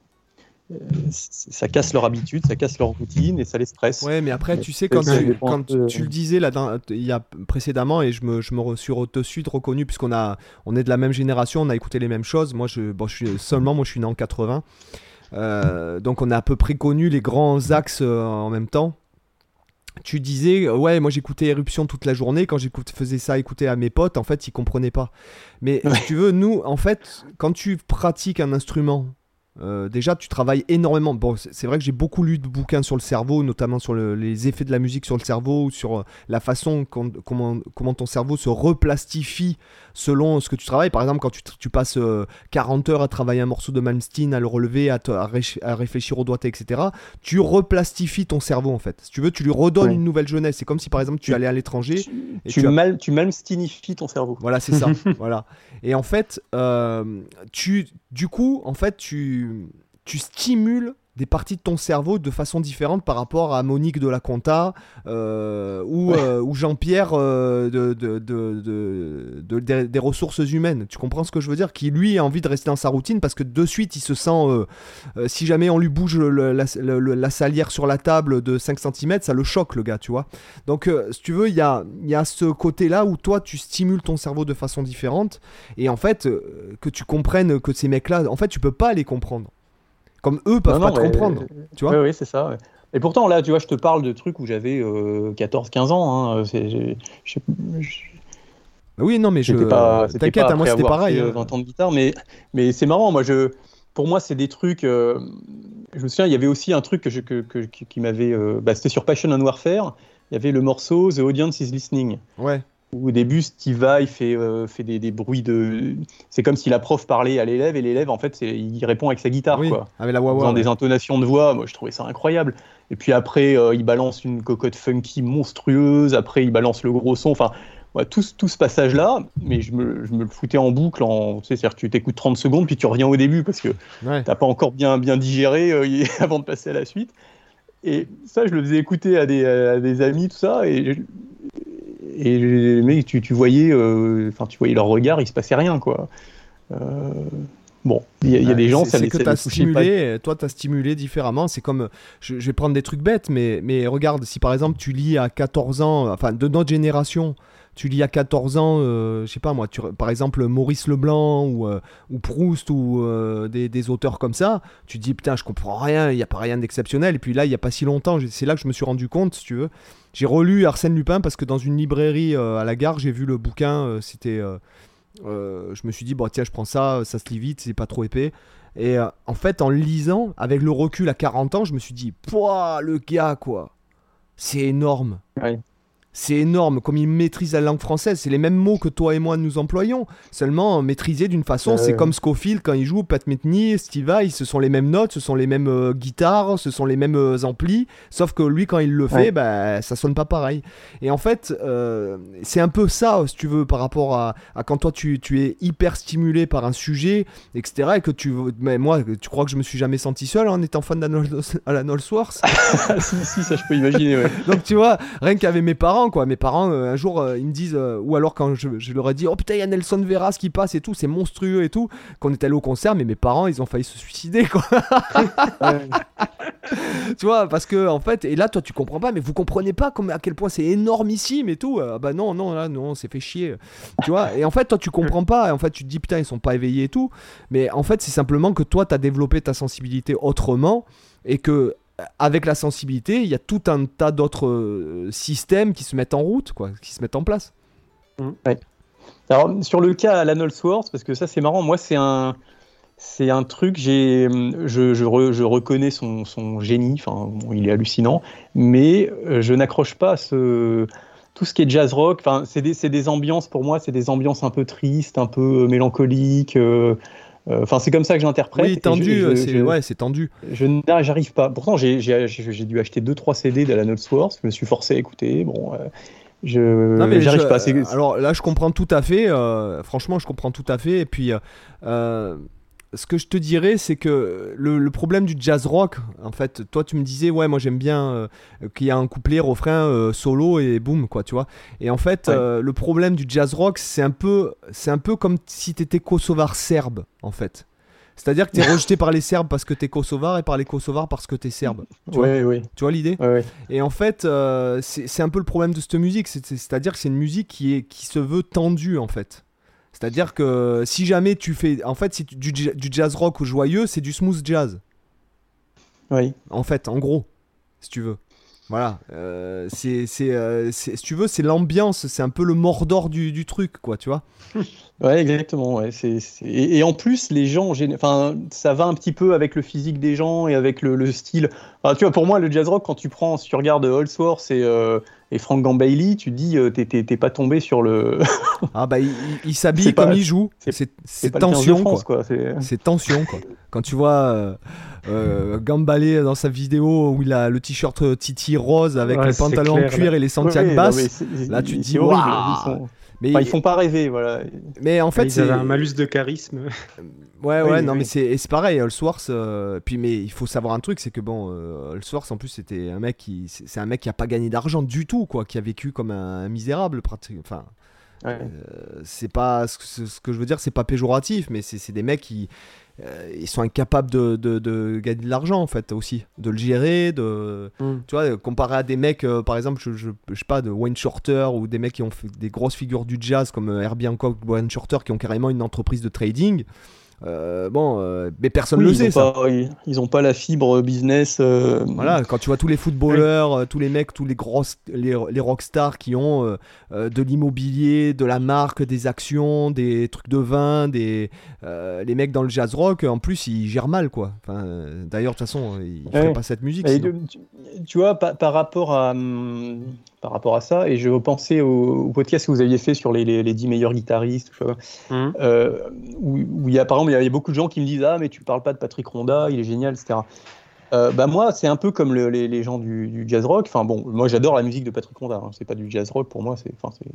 [SPEAKER 4] ça casse leur habitude, ça casse leur routine et ça les stresse.
[SPEAKER 1] Ouais, mais après, tu sais, quand, tu, quand tu, le disais là, il y a précédemment, et je me, je me suis de suite reconnu, puisqu'on a, on est de la même génération, on a écouté les mêmes choses. Moi, je, bon, je suis seulement, moi, je suis né en 80. Euh, donc on a à peu près connu les grands axes euh, en même temps. Tu disais, ouais, moi j'écoutais Éruption toute la journée. Quand j'écoutais, faisais ça écouter à mes potes, en fait, ils comprenaient pas. Mais si tu veux, nous, en fait, quand tu pratiques un instrument euh, déjà, tu travailles énormément. Bon, c'est vrai que j'ai beaucoup lu de bouquins sur le cerveau, notamment sur les effets de la musique sur le cerveau, ou sur euh, la façon comment, comment ton cerveau se replastifie selon ce que tu travailles. Par exemple, quand tu, passes 40 euh, heures à travailler un morceau de Malmsteen, à le relever, à, à, réfléchir au doigté, etc., tu replastifies ton cerveau en fait. Si tu veux, tu lui redonnes une nouvelle jeunesse. C'est comme si par exemple tu, allais à l'étranger.
[SPEAKER 4] Tu, tu, mal, tu Malmsteenifies ton cerveau.
[SPEAKER 1] Voilà, c'est ça. [LAUGHS] voilà. Et en fait, tu, du coup, en fait, tu tu, stimules des parties de ton cerveau de façon différente par rapport à Monique de la Conta euh, ou, euh, ou Jean-Pierre euh, de, de, des ressources humaines. Tu comprends ce que je veux dire? Qui lui a envie de rester dans sa routine parce que de suite il se sent, si jamais on lui bouge la, salière sur la table de 5 cm, ça le choque le gars, tu vois. Donc si tu veux, il y a, y a ce côté-là où toi tu stimules ton cerveau de façon différente et en fait que tu comprennes que ces mecs-là, en fait tu peux pas les comprendre. Comme eux peuvent pas te comprendre. Tu vois
[SPEAKER 4] oui, c'est ça. Et pourtant, là, tu vois, je te parle de trucs où j'avais 14-15 euh, ans. Hein,
[SPEAKER 1] oui, non, mais je. T'inquiète, hein, moi c'était pareil.
[SPEAKER 4] 20 hein. ans de guitare, mais, mais c'est marrant. Moi, je, pour moi, c'est des trucs. Euh, je me souviens, il y avait aussi un truc que je, que, qui m'avait. Euh, bah, c'était sur Passion and Warfare. Il y avait le morceau The Audience is Listening.
[SPEAKER 1] Ouais
[SPEAKER 4] au début, Steve Vai fait, euh, fait des, bruits de. C'est comme si la prof parlait à l'élève et l'élève, en fait, il répond avec sa guitare, quoi.
[SPEAKER 1] Avec la wah,
[SPEAKER 4] des intonations de voix. Moi, je trouvais ça incroyable. Et puis après, euh, il balance une cocotte funky monstrueuse. Après, il balance le gros son. Enfin, tout, tout, ce passage-là, mais je me, je me, le foutais en boucle. En, tu sais, c'est-à-dire que tu t'écoutes 30 secondes, puis tu reviens au début parce que tu t'as pas encore bien, bien digéré euh, [LAUGHS] avant de passer à la suite. Et ça, je le faisais écouter à des, à des amis, tout ça. Et et les mecs, tu, tu voyais, euh, enfin, tu voyais leur regard, il se passait rien, quoi. Euh, bon, il y, a des gens,
[SPEAKER 1] ça C'est que tu as stimulé, toi, tu as stimulé différemment. C'est comme, je, vais prendre des trucs bêtes, mais, mais regarde, si par exemple tu lis à 14 ans, enfin, de notre génération, tu lis à 14 ans, euh, je sais pas moi, tu, par exemple Maurice Leblanc ou, ou Proust ou des, des, auteurs comme ça, tu dis putain, je comprends rien, il n'y a pas rien d'exceptionnel. Et puis là, il n'y a pas si longtemps, c'est là que je me suis rendu compte, si tu veux, j'ai relu Arsène Lupin parce que dans une librairie euh, à la gare, j'ai vu le bouquin. Euh, c'était, euh, je me suis dit, bon, tiens, je prends ça, ça se lit vite, c'est pas trop épais. Et en fait, en lisant, avec le recul à 40 ans, je me suis dit, pouah, le gars, quoi. C'est énorme. C'est énorme, comme il maîtrise la langue française. C'est les mêmes mots que toi et moi nous employons. Seulement maîtrisés d'une façon, c'est comme Scofield quand il joue, Pat Metheny, Steve Vai, ce sont les mêmes notes, ce sont les mêmes euh, guitares, ce sont les mêmes euh, amplis. Sauf que lui, quand il le fait, bah, ça sonne pas pareil. Et en fait, euh, c'est un peu ça, si tu veux, par rapport à, quand toi tu, es hyper stimulé par un sujet, etc. Et que tu. Mais moi, tu crois que je me suis jamais senti seul en étant fan d'Anol Wars [LAUGHS]
[SPEAKER 4] si, si, ça je peux imaginer,
[SPEAKER 1] Donc tu vois, rien qu'avec mes parents, parents, quoi. Mes parents, euh, un jour, euh, ils me disent, euh, ou alors quand je, je leur ai dit, oh putain, il y a Nelson Veras qui passe et tout, c'est monstrueux et tout, qu'on est allé au concert, mais mes parents, ils ont failli se suicider, quoi. [LAUGHS] tu vois, parce que, en fait, et là, toi, tu comprends pas, mais vous comprenez pas comme, à quel point c'est énormissime et tout. Ah bah non, non, là, non, c'est fait chier. Tu vois, et en fait, toi, tu comprends pas, et en fait, tu te dis, putain, ils sont pas éveillés et tout, mais en fait, c'est simplement que toi, t'as développé ta sensibilité autrement, et que avec la sensibilité, il y a tout un tas d'autres euh, systèmes qui se mettent en route, quoi, qui se mettent en place.
[SPEAKER 4] Alors, sur le cas Alan Allsworth, parce que ça c'est marrant, moi c'est un, c'est un truc, j'ai, je, je, re- je reconnais son, son génie, enfin bon, il est hallucinant, mais euh, je n'accroche pas à ce, tout ce qui est jazz rock. Enfin, c'est des, c'est des ambiances pour moi, c'est des ambiances un peu tristes, un peu euh, mélancoliques. euh, Enfin, c'est comme ça que j'interprète.
[SPEAKER 1] Oui, tendu, euh, c'est ouais, c'est tendu.
[SPEAKER 4] je n'a- j'arrive pas. Pourtant, j'ai dû acheter 2-3 CD d'Alan Allsworth. Je me suis forcé à écouter. Bon, euh, je
[SPEAKER 1] Non, mais
[SPEAKER 4] j'arrive
[SPEAKER 1] je-
[SPEAKER 4] pas.
[SPEAKER 1] Alors là, je comprends tout à fait. euh, franchement, je comprends tout à fait. Et puis, euh, euh, ce que je te dirais, c'est que le, le problème du jazz rock, en fait, toi, tu me disais, ouais, moi j'aime bien euh, qu'il y a un couplet, refrain, euh, solo et boum, quoi, tu vois. Et en fait,
[SPEAKER 4] Ouais.
[SPEAKER 1] euh, le problème du jazz rock, c'est un peu, c'est un peu comme si t'étais kosovar serbe, en fait. C'est-à-dire que t'es [LAUGHS] rejeté par les Serbes parce que t'es kosovar et par les kosovars parce que t'es serbe. Tu
[SPEAKER 4] ouais, ouais,
[SPEAKER 1] Tu vois l'idée
[SPEAKER 4] ouais,
[SPEAKER 1] et en fait, c'est un peu le problème de cette musique, c'est- c'est- c'est-à-dire que c'est une musique qui, est, qui se veut tendue en fait. C'est-à-dire que si jamais tu fais, en fait, si tu- du, ja- du jazz rock ou joyeux, c'est du smooth jazz.
[SPEAKER 4] ouais.
[SPEAKER 1] En fait, en gros, si tu veux. Voilà, euh, c'est, c'est, euh, c'est- si tu veux, c'est l'ambiance, c'est un peu le mordor du, du truc, quoi, tu vois. [LAUGHS]
[SPEAKER 4] Ouais, exactement. Ouais. C'est, c'est- Et, et en plus, les gens, gén- enfin, ça va un petit peu avec le physique des gens et avec le, le style. Enfin, tu vois, pour moi, le jazz rock, quand tu prends, si tu regardes Holsworth et, euh, et Frank Gambaili, tu dis, euh, t'es, pas tombé sur le. [LAUGHS]
[SPEAKER 1] Ah bah, il, il- il s'habille
[SPEAKER 4] pas-
[SPEAKER 1] comme il joue,
[SPEAKER 4] c'est-
[SPEAKER 1] c'est,
[SPEAKER 4] c'est
[SPEAKER 1] c'est
[SPEAKER 4] pas le 15 de
[SPEAKER 1] tension, quoi.
[SPEAKER 4] France, quoi. C'est...
[SPEAKER 1] C'est tension quoi. Quand tu vois euh, euh, dans sa vidéo où il a le t-shirt euh, Titi rose avec
[SPEAKER 3] Ouais,
[SPEAKER 1] le
[SPEAKER 3] c'est
[SPEAKER 1] pantalon en cuir
[SPEAKER 3] là.
[SPEAKER 1] et les Santiago
[SPEAKER 4] Ouais,
[SPEAKER 1] basses. là, tu te dis, waouh.
[SPEAKER 4] Ils, sont-
[SPEAKER 1] mais,
[SPEAKER 4] enfin, ils font pas rêver, voilà.
[SPEAKER 1] mais en fait,
[SPEAKER 3] Ils
[SPEAKER 1] c'est
[SPEAKER 3] avaient un malus de charisme. [LAUGHS]
[SPEAKER 1] ouais,
[SPEAKER 4] Oui,
[SPEAKER 1] ouais,
[SPEAKER 4] oui,
[SPEAKER 1] non,
[SPEAKER 4] oui.
[SPEAKER 1] mais c'est c'est pareil. Ellsworth, euh, puis mais il faut savoir un truc, c'est que bon, euh, Ellsworth en plus c'était un mec qui, c'est un mec qui a pas gagné d'argent du tout, quoi, qui a vécu comme un, un misérable, pratiquement. Enfin,
[SPEAKER 4] Ouais.
[SPEAKER 1] Euh, c'est pas ce que, ce que je veux dire c'est pas péjoratif mais c'est c'est des mecs qui euh, ils sont incapables de, de- de gagner de l'argent en fait aussi de le gérer de
[SPEAKER 3] Mm.
[SPEAKER 1] tu vois comparé à des mecs euh, par exemple je, je, je sais pas de Wayne Shorter ou des mecs qui ont fait des grosses figures du jazz comme Herbie Hancock Wayne Shorter qui ont carrément une entreprise de trading euh, bon euh, mais personne
[SPEAKER 4] Oui,
[SPEAKER 1] le sait ça
[SPEAKER 4] pas, ils, ils ont pas la fibre business. euh,
[SPEAKER 1] voilà, quand tu vois tous les footballeurs, tous les mecs, tous les grosses, les, les rockstars qui ont de l'immobilier, de la marque, des actions, des trucs de vin, des les mecs dans le jazz rock, en plus ils gèrent mal quoi. Enfin, d'ailleurs de toute façon ils
[SPEAKER 4] Ouais.
[SPEAKER 1] feraient pas cette musique.
[SPEAKER 4] Tu, tu vois, par, par rapport à, hum, par rapport à ça, et je repensais au, au podcast que vous aviez fait sur les, les, les 10 meilleurs guitaristes, je sais pas,
[SPEAKER 3] Hum.
[SPEAKER 4] euh, où, où il y a, par exemple, il y avait beaucoup de gens qui me disent Ah, mais tu parles pas de Patrick Ronda, il est génial, etc. Euh, bah moi, c'est un peu comme le- les, les gens du, du jazz rock. Enfin bon, moi j'adore la musique de Patrick Ronda. Hein. C'est pas du jazz rock pour moi. C'est, enfin, c'est...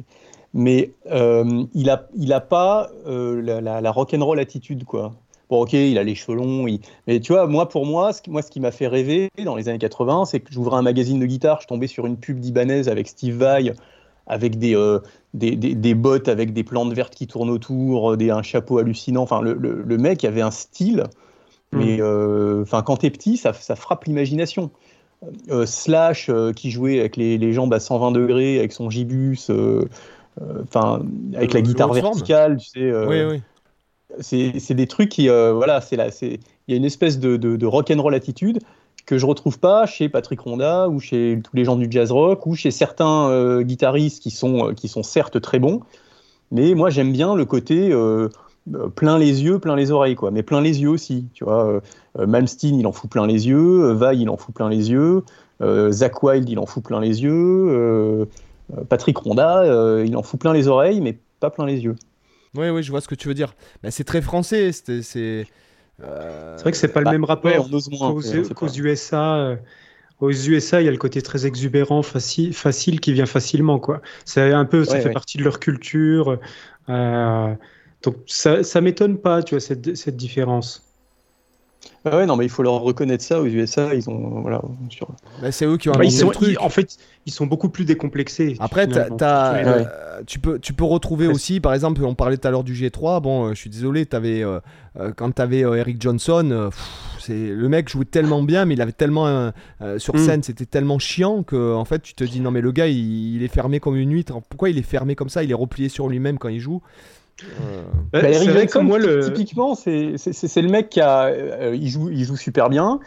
[SPEAKER 4] Mais euh, il a, il a pas la, la, la rock and roll attitude quoi. Bon, ok, il a les cheveux longs, il- mais tu vois, moi pour moi, ce qui, moi, ce qui m'a fait rêver dans les années 80, c'est que j'ouvrais un magazine de guitare, je tombais sur une pub d'Ibanez avec Steve Vai, avec des, euh, des, des, des bottes avec des plantes vertes qui tournent autour, euh, des, un chapeau hallucinant. Enfin, le, le, le mec avait un style, mais euh, enfin, quand t'es petit, ça, ça frappe l'imagination. Euh, Slash euh, qui jouait avec les, les jambes à 120 degrés, avec son gibus, euh, euh, enfin, avec la guitare verticale, tu sais. euh,
[SPEAKER 1] Oui, oui.
[SPEAKER 4] C'est des trucs qui, euh, voilà, c'est là, c'est il y a une espèce de, de, de rock'n'roll attitude que je retrouve pas chez Patrick Ronda ou chez tous les gens du jazz rock ou chez certains euh, guitaristes qui sont euh, qui sont certes très bons, mais moi j'aime bien le côté plein les yeux, plein les oreilles quoi, mais plein les yeux aussi, tu vois. Malmsteen il en fout plein les yeux, euh, Vai il en fout plein les yeux, Zach Wild il en fout plein les yeux, Patrick Ronda il en fout plein les oreilles, mais pas plein les yeux.
[SPEAKER 1] Oui, oui, je vois ce que tu veux dire. Bah, c'est très français. C'est. C'est euh,
[SPEAKER 3] C'est vrai que c'est pas
[SPEAKER 4] Bah,
[SPEAKER 3] le même rapport
[SPEAKER 4] ouais, on ose moins,
[SPEAKER 3] qu'aux
[SPEAKER 4] mais on sait
[SPEAKER 3] qu'aux
[SPEAKER 4] pas.
[SPEAKER 3] USA. euh, Aux USA, il y a le côté très exubérant, facile, facile qui vient facilement, quoi. C'est un peu, ça
[SPEAKER 4] Ouais,
[SPEAKER 3] fait
[SPEAKER 4] ouais.
[SPEAKER 3] partie de leur culture. euh, donc ça, ça m'étonne pas, tu vois, cette, cette différence.
[SPEAKER 4] Ah ouais, non, mais il faut leur reconnaître ça aux USA. Ils ont, voilà, sur...
[SPEAKER 1] Bah, c'est eux qui ont
[SPEAKER 3] Bah, ils
[SPEAKER 1] inventé
[SPEAKER 3] sont,
[SPEAKER 1] le truc.
[SPEAKER 3] ils- en fait, ils sont beaucoup plus décomplexés.
[SPEAKER 1] Après, t'as-
[SPEAKER 3] finalement.
[SPEAKER 1] t'as,
[SPEAKER 3] Ouais.
[SPEAKER 1] euh, tu, peux, tu peux retrouver
[SPEAKER 3] Ouais.
[SPEAKER 1] aussi, par exemple, on parlait tout à l'heure du G3. Bon, euh, je suis désolé, avais, quand tu avais Eric Johnson, euh, pff, c'est, le mec jouait tellement bien, mais il avait tellement. euh, euh, sur
[SPEAKER 3] Mm.
[SPEAKER 1] scène, c'était tellement chiant que, en fait, tu te dis, non, mais le gars, il, il est fermé comme une huître. Pourquoi il est fermé comme ça? Il est replié sur lui-même quand il joue. Euh,
[SPEAKER 3] Bah,
[SPEAKER 4] Bah,
[SPEAKER 3] moi, le...
[SPEAKER 4] typiquement, c'est le mec qui a, euh, il joue, il joue super bien.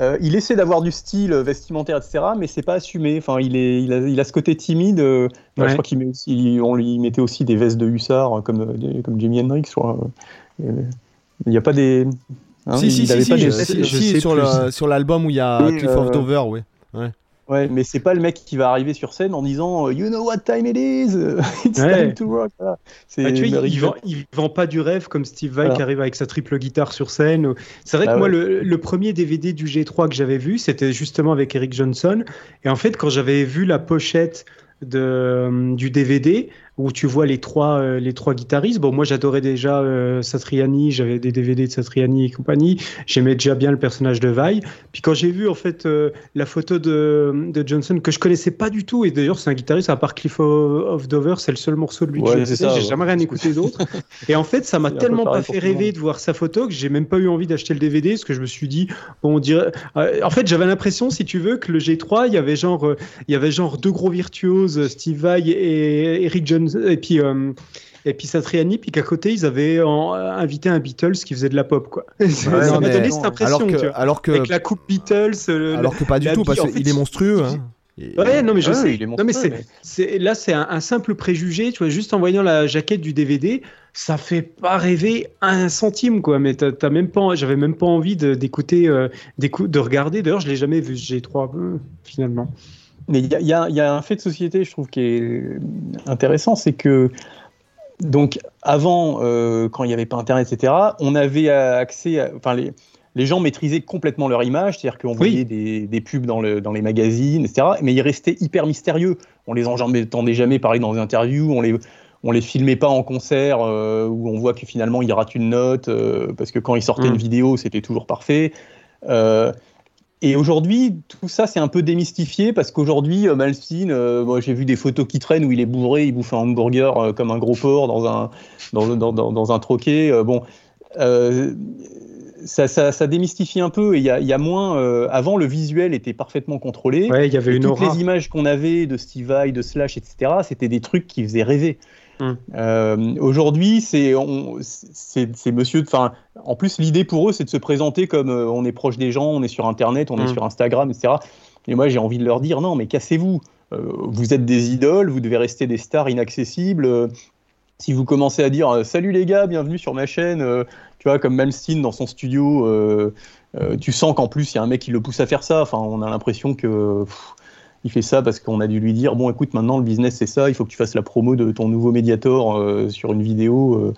[SPEAKER 4] Euh, il essaie d'avoir du style vestimentaire, etc., mais c'est pas assumé. Enfin, il, est, il, a, il a ce côté timide. euh,
[SPEAKER 3] Ouais.
[SPEAKER 4] Je crois qu'il met aussi, on lui mettait aussi des vestes de hussard, comme, comme Jimi Hendrix. je crois. Euh, Il n'y a pas des. hein,
[SPEAKER 1] si, si, si, si,
[SPEAKER 4] pas des-
[SPEAKER 1] je-
[SPEAKER 3] sais-
[SPEAKER 1] si,
[SPEAKER 3] je
[SPEAKER 1] si,
[SPEAKER 3] sais
[SPEAKER 1] sur, l'album où il y a
[SPEAKER 4] Oui,
[SPEAKER 1] Cliff
[SPEAKER 4] euh,
[SPEAKER 1] of Dover, oui.
[SPEAKER 4] Ouais, mais c'est pas le mec qui va arriver sur scène en disant euh, You know what time it is [LAUGHS] It's
[SPEAKER 3] Ouais.
[SPEAKER 4] time to rock. Voilà. C'est
[SPEAKER 3] Bah, tu vois, il, il vend, il vend pas du rêve comme Steve Vai
[SPEAKER 4] Voilà.
[SPEAKER 3] qui arrive avec sa triple guitare sur scène. C'est vrai
[SPEAKER 4] Bah
[SPEAKER 3] que moi,
[SPEAKER 4] ouais.
[SPEAKER 3] le, le premier DVD du G3 que j'avais vu, c'était justement avec Eric Johnson. Et en fait, quand j'avais vu la pochette de, euh, du DVD où tu vois les trois, euh, les trois guitaristes, bon, moi j'adorais déjà euh, Satriani, j'avais des DVD de Satriani et compagnie. J'aimais déjà bien le personnage de Vai. Puis quand j'ai vu en fait euh, la photo de, de Johnson que je connaissais pas du tout, et d'ailleurs c'est un guitariste à part Cliff of Dover, c'est le seul morceau de lui que
[SPEAKER 4] Ouais,
[SPEAKER 3] je sais,
[SPEAKER 4] ça,
[SPEAKER 3] j'ai
[SPEAKER 4] ouais.
[SPEAKER 3] jamais rien écouté d'autre. [LAUGHS] Et en fait, ça m'a tellement pas fait rêver de voir sa photo que j'ai même pas eu envie d'acheter le DVD parce que je me suis dit, bon, on dirait. euh, en fait, j'avais l'impression, si tu veux, que le G3, il y avait genre, euh, il y avait genre deux gros virtuoses, Steve Vai et Eric Jones, et puis. euh, et puis Satriani, puis qu'à côté ils avaient en- invité un Beatles qui faisait de la pop quoi. [LAUGHS] ça
[SPEAKER 1] Ouais,
[SPEAKER 3] m'a
[SPEAKER 1] mais-
[SPEAKER 3] donné cette impression,
[SPEAKER 1] alors,
[SPEAKER 3] tu
[SPEAKER 1] que,
[SPEAKER 3] vois.
[SPEAKER 1] alors, que,
[SPEAKER 3] Avec la coupe Beatles. le-
[SPEAKER 1] alors que pas du tout, parce
[SPEAKER 3] en
[SPEAKER 1] qu'il
[SPEAKER 3] fait,
[SPEAKER 1] est monstrueux. hein. Et-
[SPEAKER 3] Ouais, non, mais je
[SPEAKER 4] Ouais,
[SPEAKER 3] sais.
[SPEAKER 4] il est
[SPEAKER 3] non, mais
[SPEAKER 4] monstrueux,
[SPEAKER 3] c'est,
[SPEAKER 4] mais-
[SPEAKER 3] c'est, là, c'est un, un simple préjugé. Tu vois, juste en voyant la jaquette du DVD, ça fait pas rêver un centime, quoi. Mais t'as, t'as même pas, j'avais même pas envie de, d'écouter, euh, d'écou- de regarder. D'ailleurs, je l'ai jamais vu G3 euh, finalement.
[SPEAKER 4] Mais il y a, y y un fait de société, je trouve, qui est intéressant, c'est que donc avant, euh, quand il n'y avait pas Internet, etc., on avait accès, à- enfin les, les gens maîtrisaient complètement leur image, c'est-à-dire qu'on voyait des, des pubs dans, le, dans les magazines, etc., mais ils restaient hyper mystérieux. On les entendait jamais parler dans des interviews, on les on les filmait pas en concert euh, où on voit que finalement il rate une note euh, parce que quand il sortait
[SPEAKER 3] Mm.
[SPEAKER 4] une vidéo c'était toujours parfait. Et aujourd'hui, tout ça, c'est un peu démystifié parce qu'aujourd'hui, euh, Malmsteen, euh, moi, j'ai vu des photos qui traînent où il est bourré, il bouffe un hamburger euh, comme un gros porc dans un, dans, dans, dans, dans un troquet. Euh, bon, ça, ça, ça démystifie un peu. Il y a, il y a moins. avant, le visuel était parfaitement contrôlé.
[SPEAKER 3] Ouais, il y avait une
[SPEAKER 4] toutes
[SPEAKER 3] aura.
[SPEAKER 4] les images qu'on avait de Steve Vai, de Slash, etc., c'était des trucs qui faisaient rêver.
[SPEAKER 3] Hum.
[SPEAKER 4] Euh, Aujourd'hui, c'est on- c'est c'est monsieur. Enfin, en plus, l'idée pour eux, c'est de se présenter comme euh, on est proche des gens, on est sur Internet, on est
[SPEAKER 3] Hum.
[SPEAKER 4] sur Instagram, etc. Et moi, j'ai envie de leur dire non, mais cassez-vous. Euh, vous êtes des idoles, vous devez rester des stars inaccessibles. Si vous commencez à dire salut les gars, bienvenue sur ma chaîne, tu vois, comme Malmsteen dans son studio, tu sens qu'en plus il y a un mec qui le pousse à faire ça. Enfin, on a l'impression que pff, il fait ça parce qu'on a dû lui dire bon, écoute, maintenant le business c'est ça, il faut que tu fasses la promo de ton nouveau Mediator euh, sur une vidéo.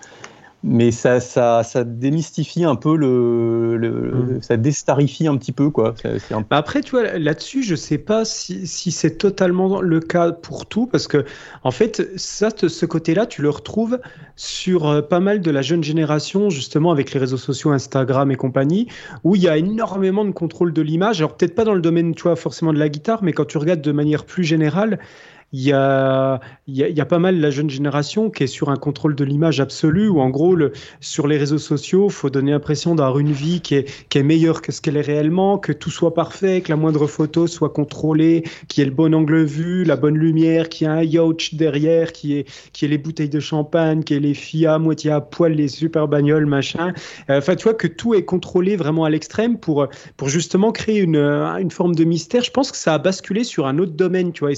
[SPEAKER 4] Mais ça, ça, ça démystifie un peu le, le-
[SPEAKER 3] Mm.
[SPEAKER 4] ça déstarifie un petit peu quoi. Un
[SPEAKER 3] Bah après, tu vois, là-dessus, je sais pas si, si c'est totalement le cas pour tout, parce que, en fait, ça, ce côté-là, tu le retrouves sur euh, pas mal de la jeune génération, justement, avec les réseaux sociaux, Instagram et compagnie, où il y a énormément de contrôle de l'image. Alors, peut-être pas dans le domaine, tu vois, forcément de la guitare, mais quand tu regardes de manière plus générale, il y a, pas mal la jeune génération qui est sur un contrôle de l'image absolu, où en gros, sur les réseaux sociaux, faut donner l'impression d'avoir une vie qui est, meilleure que ce qu'elle est réellement, que tout soit parfait, que la moindre photo soit contrôlée, qu'il y ait le bon angle vu, la bonne lumière, qu'il y ait un yacht derrière, qu'il y ait, les bouteilles de champagne, qu'il y ait les filles à moitié à poil, les super bagnoles, machin. Euh, Enfin, tu vois que tout est contrôlé vraiment à l'extrême pour, justement créer une, forme de mystère. Je pense que ça a basculé sur un autre domaine, tu vois,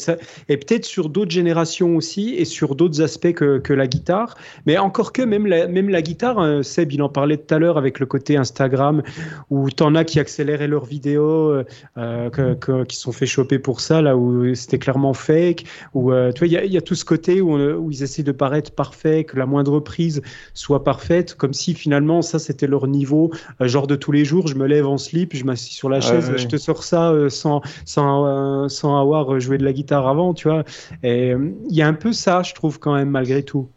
[SPEAKER 3] et peut-être sur d'autres générations aussi et sur d'autres aspects que, que la guitare. Mais encore que même la, même la guitare, euh, Seb, il en parlait tout à l'heure avec le côté Instagram, où t'en as qui accéléraient leurs vidéos, euh, que- que- qui se sont fait choper pour ça, là où c'était clairement fake, où euh, tu vois, il y a, il y a tout ce côté où, on- où ils essaient de paraître parfaits, que la moindre prise soit parfaite, comme si finalement ça c'était leur niveau, euh, genre de tous les jours, je me lève en slip, je m'assis sur la chaise,
[SPEAKER 4] ouais.
[SPEAKER 3] je te sors ça euh, sans, sans, sans avoir joué de la guitare avant, tu vois. Et euh, il y a un peu ça, je trouve quand même malgré tout.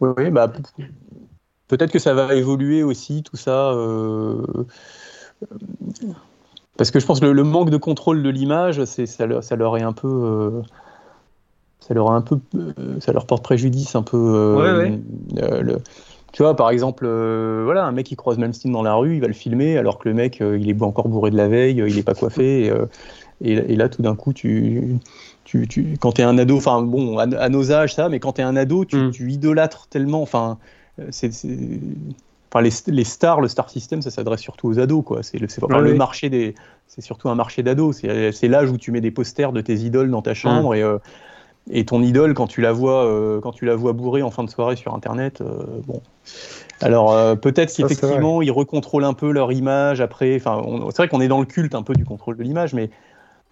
[SPEAKER 4] Oui, oui, bah, peut-être que ça va évoluer aussi, tout ça. euh, Parce que je pense que le, le manque de contrôle de l'image, ça, leur- ça leur est un peu. euh, Ça leur, est un peu, ça leur porte préjudice un peu. euh,
[SPEAKER 3] Ouais, ouais.
[SPEAKER 4] le- tu vois, par exemple, euh, voilà, un mec qui croise Malmsteen dans la rue, il va le filmer, alors que le mec, euh, il est encore bourré de la veille, euh, il est pas coiffé, et, et, et là, tout d'un coup, tu, tu, tu, quand t'es un ado, enfin bon, à, à nos âges, ça, mais quand t'es un ado, tu,
[SPEAKER 3] Mm.
[SPEAKER 4] tu idolâtres tellement, enfin, euh, c'est, c'est- enfin les, les stars, le star system, ça s'adresse surtout aux ados, quoi. C'est le, enfin, marché des, c'est surtout un marché d'ados. C'est, l'âge où tu mets des posters de tes idoles dans ta chambre et euh, et ton idole, quand tu la vois, euh, quand tu la vois bourrée en fin de soirée sur Internet, euh, bon. Alors peut-être qu'effectivement ils recontrôlent un peu leur image après. Enfin, c'est vrai qu'on est dans le culte un peu du contrôle de l'image, mais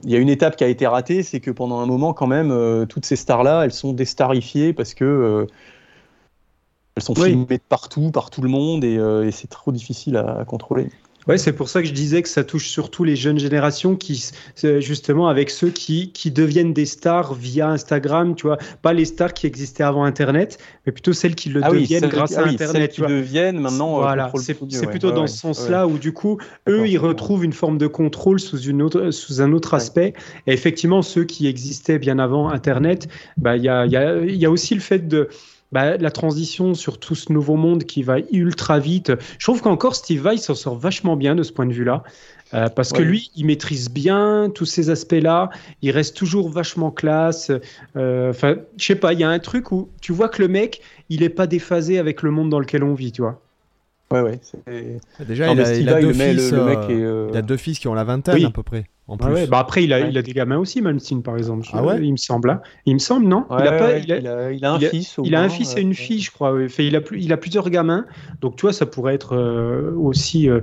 [SPEAKER 4] il y a une étape qui a été ratée, c'est que pendant un moment quand même, euh, toutes ces stars-là, elles sont déstarifiées parce que euh, elles sont
[SPEAKER 3] Oui.
[SPEAKER 4] filmées de partout, par tout le monde, et, euh, et c'est trop difficile à, à contrôler.
[SPEAKER 3] Ouais, c'est pour ça que je disais que ça touche surtout les jeunes générations qui, c'est justement, avec ceux qui, qui deviennent des stars via Instagram, tu vois, pas les stars qui existaient avant Internet, mais plutôt celles qui le deviennent
[SPEAKER 4] celles-
[SPEAKER 3] grâce
[SPEAKER 4] ah
[SPEAKER 3] à
[SPEAKER 4] oui,
[SPEAKER 3] Internet.
[SPEAKER 4] celles
[SPEAKER 3] tu
[SPEAKER 4] qui
[SPEAKER 3] vois.
[SPEAKER 4] deviennent maintenant. euh,
[SPEAKER 3] voilà, c'est
[SPEAKER 4] ouais.
[SPEAKER 3] plutôt
[SPEAKER 4] Ouais,
[SPEAKER 3] dans
[SPEAKER 4] ouais,
[SPEAKER 3] ce sens-là où du coup, eux, ils retrouvent une forme de contrôle sous, une autre, sous un autre aspect. Et effectivement, ceux qui existaient bien avant Internet, bah, il y, a, y a aussi le fait de bah, la transition sur tout ce nouveau monde qui va ultra vite. Je trouve qu'encore Steve Vai s'en sort vachement bien de ce point de vue-là. Euh, parce que lui, il maîtrise bien tous ces aspects-là. Il reste toujours vachement classe. Euh, Enfin, je sais pas, il y a un truc où tu vois que le mec, il est pas déphasé avec le monde dans lequel on vit, tu vois.
[SPEAKER 4] Ouais, ouais.
[SPEAKER 1] Déjà, il, a, deux fils.
[SPEAKER 4] le mec est,
[SPEAKER 1] Il a deux fils qui ont la vingtaine
[SPEAKER 3] Oui.
[SPEAKER 1] à peu près. En
[SPEAKER 3] Ah ouais, bah après, il a,
[SPEAKER 4] Ouais.
[SPEAKER 3] il a des gamins aussi, Malmsteen, par exemple.
[SPEAKER 1] Ah ouais
[SPEAKER 3] Il me semble. hein. Il me semble, non?
[SPEAKER 4] Ouais,
[SPEAKER 3] il, a pas,
[SPEAKER 4] ouais,
[SPEAKER 3] il, a,
[SPEAKER 4] il a- il a un
[SPEAKER 3] il a-
[SPEAKER 4] fils.
[SPEAKER 3] il a un fils
[SPEAKER 4] euh,
[SPEAKER 3] et une fille, je crois. il, a, plus- il a plusieurs gamins. Donc, tu vois, ça pourrait être euh, aussi. euh,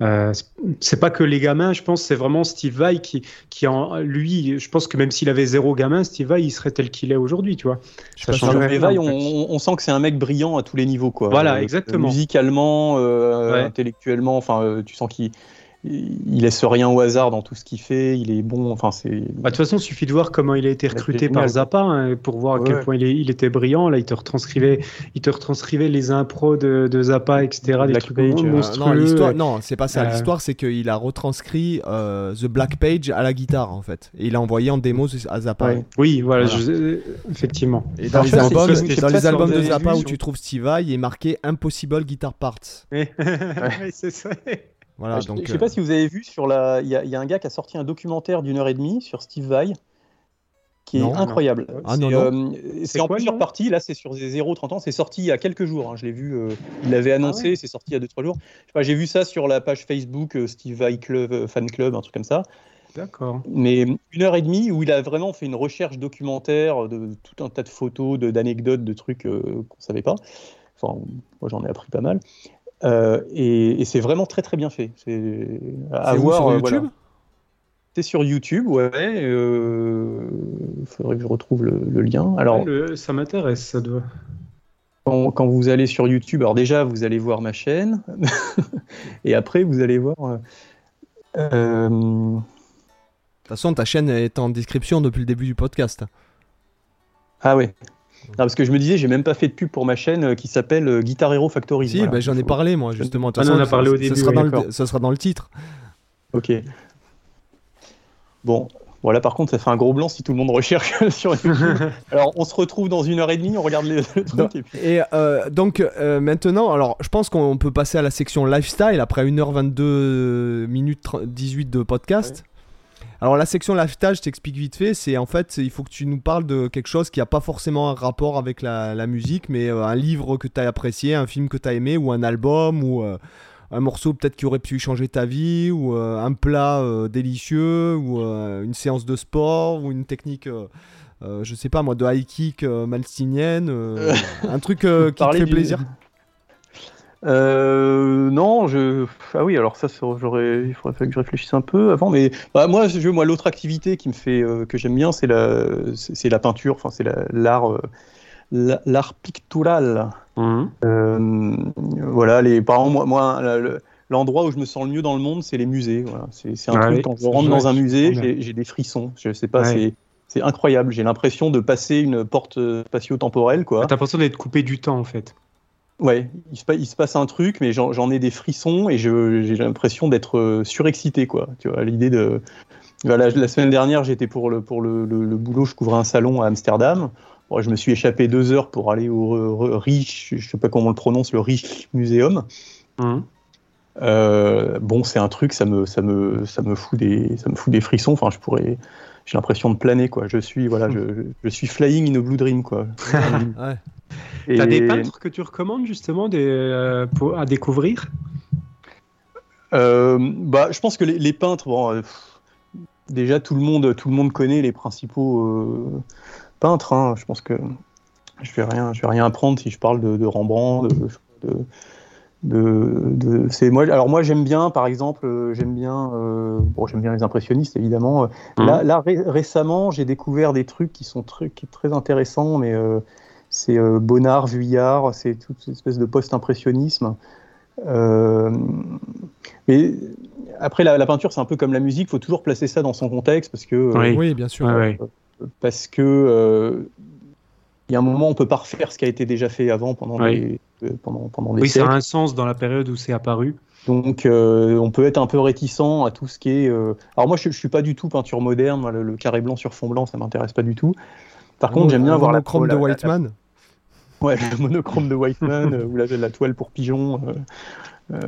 [SPEAKER 3] euh, c'est pas que les gamins, je pense, c'est vraiment Steve Vai qui, qui en lui, je pense que même s'il avait zéro gamin, Steve Vai, il serait tel qu'il est aujourd'hui, tu vois. Ça change rien,
[SPEAKER 4] Vai, on, sent que c'est un mec brillant à tous les niveaux, quoi.
[SPEAKER 3] Voilà,
[SPEAKER 4] Euh,
[SPEAKER 3] exactement.
[SPEAKER 4] Musicalement, euh,
[SPEAKER 3] Ouais.
[SPEAKER 4] intellectuellement, enfin, euh, tu sens qu'il il laisse rien au hasard dans tout ce qu'il fait. Il est bon. Enfin, c'est.
[SPEAKER 3] Bah, de toute façon, il suffit de voir comment il a été recruté par. Zappa hein, pour voir à quel point il, est- il était brillant. Là, il te retranscrivait, il te retranscrivait les impros de, de Zappa, etc. Des
[SPEAKER 4] Black
[SPEAKER 3] trucs
[SPEAKER 4] Page, euh,
[SPEAKER 3] monstrueux.
[SPEAKER 1] non, c'est pas ça.
[SPEAKER 3] Euh,
[SPEAKER 1] L'histoire, c'est qu'il a retranscrit euh, The Black Page à la guitare, en fait. Et il a envoyé en démo à Zappa.
[SPEAKER 4] Ouais.
[SPEAKER 3] Oui, voilà,
[SPEAKER 1] Voilà.
[SPEAKER 3] je- effectivement.
[SPEAKER 1] Et dans
[SPEAKER 4] Alors,
[SPEAKER 1] les
[SPEAKER 4] ça,
[SPEAKER 1] albums, dans les de Zappa où tu trouves Steve Vai, il est marqué Impossible Guitar Parts.
[SPEAKER 3] Oui, [LAUGHS] c'est ça.
[SPEAKER 1] Voilà,
[SPEAKER 4] Ah, je,
[SPEAKER 1] donc.
[SPEAKER 4] je sais
[SPEAKER 1] euh,
[SPEAKER 4] pas si vous avez vu sur la. Il y, a- il y a un gars qui a sorti un documentaire d'une heure et demie sur Steve Vai, qui est incroyable.
[SPEAKER 1] Ah,
[SPEAKER 4] C'est, euh,
[SPEAKER 3] C'est
[SPEAKER 4] en
[SPEAKER 3] quoi
[SPEAKER 4] plusieurs parties. Là, c'est sur des 0-30 ans. C'est sorti il y a quelques jours. hein, Je l'ai vu. euh, il l'avait annoncé.
[SPEAKER 3] Ah ouais.
[SPEAKER 4] C'est sorti il y a 2-3 jours. J'ai vu ça sur la page Facebook euh, Steve Vai Club, euh, Fan Club, un truc comme ça.
[SPEAKER 3] D'accord.
[SPEAKER 4] Mais une heure et demie où il a vraiment fait une recherche documentaire de tout un tas de photos, de- d'anecdotes, de, trucs euh, qu'on savait pas. Enfin, moi j'en ai appris pas mal. Euh, et et c'est vraiment très très bien fait. C'est à voir.
[SPEAKER 1] sur
[SPEAKER 4] euh,
[SPEAKER 1] YouTube
[SPEAKER 4] voilà. C'est sur YouTube, ouais. Il faudrait que je retrouve le, le lien. Alors,
[SPEAKER 3] Ouais, le- ça m'intéresse, ça doit.
[SPEAKER 4] quand, quand vous allez sur YouTube, alors déjà, vous allez voir ma chaîne. [LAUGHS] et après, vous allez voir. euh, euh,
[SPEAKER 1] De toute façon, ta chaîne est en description depuis le début du podcast.
[SPEAKER 4] Ah ouais. Non, parce que je me disais, j'ai même pas fait de pub pour ma chaîne euh, qui s'appelle euh, Guitar Hero Factory.
[SPEAKER 1] Si,
[SPEAKER 4] Voilà.
[SPEAKER 1] ben, j'en ai parlé, moi, justement.
[SPEAKER 3] Ah non,
[SPEAKER 1] façon,
[SPEAKER 3] on a parlé au
[SPEAKER 1] ça-
[SPEAKER 3] début,
[SPEAKER 1] Ça sera,
[SPEAKER 3] oui,
[SPEAKER 1] dans le,
[SPEAKER 4] d'accord.
[SPEAKER 1] ça sera dans le titre.
[SPEAKER 4] Ok. Bon, voilà, par contre, ça fait un gros blanc si tout le monde recherche [LAUGHS] sur YouTube. [LAUGHS] Alors, on se retrouve dans une heure et demie, on regarde les, le truc. Et puis...
[SPEAKER 1] Et euh, donc euh, maintenant, alors je pense qu'on peut passer à la section lifestyle après 1h22 minutes 30 18 de podcast. Alors la section lifestyle, je t'explique vite fait, c'est en fait, il faut que tu nous parles de quelque chose qui n'a pas forcément un rapport avec la, la musique, mais euh, un livre que tu as apprécié, un film que tu as aimé, ou un album, ou euh, un morceau peut-être qui aurait pu changer ta vie, ou euh, un plat délicieux, ou une séance de sport, ou une technique... je sais pas moi, de high kick malstinienne, [LAUGHS] un truc qui te fait plaisir.
[SPEAKER 4] Euh, non, je. Ah oui, alors ça, j'aurais. Il faudrait que je réfléchisse un peu avant, mais bah, moi, je, moi, l'autre activité qui me fait, euh, que j'aime bien, c'est la, c'est la peinture. Enfin, c'est la- l'art, euh, la- l'art pictural.
[SPEAKER 3] Mhm.
[SPEAKER 4] Euh, voilà, les. Par exemple, moi, l'endroit où je me sens le mieux dans le monde, c'est les musées. Voilà. C'est un
[SPEAKER 3] Ah
[SPEAKER 4] truc
[SPEAKER 3] oui,
[SPEAKER 4] quand je rentre
[SPEAKER 3] vrai,
[SPEAKER 4] dans un musée, j'ai des frissons. Je sais pas,
[SPEAKER 3] Ouais.
[SPEAKER 4] c'est. C'est incroyable, j'ai l'impression de passer une porte spatio-temporelle, quoi.
[SPEAKER 3] T'as l'impression d'être coupé du temps, en fait.
[SPEAKER 4] Ouais, il se, pa- il se passe un truc, mais j'en ai des frissons et j'ai l'impression d'être euh, surexcité, quoi. Tu vois, l'idée de. Voilà, la semaine dernière, j'étais pour le, pour le, le- le boulot, je couvrais un salon à Amsterdam. Bon, je me suis échappé deux heures pour aller au Rich, je sais pas comment on le prononce, le Rich Museum.
[SPEAKER 3] Hum.
[SPEAKER 4] Euh, bon, c'est un truc, ça me, ça me, ça me fout des, ça me fout des frissons. Enfin, je pourrais, j'ai l'impression de planer, quoi. Je suis, voilà, je, je suis flying in a blue dream, quoi. [LAUGHS]
[SPEAKER 1] Ouais.
[SPEAKER 4] Et-
[SPEAKER 3] T'as des peintres que tu recommandes justement des, euh, pour- à découvrir?
[SPEAKER 4] Euh, bah, je pense que les, les peintres, bon, euh, déjà tout le monde, tout le monde connaît les principaux peintres. hein. Je pense que je vais rien, je vais rien apprendre si je parle de, de Rembrandt, de, de, de- de- c'est moi. Alors moi, j'aime bien, par exemple, euh, j'aime bien, euh, bon, j'aime bien les impressionnistes évidemment.
[SPEAKER 3] Mhm.
[SPEAKER 4] Là, là ré- récemment, j'ai découvert des trucs qui sont très, qui- très intéressants, mais euh, c'est euh, Bonnard, Vuillard, c'est toute une espèce de post-impressionnisme. Euh, mais après, la, la peinture, c'est un peu comme la musique, il faut toujours placer ça dans son contexte parce que, euh,
[SPEAKER 3] Oui.
[SPEAKER 1] Oui, bien sûr.
[SPEAKER 3] Ouais.
[SPEAKER 4] parce que euh, il y a un moment, on peut pas refaire ce qui a été déjà fait avant pendant
[SPEAKER 3] Oui.
[SPEAKER 4] des, euh, pendant, pendant des
[SPEAKER 3] Oui, ça a un sens dans la période où c'est apparu.
[SPEAKER 4] Donc, euh, on peut être un peu réticent à tout ce qui est. euh, Alors moi, je, je suis pas du tout peinture moderne. moi, le, le carré blanc sur fond blanc, ça m'intéresse pas du tout. Par contre, j'aime bien voir la
[SPEAKER 1] monochrome
[SPEAKER 4] la-
[SPEAKER 1] de
[SPEAKER 4] la-
[SPEAKER 1] Whiteman.
[SPEAKER 4] Ouais, le monochrome de Whiteman euh, ou la, la toile pour pigeon. Euh, euh,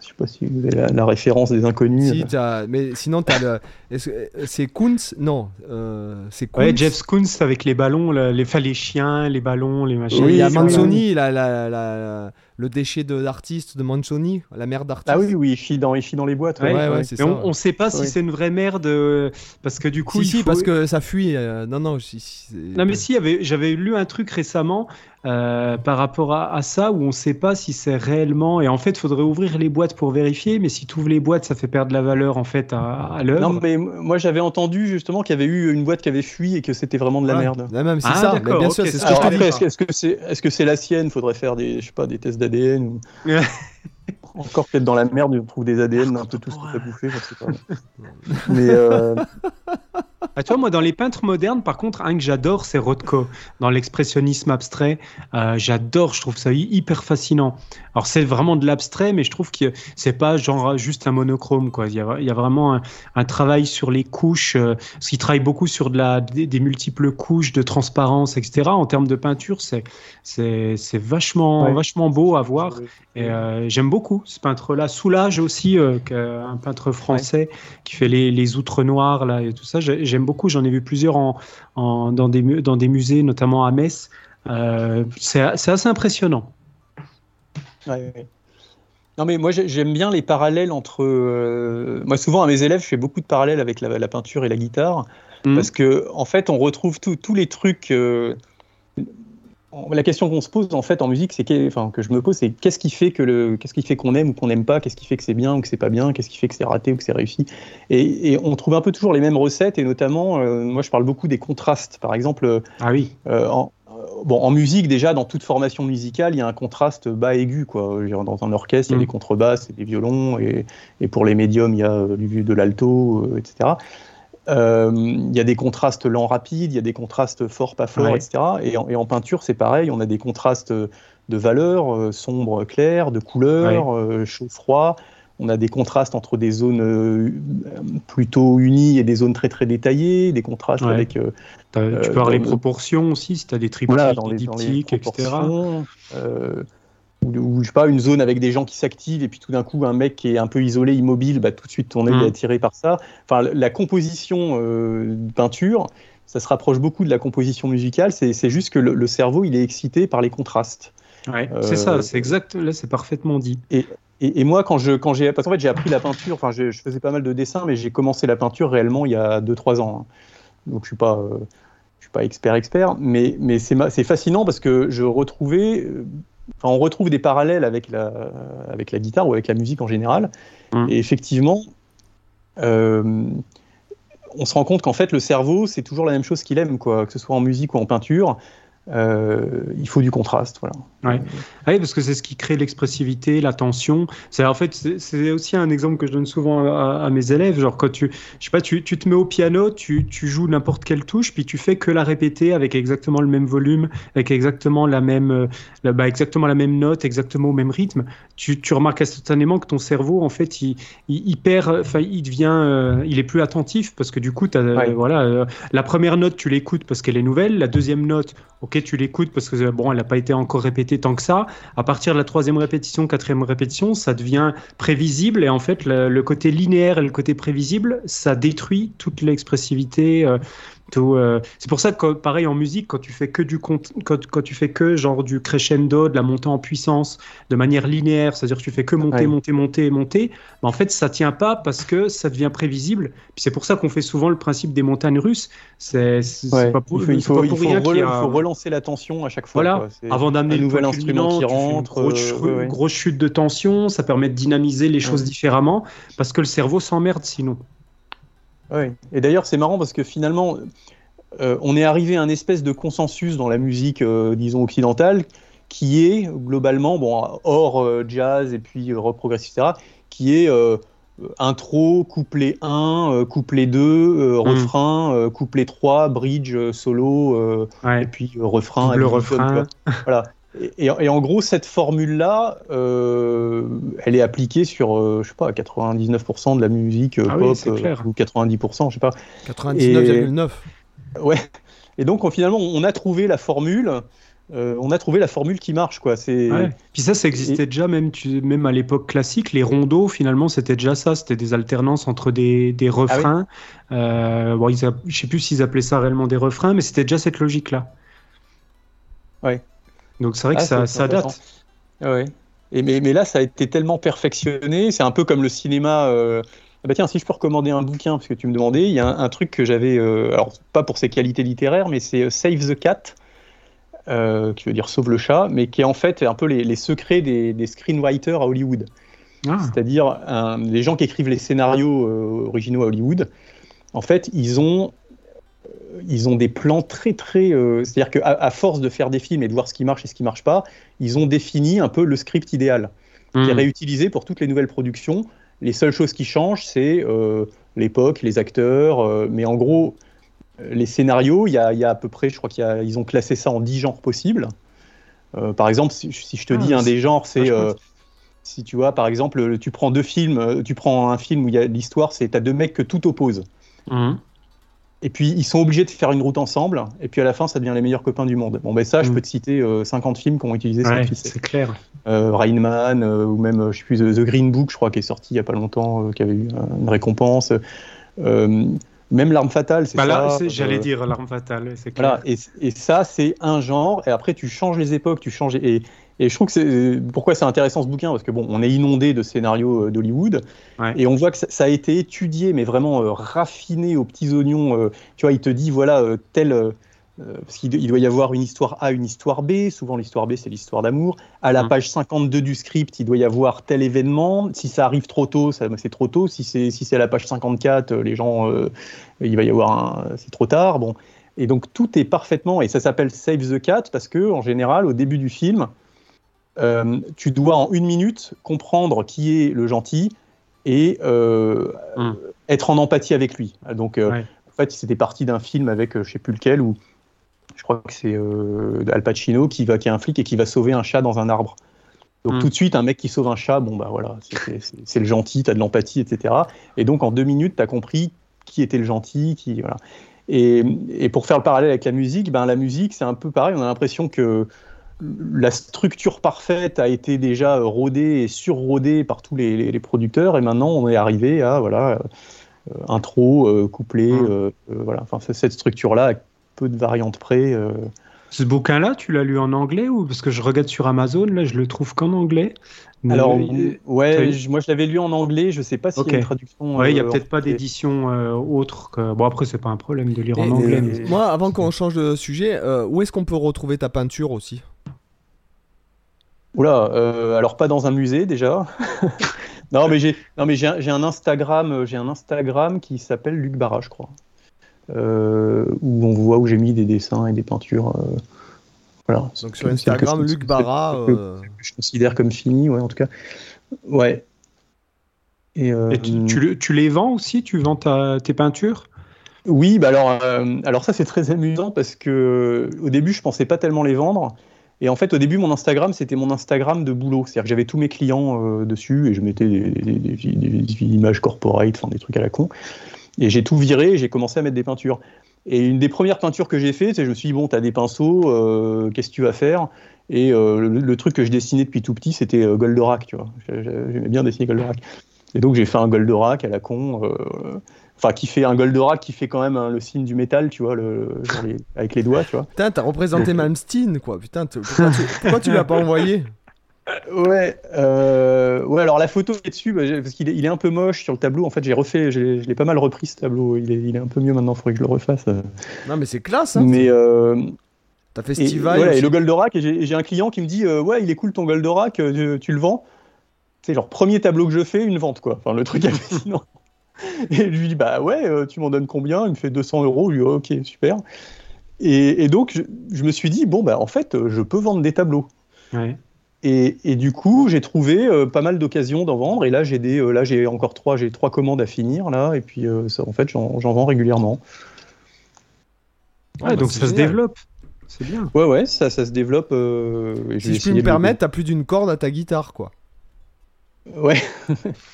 [SPEAKER 4] je sais pas si vous avez la, la référence des inconnus.
[SPEAKER 1] Si, mais sinon, t'as le. est-ce que- C'est Kuntz? Non, euh, c'est Kuntz.
[SPEAKER 3] Ouais, Jeff Koons avec les ballons, le- les, enfin, les chiens, les ballons, les machins.
[SPEAKER 1] il y a
[SPEAKER 4] oui,
[SPEAKER 1] Manzoni, la- la- la- le déchet de l'artiste de Manzoni, la mère d'artiste.
[SPEAKER 4] Ah oui, oui, il chie dans, il chie dans les boîtes.
[SPEAKER 3] Ouais,
[SPEAKER 1] ouais, ouais, c'est
[SPEAKER 3] Mais
[SPEAKER 1] ça.
[SPEAKER 3] on, on sait pas si c'est une vraie merde euh, parce que du coup,
[SPEAKER 1] si,
[SPEAKER 3] il
[SPEAKER 1] si,
[SPEAKER 3] faut-
[SPEAKER 1] parce que ça fuit. euh, non, non, si, si, c'est-
[SPEAKER 3] Non mais si, avait- j'avais lu un truc récemment euh, par rapport à, à ça où on ne sait pas si c'est réellement et en fait il faudrait ouvrir les boîtes pour vérifier mais si tu ouvres les boîtes ça fait perdre la valeur en fait à, à l'œuvre.
[SPEAKER 4] Non, mais moi j'avais entendu justement qu'il y avait eu une boîte qui avait fui et que c'était vraiment de la
[SPEAKER 1] Ouais.
[SPEAKER 4] merde.
[SPEAKER 1] Ouais, même c'est
[SPEAKER 3] Ah,
[SPEAKER 1] ça. Mais bien sûr, c'est ce
[SPEAKER 3] ça
[SPEAKER 1] que je
[SPEAKER 4] après, est-ce que est-ce que c'est est-ce que c'est la sienne? Faudrait faire des je sais pas des tests d'ADN ou [LAUGHS] encore peut-être dans la merde on trouve des ADN d'un peu tout ce que t'as bouffé, je sais pas. [LAUGHS] Mais euh,
[SPEAKER 3] Ah, tu vois, moi, dans les peintres modernes, par contre, un que j'adore, c'est Rothko. Dans l'expressionnisme abstrait, euh, j'adore, je trouve ça hy- hyper fascinant. Alors, c'est vraiment de l'abstrait, mais je trouve que c'est pas genre juste un monochrome, quoi. Il y a, il y a vraiment un, un travail sur les couches, euh, parce qu'il travaille beaucoup sur de la, des, des multiples couches de transparence, etc. En termes de peinture, c'est, c'est, c'est vachement,
[SPEAKER 4] Ouais.
[SPEAKER 3] vachement beau à voir. Et euh, j'aime beaucoup ce peintre-là. Soulage aussi, euh, un peintre français qui fait les, les outres noires là et tout ça. J'ai- J'aime beaucoup. J'en ai vu plusieurs en, en- dans, des, mu- dans des musées, notamment à Metz. Euh, c'est assez impressionnant.
[SPEAKER 4] Ouais, ouais. Non mais moi j'ai- j'aime bien les parallèles entre euh, moi souvent à mes élèves je fais beaucoup de parallèles avec la, la peinture et la guitare
[SPEAKER 3] Mhm.
[SPEAKER 4] parce que en fait on retrouve tout- tous les trucs euh, la question qu'on se pose en fait en musique c'est que, enfin, que je me pose c'est qu'est-ce qui fait que le qu'est-ce qui fait qu'on aime ou qu'on n'aime pas? Qu'est-ce qui fait que c'est bien ou que c'est pas bien? Qu'est-ce qui fait que c'est raté ou que c'est réussi? Et, et on trouve un peu toujours les mêmes recettes et notamment euh, moi je parle beaucoup des contrastes par exemple
[SPEAKER 3] Ah oui.
[SPEAKER 4] euh, en, euh, bon, en musique, déjà, dans toute formation musicale, il y a un contraste bas-aigu. Quoi. Dans un orchestre, il y a
[SPEAKER 3] Mm.
[SPEAKER 4] des contrebasses et des violons, et, et pour les médiums, il y a euh, du- de l'alto, euh, etc. Euh, il y a des contrastes lents-rapides, il y a des contrastes forts, pas forts,
[SPEAKER 3] Ouais.
[SPEAKER 4] etc. Et en, et en peinture, c'est pareil, on a des contrastes de valeurs, euh, sombre, clair, de couleurs, euh, chaud-froid. On a des contrastes entre des zones plutôt unies et des zones très très détaillées, des contrastes
[SPEAKER 3] Ouais.
[SPEAKER 4] avec euh,
[SPEAKER 3] tu peux avoir les
[SPEAKER 4] le-
[SPEAKER 3] proportions aussi, si tu as des triptyques,
[SPEAKER 4] voilà, dans
[SPEAKER 3] des
[SPEAKER 4] les, dans les
[SPEAKER 3] diptyques, etc.
[SPEAKER 4] euh, ou, je sais pas, une zone avec des gens qui s'activent et puis tout d'un coup un mec qui est un peu isolé, immobile, bah, tout de suite ton œil
[SPEAKER 3] Mm.
[SPEAKER 4] est attiré par ça. Enfin, la- composition euh, de peinture, ça se rapproche beaucoup de la composition musicale. C'est juste que le, le cerveau, il est excité par les contrastes.
[SPEAKER 3] Ouais,
[SPEAKER 4] Euh,
[SPEAKER 3] c'est ça, c'est exact. Là, c'est parfaitement dit.
[SPEAKER 4] Et, et moi, quand je, quand j'ai, parce qu'en fait, j'ai appris la peinture. Enfin, je, je faisais pas mal de dessins, mais j'ai commencé la peinture réellement il y a 2-3 ans. hein. Donc, je suis pas, euh, je suis pas expert expert, mais, mais c'est, ma- c'est fascinant parce que je retrouvais, euh, enfin, on retrouve des parallèles avec la, avec la guitare ou avec la musique en général.
[SPEAKER 3] Mm.
[SPEAKER 4] Et effectivement, euh, on se rend compte qu'en fait, le cerveau, c'est toujours la même chose qu'il aime, quoi, que ce soit en musique ou en peinture. Euh, il faut du contraste, voilà.
[SPEAKER 3] Ouais. Oui, parce que c'est ce qui crée l'expressivité, la tension. C'est en fait, c'est aussi un exemple que je donne souvent à, mes élèves. Genre quand tu, je sais pas, tu, tu te mets au piano, tu, tu joues n'importe quelle touche, puis tu fais que la répéter avec exactement le même volume, avec exactement la même, euh, bah, exactement la même note, exactement au même rythme. Tu, tu remarques instantanément que ton cerveau, en fait, il, il, perd, enfin, il devient, euh, il est plus attentif parce que du coup, as, voilà, euh, la première note, tu l'écoutes parce qu'elle est nouvelle. La deuxième note, ok, tu l'écoutes parce que bon, elle n'a pas été encore répétée tant que ça. À partir de la troisième répétition, quatrième répétition, ça devient prévisible et en fait, le, côté linéaire et le côté prévisible, ça détruit toute l'expressivité. Euh, euh, c'est pour ça que pareil en musique, quand tu fais que du quand, quand, tu fais que genre du crescendo, de la montée en puissance, de manière linéaire, c'est-à-dire que tu fais que monter, monter, monter, monter, bah, en fait ça tient pas parce que ça devient prévisible. Puis c'est pour ça qu'on fait souvent le principe des montagnes russes. C'est
[SPEAKER 4] pas pour, il faut, il faut, relancer la tension à chaque fois.
[SPEAKER 3] Voilà, avant d'amener le nouvel instrument qui rentre, une grosse, chute de tension, ça permet de dynamiser les choses différemment parce que le cerveau s'emmerde sinon.
[SPEAKER 4] Oui. Et d'ailleurs, c'est marrant parce que finalement, euh, on est arrivé à un espèce de consensus dans la musique, euh, disons, occidentale, qui est globalement, bon, hors euh, jazz et puis rock progressif, etc., qui est intro, couplet 1, couplet 2, mm. refrain, couplet 3, bridge, solo, et puis refrain.
[SPEAKER 3] Le refrain.
[SPEAKER 4] voilà. Et, en gros, cette formule-là, euh, elle est appliquée sur, euh, je sais pas, 99% de la musique euh, ah pop ou 90%, je sais pas.
[SPEAKER 1] 99,9.
[SPEAKER 4] Ouais. Et donc, finalement, on a trouvé la formule. on a trouvé la formule qui marche, quoi. C'est.
[SPEAKER 3] Puis ça, ça existait déjà même, tu... même à l'époque classique. Les rondeaux, finalement, c'était déjà ça. C'était des alternances entre des, des ah refrains. bon, ils Je sais plus s'ils appelaient ça réellement des refrains, mais c'était déjà cette logique-là.
[SPEAKER 4] Ouais.
[SPEAKER 3] Donc c'est vrai que ah, ça, date.
[SPEAKER 4] Ouais. Et mais, mais, là, ça a été tellement perfectionné. C'est un peu comme le cinéma. Euh... Ah bah tiens, si je peux recommander un bouquin, parce que tu me demandais, il y a un, truc que j'avais, euh, alors pas pour ses qualités littéraires, mais c'est euh, Save the Cat, euh, qui veut dire Sauve le chat, mais qui est en fait un peu les, les secrets des, des, screenwriters à Hollywood. Ah. C'est-à-dire les gens qui écrivent les scénarios originaux à Hollywood. En fait, ils ont ils ont des plans très très. Euh, c'est-à-dire qu'à à force de faire des films et de voir ce qui marche et ce qui marche pas, ils ont défini un peu le script idéal, qui est hmm. réutilisé pour toutes les nouvelles productions. Les seules choses qui changent, c'est euh, l'époque, les acteurs, euh, mais en gros, les scénarios, il y, a, à peu près, je crois qu'ils ont classé ça en 10 genres possibles. par exemple, si, je te dis ah, un des genres, c'est si tu vois, par exemple, tu prends deux films, tu prends un film où il y a l'histoire, c'est t'as deux mecs que tout oppose. Hmm. Et puis ils sont obligés de faire une route ensemble, et puis à la fin ça devient les meilleurs copains du monde. Bon ben ça, je mm. peux te citer 50 euh, films qui ont utilisé
[SPEAKER 3] ouais, C'est clair.
[SPEAKER 4] Euh, Rain Man, euh, ou même je sais plus The Green Book, je crois, qui est sorti il y a pas longtemps, qui avait eu une récompense. même l'arme fatale, c'est
[SPEAKER 3] bah ça. J'allais dire l'arme fatale, c'est clair.
[SPEAKER 4] Voilà, et, et ça c'est un genre, et après tu changes les époques, tu changes et et je trouve que c'est pourquoi c'est intéressant ce bouquin parce que bon, on est inondé de scénarios euh, d'Hollywood et on voit que ça, a été étudié, mais vraiment euh, raffiné aux petits oignons. Euh, tu vois, il te dit voilà tel parce qu'il doit y avoir une histoire A, une histoire B. Souvent, l'histoire B, c'est l'histoire d'amour. À la mmh. page 52 du script, il doit y avoir tel événement. Si ça arrive trop tôt, c'est trop tôt. Si c'est si à la page 54, les gens, il va y avoir un, c'est trop tard. Bon, et donc tout est parfaitement et ça s'appelle Save the Cat parce que en général, au début du film, euh, tu dois en une minute comprendre qui est le gentil et euh, hum. être en empathie avec lui. Donc, euh, en fait, c'était parti d'un film avec je sais plus lequel où je crois que c'est Al Pacino qui va qui est un flic et qui va sauver un chat dans un arbre. Donc hum. tout de suite, un mec qui sauve un chat, bon bah voilà, c'est le gentil, tu as de l'empathie, etc. Et donc en deux minutes, tu as compris qui était le gentil, qui voilà. Et, et, pour faire le parallèle avec la musique, ben la musique c'est un peu pareil. On a l'impression que la structure parfaite a été déjà rodée et surrodée par tous les, producteurs et maintenant on est arrivé à voilà euh, intro, euh, couplet, mmh. euh, voilà. Enfin cette structure là, peu de variantes près.
[SPEAKER 3] Ce bouquin-là, tu l'as lu en anglais ou parce que je regarde sur Amazon, là, je le trouve qu'en anglais?
[SPEAKER 4] Alors, ouais, moi je l'avais lu en anglais. Je sais pas s'il y a une traduction.
[SPEAKER 3] Ouais, il y a peut-être pas d'édition autre. Que... Bon, après, c'est pas un problème de lire en anglais.
[SPEAKER 1] Moi, avant qu'on change de sujet, où est-ce qu'on peut retrouver ta peinture aussi?
[SPEAKER 4] Oula, euh, alors pas dans un musée déjà. [LAUGHS] non, mais j'ai, non, mais j'ai un, Instagram, euh, j'ai un Instagram qui s'appelle Luc Barra, je crois, euh, où on voit où j'ai mis des dessins et des peintures. Voilà.
[SPEAKER 1] Donc sur Instagram, Luc Barra. Euh...
[SPEAKER 4] je considère comme fini, ouais, en tout cas. Ouais.
[SPEAKER 3] Et, euh, tu, tu, les vends aussi? Tu vends ta, tes peintures?
[SPEAKER 4] Oui, bah alors, euh, alors ça c'est très amusant parce que au début je pensais pas tellement les vendre. Et en fait, au début, mon Instagram, c'était mon Instagram de boulot. C'est-à-dire que j'avais tous mes clients euh, dessus et je mettais des, images corporate, des trucs à la con. Et j'ai tout viré et j'ai commencé à mettre des peintures. Et une des premières peintures que j'ai fait, c'est je me suis dit, bon, tu as des pinceaux, euh, qu'est-ce que tu vas faire? Et euh, le, truc que je dessinais depuis tout petit, c'était Goldorak, tu vois. J'aimais bien dessiner Goldorak. Et donc j'ai fait un Goldorak à la con enfin qui fait un Goldorak qui fait quand même hein, le signe du métal, tu vois, le, avec les doigts, tu vois.
[SPEAKER 1] Putain, t'as représenté Malmsteen, quoi. Putain, pourquoi tu, pourquoi tu l'as pas envoyé?
[SPEAKER 4] Ouais, euh, ouais. Alors la photo est dessus, bah, parce qu'il est, il est un peu moche sur le tableau. En fait, j'ai refait, je l'ai pas mal repris ce tableau. Il est, il est un peu mieux maintenant. Il faudrait que je le refasse.
[SPEAKER 1] Non, mais c'est classe. Hein,
[SPEAKER 4] mais euh,
[SPEAKER 1] t'as festival.
[SPEAKER 4] Et, ouais, et le Goldorak. Et j'ai un client qui me dit, euh, ouais, il est cool ton Goldorak. Tu, tu le vends C'est genre premier tableau que je fais, une vente quoi. Enfin le truc hallucinant. Et je lui dis, bah ouais, euh, tu m'en donnes combien? Il me fait 200 euros. Je lui dis, ok, super. Et, donc, je, me suis dit, bon, bah en fait, je peux vendre des tableaux. Et, et, du coup, j'ai trouvé euh, pas mal d'occasions d'en vendre. Et là, j'ai des, euh, là, j'ai encore trois, j'ai trois commandes à finir là. Et puis, ça, en fait, j'en vends régulièrement.
[SPEAKER 3] Ouais, donc ça se développe. C'est bien.
[SPEAKER 4] Ouais, ouais, ça, ça se développe.
[SPEAKER 1] si je peux me permettre, t'as plus d'une corde à ta guitare, quoi.
[SPEAKER 4] Ouais.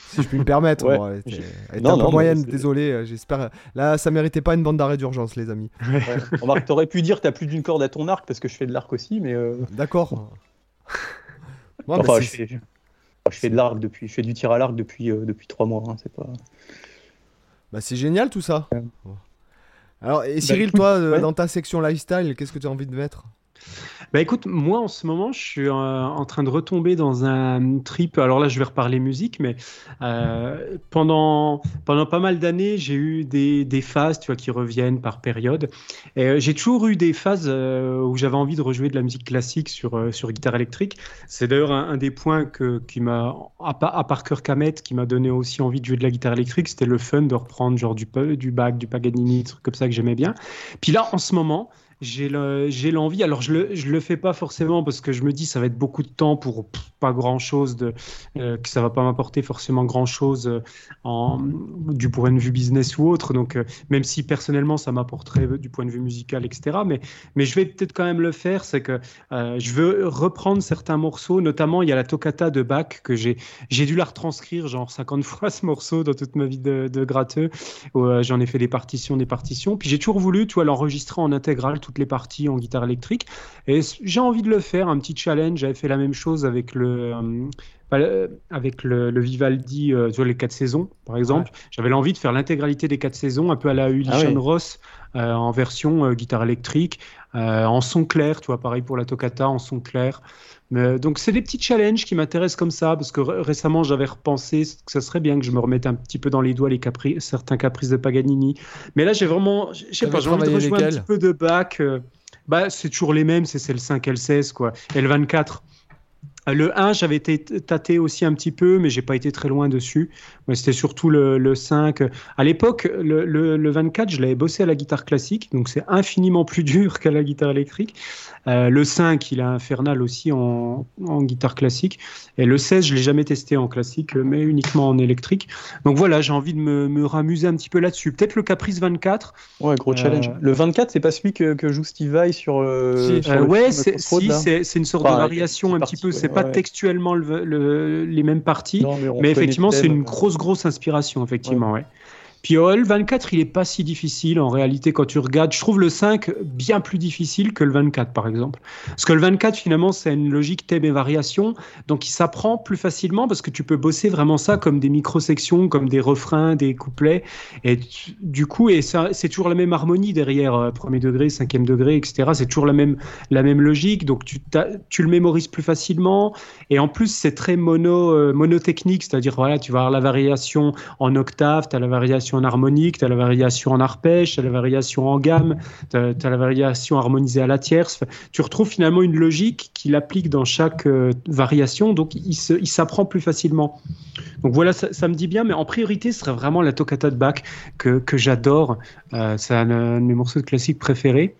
[SPEAKER 1] si je puis me permettre. Ouais. elle un peu moyenne, désolé. Euh, j'espère. Là, ça méritait pas une bande d'arrêt d'urgence, les amis.
[SPEAKER 4] Ouais. t'aurais pu dire que t'as plus d'une corde à ton arc parce que je fais de l'arc aussi, mais. Euh,
[SPEAKER 1] D'accord.
[SPEAKER 4] enfin, je fais, je fais, de l'arc depuis, je fais du tir à l'arc depuis euh, depuis trois mois. Hein, c'est pas.
[SPEAKER 1] Bah c'est génial tout ça. Alors et bah, Cyril, toi, dans ta section lifestyle, qu'est-ce que tu as envie de mettre?
[SPEAKER 3] Bah écoute, moi en ce moment, je suis euh, en train de retomber dans un trip. Alors là, je vais reparler musique, mais euh, pendant, pendant pas mal d'années, j'ai eu des, des, phases tu vois, qui reviennent par période. Euh, j'ai toujours eu des phases où j'avais envie de rejouer de la musique classique sur, sur guitare électrique. C'est d'ailleurs un, des points que, qui m'a, à, à Parker Kamet, qui m'a donné aussi envie de jouer de la guitare électrique. C'était le fun de reprendre genre du, du Bach, du Paganini, des trucs comme ça que j'aimais bien. Puis là, en ce moment, j'ai l'envie. Alors, je le, je le fais pas forcément parce que je me dis ça va être beaucoup de temps pour pas grand chose, euh, que ça va pas m'apporter forcément grand chose euh, du point de vue business ou autre. Donc, euh, même si personnellement ça m'apporterait du point de vue musical, etc. Mais, mais je vais peut-être quand même le faire. C'est que je veux reprendre certains morceaux, notamment il y a la toccata de Bach que j'ai dû la retranscrire genre 50 [LAUGHS] fois ce morceau dans toute ma vie de, de gratteux. J'en ai fait des partitions, des partitions. Puis j'ai toujours voulu, tu l'enregistrer en intégrale toutes les parties en guitare électrique. Et j'ai envie de le faire, un petit challenge. J'avais fait la même chose avec le, euh, avec le, Vivaldi euh, sur les quatre saisons, par exemple. J'avais l'envie de faire l'intégralité des quatre saisons, un peu à la Ulyssian ah Ross, euh, en version guitare électrique, en son clair, tu vois, pareil pour la toccata, en son clair. Mais, donc c'est des petits challenges qui m'intéressent comme ça, parce que récemment j'avais repensé que ça serait bien que je me remette un petit peu dans les doigts les caprices, certains caprices de Paganini. Mais là j'ai vraiment, je sais pas, j'ai envie de rejouer un petit peu de Bach. bah, c'est toujours les mêmes, c'est le 5 L16 quoi, et le 24. Le 1, j'avais été tâté aussi un petit peu, mais j'ai pas été très loin dessus. C'était surtout le, 5. À l'époque, le, 24, je l'avais bossé à la guitare classique, donc c'est infiniment plus dur [LAUGHS] qu'à la guitare électrique. Euh, le 5, il est infernal aussi en, guitare classique. Et le 16, je l'ai jamais testé en classique, mais uniquement en électrique. Donc voilà, j'ai envie de me, me ramuser un petit peu là-dessus. Peut-être le Caprice 24.
[SPEAKER 4] Ouais, gros challenge. Euh, le 24, c'est pas celui que, joue Steve Vai sur.
[SPEAKER 3] Euh,
[SPEAKER 4] si,
[SPEAKER 3] ouais, c'est une sorte de variation un petit peu. C'est pas textuellement les mêmes parties, mais, effectivement, c'est une grosse, grosse inspiration, effectivement. Ouais. Puis oh, le 24, il est pas si difficile en réalité quand tu regardes. Je trouve le 5 bien plus difficile que le 24 par exemple. Parce que le 24 finalement c'est une logique thème et variation, donc il s'apprend plus facilement parce que tu peux bosser vraiment ça comme des micro-sections, comme des refrains, des couplets. Et du coup, et c'est toujours la même harmonie derrière, euh, premier degré, cinquième degré, etc. C'est toujours la même, la même logique, donc tu, tu le mémorises plus facilement. Et en plus c'est très mono, euh, monotechnique, c'est-à-dire voilà, tu vas avoir la variation en octave, tu as la variation en harmonique, tu as la variation en arpège, tu as la variation en gamme, tu as, la variation harmonisée à la tierce. Tu retrouves finalement une logique qu'il applique dans chaque euh, variation, donc il s'apprend plus facilement. Donc voilà, ça, me dit bien, mais en priorité, ce serait vraiment la toccata de Bach que, j'adore. Euh, c'est un, de mes morceaux de classique préférés.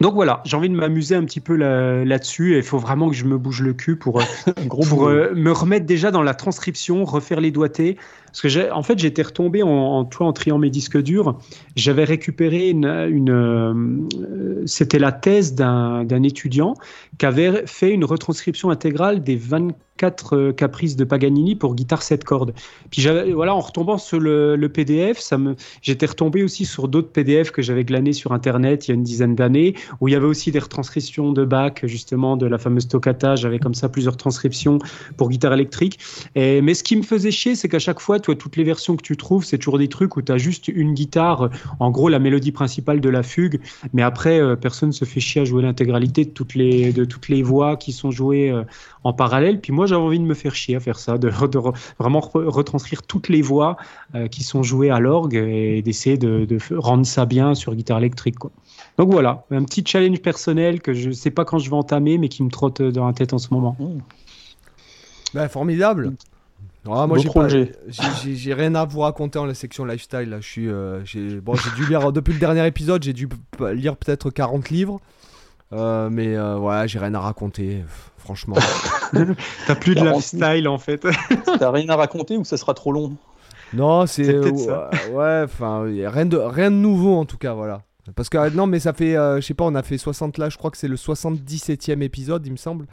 [SPEAKER 3] donc voilà, j'ai envie de m'amuser un petit peu là- là-dessus et il faut vraiment que je me bouge le cul pour, euh, [LAUGHS] me remettre déjà dans la transcription, refaire les doigtés. Parce que en fait, j'étais retombé en, toi, en triant mes disques durs. J'avais récupéré une, euh, c'était la thèse d'un, étudiant qui avait fait une retranscription intégrale des 24 euh, caprices de Paganini pour guitare 7 cordes. Puis voilà, en retombant sur le, le PDF, ça me, j'étais retombé aussi sur d'autres PDF que j'avais glanés sur Internet il y a une dizaine d'années, où il y avait aussi des retranscriptions de Bach, justement, de la fameuse toccata. J'avais comme ça plusieurs transcriptions pour guitare électrique. Et, mais ce qui me faisait chier, c'est qu'à chaque fois, toi, toutes les versions que tu trouves, c'est toujours des trucs où tu as juste une guitare, en gros, la mélodie principale de la fugue, mais après, euh, personne se fait chier à jouer l'intégralité de toutes les, de toutes les voix qui sont jouées euh, en parallèle. Puis moi, j'avais envie de me faire chier à faire ça, de, de re- vraiment re- retranscrire toutes les voix euh, qui sont jouées à l'orgue et d'essayer de, rendre ça bien sur guitare électrique. Quoi. Donc voilà, un petit challenge personnel que je sais pas quand je vais entamer, mais qui me trotte dans la tête en ce moment.
[SPEAKER 4] Mmh.
[SPEAKER 1] Bah, formidable. Ah, moi, j'ai pas-
[SPEAKER 4] projet.
[SPEAKER 1] j'ai- j'ai j'ai rien à vous raconter en la section lifestyle. Là. Je suis, euh, j'ai bon, j'ai dû lire depuis le dernier épisode, j'ai dû p- lire peut-être 40 livres. Euh, mais euh, voilà, j'ai rien à raconter, franchement. [LAUGHS]
[SPEAKER 3] T'as plus de
[SPEAKER 4] 40
[SPEAKER 3] lifestyle en fait. [LAUGHS]
[SPEAKER 4] T'as rien à raconter ou ça sera trop long?
[SPEAKER 1] Non, c'est ouais,
[SPEAKER 3] ça.
[SPEAKER 1] ouais, enfin, rien de rien de nouveau en tout cas, voilà. Parce que euh, non, mais ça fait, euh, je sais pas, on a fait 60 là, je crois que c'est le 77e épisode, il me semble.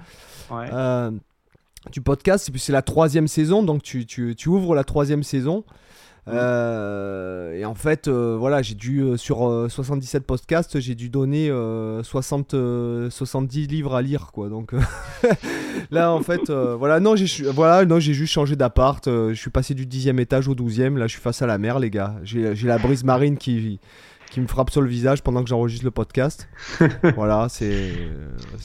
[SPEAKER 3] Ouais.
[SPEAKER 1] Du podcast. Et puis c'est la troisième saison, donc tu, tu, tu ouvres la troisième saison. Euh, et en fait, euh, voilà, j'ai dû, euh, sur euh, 77 podcasts, j'ai dû donner euh, 60, euh, 70 livres à lire, quoi. Donc [LAUGHS] là, en fait, voilà, non, j'ai voilà, non, j'ai juste changé d'appart. je suis passé du 10e étage au 12e. Là, je suis face à la mer, les gars. J'ai j'ai la brise marine qui, qui me frappe sur le visage pendant que j'enregistre le podcast. [LAUGHS] voilà, c'est.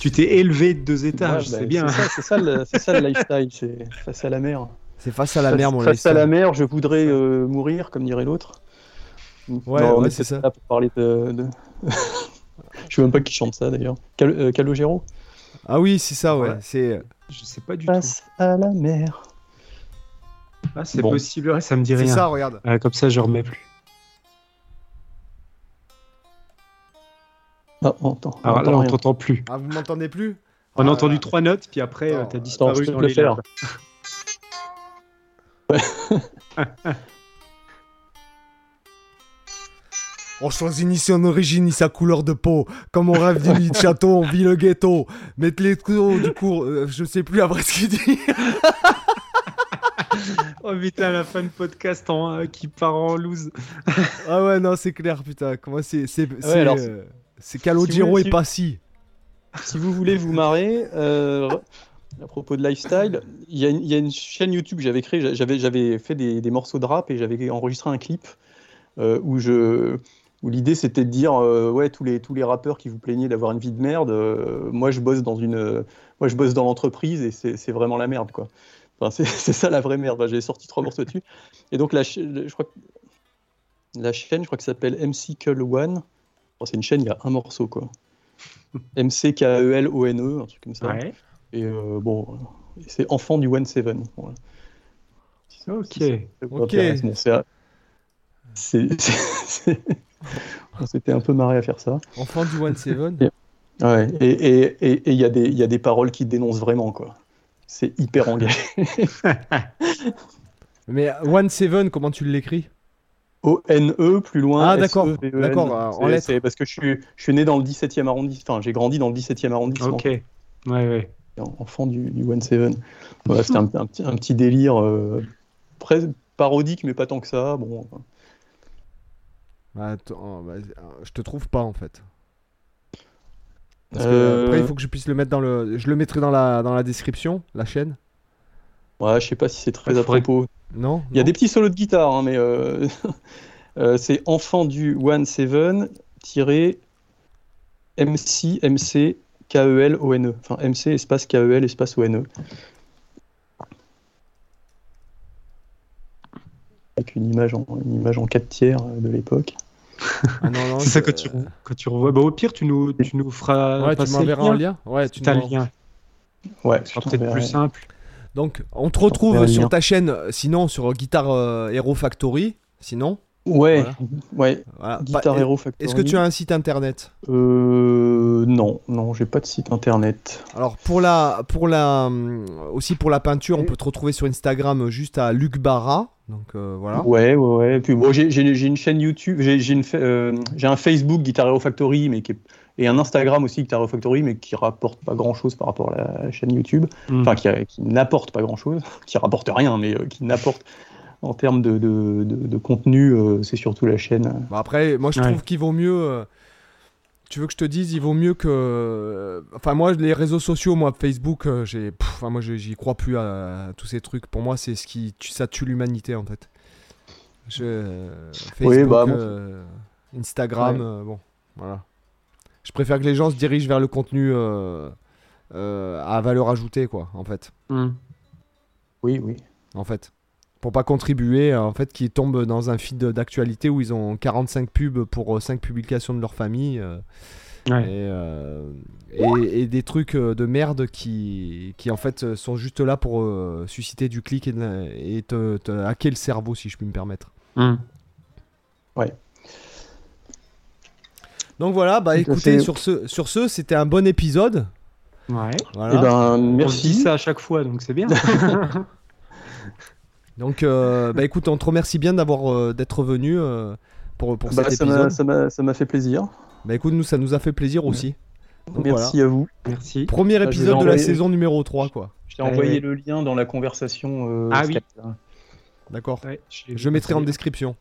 [SPEAKER 3] Tu t'es élevé de deux étages,
[SPEAKER 4] Ouais, bah,
[SPEAKER 3] c'est bien.
[SPEAKER 4] C'est ça, c'est ça, le, c'est ça le lifestyle, c'est face à la mer.
[SPEAKER 1] C'est face à la mer, mon
[SPEAKER 4] face
[SPEAKER 1] lifestyle.
[SPEAKER 4] à la mer, je voudrais euh, mourir, comme dirait l'autre.
[SPEAKER 1] Ouais,
[SPEAKER 4] Non,
[SPEAKER 1] ouais,
[SPEAKER 4] mais
[SPEAKER 1] c'est ça.
[SPEAKER 4] là pour parler de. de- [LAUGHS] je sais même pas qui chante ça d'ailleurs. Cal euh, Calogero
[SPEAKER 1] Ah oui, c'est ça, ouais.
[SPEAKER 3] Ouais.
[SPEAKER 1] C'est.
[SPEAKER 3] Je sais pas du
[SPEAKER 4] Face à la mer.
[SPEAKER 3] tout. Ah, c'est
[SPEAKER 4] Bon.
[SPEAKER 3] possible, ça me dit
[SPEAKER 1] C'est
[SPEAKER 3] rien.
[SPEAKER 1] ça, regarde.
[SPEAKER 3] Euh, comme ça, je remets plus.
[SPEAKER 4] Ah, on entend. on
[SPEAKER 3] Alors là,
[SPEAKER 4] entend
[SPEAKER 3] on t'entend plus.
[SPEAKER 1] Ah, vous m'entendez plus
[SPEAKER 3] On a
[SPEAKER 1] Ah,
[SPEAKER 3] entendu trois notes, puis après, euh, t'as
[SPEAKER 1] attends,
[SPEAKER 3] disparu dans les
[SPEAKER 4] faire. [LAUGHS]
[SPEAKER 1] On choisit ni son origine ni sa couleur de peau. Comme on rêve d'une vie de château, on vit le ghetto. Mettre les coups du cours, euh, je sais plus après ce qu'il dit. [LAUGHS]
[SPEAKER 3] Oh putain, la fin de podcast en, euh, qui part en loose.
[SPEAKER 1] ah ouais, non, c'est clair, putain. Comment c'est. C'est c'est,
[SPEAKER 4] alors,
[SPEAKER 1] euh, c'est Calogero
[SPEAKER 4] si
[SPEAKER 1] et
[SPEAKER 4] si-
[SPEAKER 1] Passy.
[SPEAKER 4] Si vous voulez vous marrer, euh, à propos de lifestyle, il y, a une- il y a une chaîne YouTube que j'avais créée. J'avais, fait des, des morceaux de rap et j'avais enregistré un clip euh, où je. Où l'idée c'était de dire euh, ouais tous les tous les rappeurs qui vous plaignaient d'avoir une vie de merde, euh, moi je bosse dans une euh, moi je bosse dans l'entreprise et c'est vraiment la merde quoi. Enfin, [LAUGHS] c'est ça la vraie merde. Enfin, J'ai sorti trois morceaux dessus et donc la je crois que la chaîne je crois que ça s'appelle MC Cull One. Bon, c'est une chaîne il y a un morceau quoi. MC K E L O N E un truc comme ça.
[SPEAKER 3] Ouais.
[SPEAKER 4] Et euh, bon, c'est enfant du One Seven. Voilà.
[SPEAKER 3] Ok.
[SPEAKER 1] Ok. [LAUGHS]
[SPEAKER 4] on s'était un peu marré à faire ça.
[SPEAKER 1] Enfant du One Seven.
[SPEAKER 4] Ouais. Et et- et- et il y, a des- il y a des paroles qui dénoncent vraiment, quoi. C'est hyper engagé. [LAUGHS]
[SPEAKER 1] Mais One Seven, comment tu l'écris?
[SPEAKER 4] O-N-E, plus loin.
[SPEAKER 1] Ah, d'accord. D'accord, en
[SPEAKER 4] C'est-
[SPEAKER 1] lettres.
[SPEAKER 4] C'est parce que je suis, je suis né dans le 17e arrondissement. Enfin, j'ai grandi dans le 17e arrondissement.
[SPEAKER 3] Ok. Ouais, ouais.
[SPEAKER 4] enfant du, du One Seven. Voilà, c'était un, un petit, un petit délire euh, presque parodique, mais pas tant que ça. Bon,
[SPEAKER 1] Bah, Attends, bah, euh, je te trouve pas en fait. Parce que,
[SPEAKER 4] Euh,
[SPEAKER 1] après, il faut que je puisse le mettre dans le. Je le mettrai dans la, dans la description, la chaîne.
[SPEAKER 4] ouais, je sais pas si c'est très
[SPEAKER 3] Ouais,
[SPEAKER 4] à
[SPEAKER 3] faudrait-
[SPEAKER 4] propos.
[SPEAKER 1] Non
[SPEAKER 4] Il y a des petits solos de guitare, hein, mais euh, [LAUGHS] euh, c'est enfant du One Seven tiré MC MC KEL ONE. Enfin MC espace KEL espace ONE. Avec une image en, une image en 4 tiers euh, de l'époque.
[SPEAKER 1] Ah, non, non, [LAUGHS]
[SPEAKER 3] C'est ça que tu, que tu revois. Bah, au pire, tu nous, tu nous feras.
[SPEAKER 1] Ouais, tu m'enverras
[SPEAKER 3] le
[SPEAKER 1] un
[SPEAKER 3] lien.
[SPEAKER 1] Ouais, tu
[SPEAKER 3] T'as le
[SPEAKER 1] m'en-
[SPEAKER 3] lien.
[SPEAKER 4] Ouais,
[SPEAKER 3] Ce sera peut-être plus simple.
[SPEAKER 1] Donc, on te retrouve sur ta chaîne, euh, sinon sur Guitar euh, Hero Factory. Sinon,
[SPEAKER 4] Ouais,
[SPEAKER 1] Voilà.
[SPEAKER 4] ouais.
[SPEAKER 1] Voilà.
[SPEAKER 4] Guitar
[SPEAKER 1] Bah,
[SPEAKER 4] Hero Factory.
[SPEAKER 1] Est-ce que tu as un site internet?
[SPEAKER 4] Euh, non, non, j'ai pas de site internet.
[SPEAKER 1] Alors pour la, pour la, aussi pour la peinture, on peut te retrouver sur Instagram euh, juste à Luc Barra. Donc euh, voilà.
[SPEAKER 4] Ouais, ouais, ouais. Et puis bon, j'ai une chaîne YouTube, euh, j'ai un Facebook Guitar Hero Factory, mais qui est- et un Instagram aussi Guitar Hero Factory, mais qui rapporte pas grand chose par rapport à la chaîne YouTube.
[SPEAKER 3] Mm.
[SPEAKER 4] Enfin, qui, qui n'apporte pas grand chose, [LAUGHS] qui rapporte rien, mais euh, qui n'apporte en termes de, de, de- de contenu, euh, c'est surtout la chaîne.
[SPEAKER 1] Bah, après, moi je
[SPEAKER 3] Ouais.
[SPEAKER 1] trouve qu'il vaut mieux. euh, tu veux que je te dise, il vaut mieux que. euh, Enfin, moi, les réseaux sociaux, moi, Facebook, euh, j'ai. Enfin, moi, j'y crois plus à, à tous ces trucs. Pour moi, c'est ce qui. Ça tue l'humanité, en fait. Je- euh, Facebook,
[SPEAKER 4] Oui, bah,
[SPEAKER 1] euh, Instagram,
[SPEAKER 4] Ouais.
[SPEAKER 1] euh, bon, voilà. Je préfère que les gens se dirigent vers le contenu euh, euh, à valeur ajoutée, quoi, en fait.
[SPEAKER 3] Mm.
[SPEAKER 4] Oui, oui.
[SPEAKER 1] En fait. Pour pas contribuer, euh, en fait, qu'ils tombent dans un feed d'actualité où ils ont 45 pubs pour 5 publications de leur famille. euh,
[SPEAKER 3] Ouais.
[SPEAKER 1] et, euh, et, et des trucs de merde qui, qui en fait sont juste là pour euh, susciter du clic et, de la- et te, te hacker le cerveau si je puis me permettre.
[SPEAKER 3] Mm.
[SPEAKER 1] Donc voilà, bah écoutez, sur ce, sur ce c'était un bon épisode.
[SPEAKER 3] Ouais.
[SPEAKER 1] Voilà.
[SPEAKER 4] Eh ben,
[SPEAKER 3] On se dit
[SPEAKER 4] merci.
[SPEAKER 3] ça à chaque fois, donc c'est bien. [LAUGHS]
[SPEAKER 1] Donc euh, bah écoute, on te remercie bien d'avoir euh, d'être venu euh, pour, pour
[SPEAKER 4] Bah,
[SPEAKER 1] cet
[SPEAKER 4] ça m'a-
[SPEAKER 1] épisode.
[SPEAKER 4] ça m'a ça m'a fait plaisir.
[SPEAKER 1] Bah écoute, nous ça nous a fait plaisir aussi. Donc,
[SPEAKER 4] Merci à vous.
[SPEAKER 3] Merci.
[SPEAKER 1] Premier
[SPEAKER 4] Ah, je
[SPEAKER 1] épisode de la
[SPEAKER 4] envoyer-
[SPEAKER 1] saison numéro 3 quoi.
[SPEAKER 4] Je t'ai envoyé
[SPEAKER 3] ouais.
[SPEAKER 4] le lien dans la conversation. euh,
[SPEAKER 3] Ah oui.
[SPEAKER 1] D'accord.
[SPEAKER 3] Ouais,
[SPEAKER 1] Je mettrai en description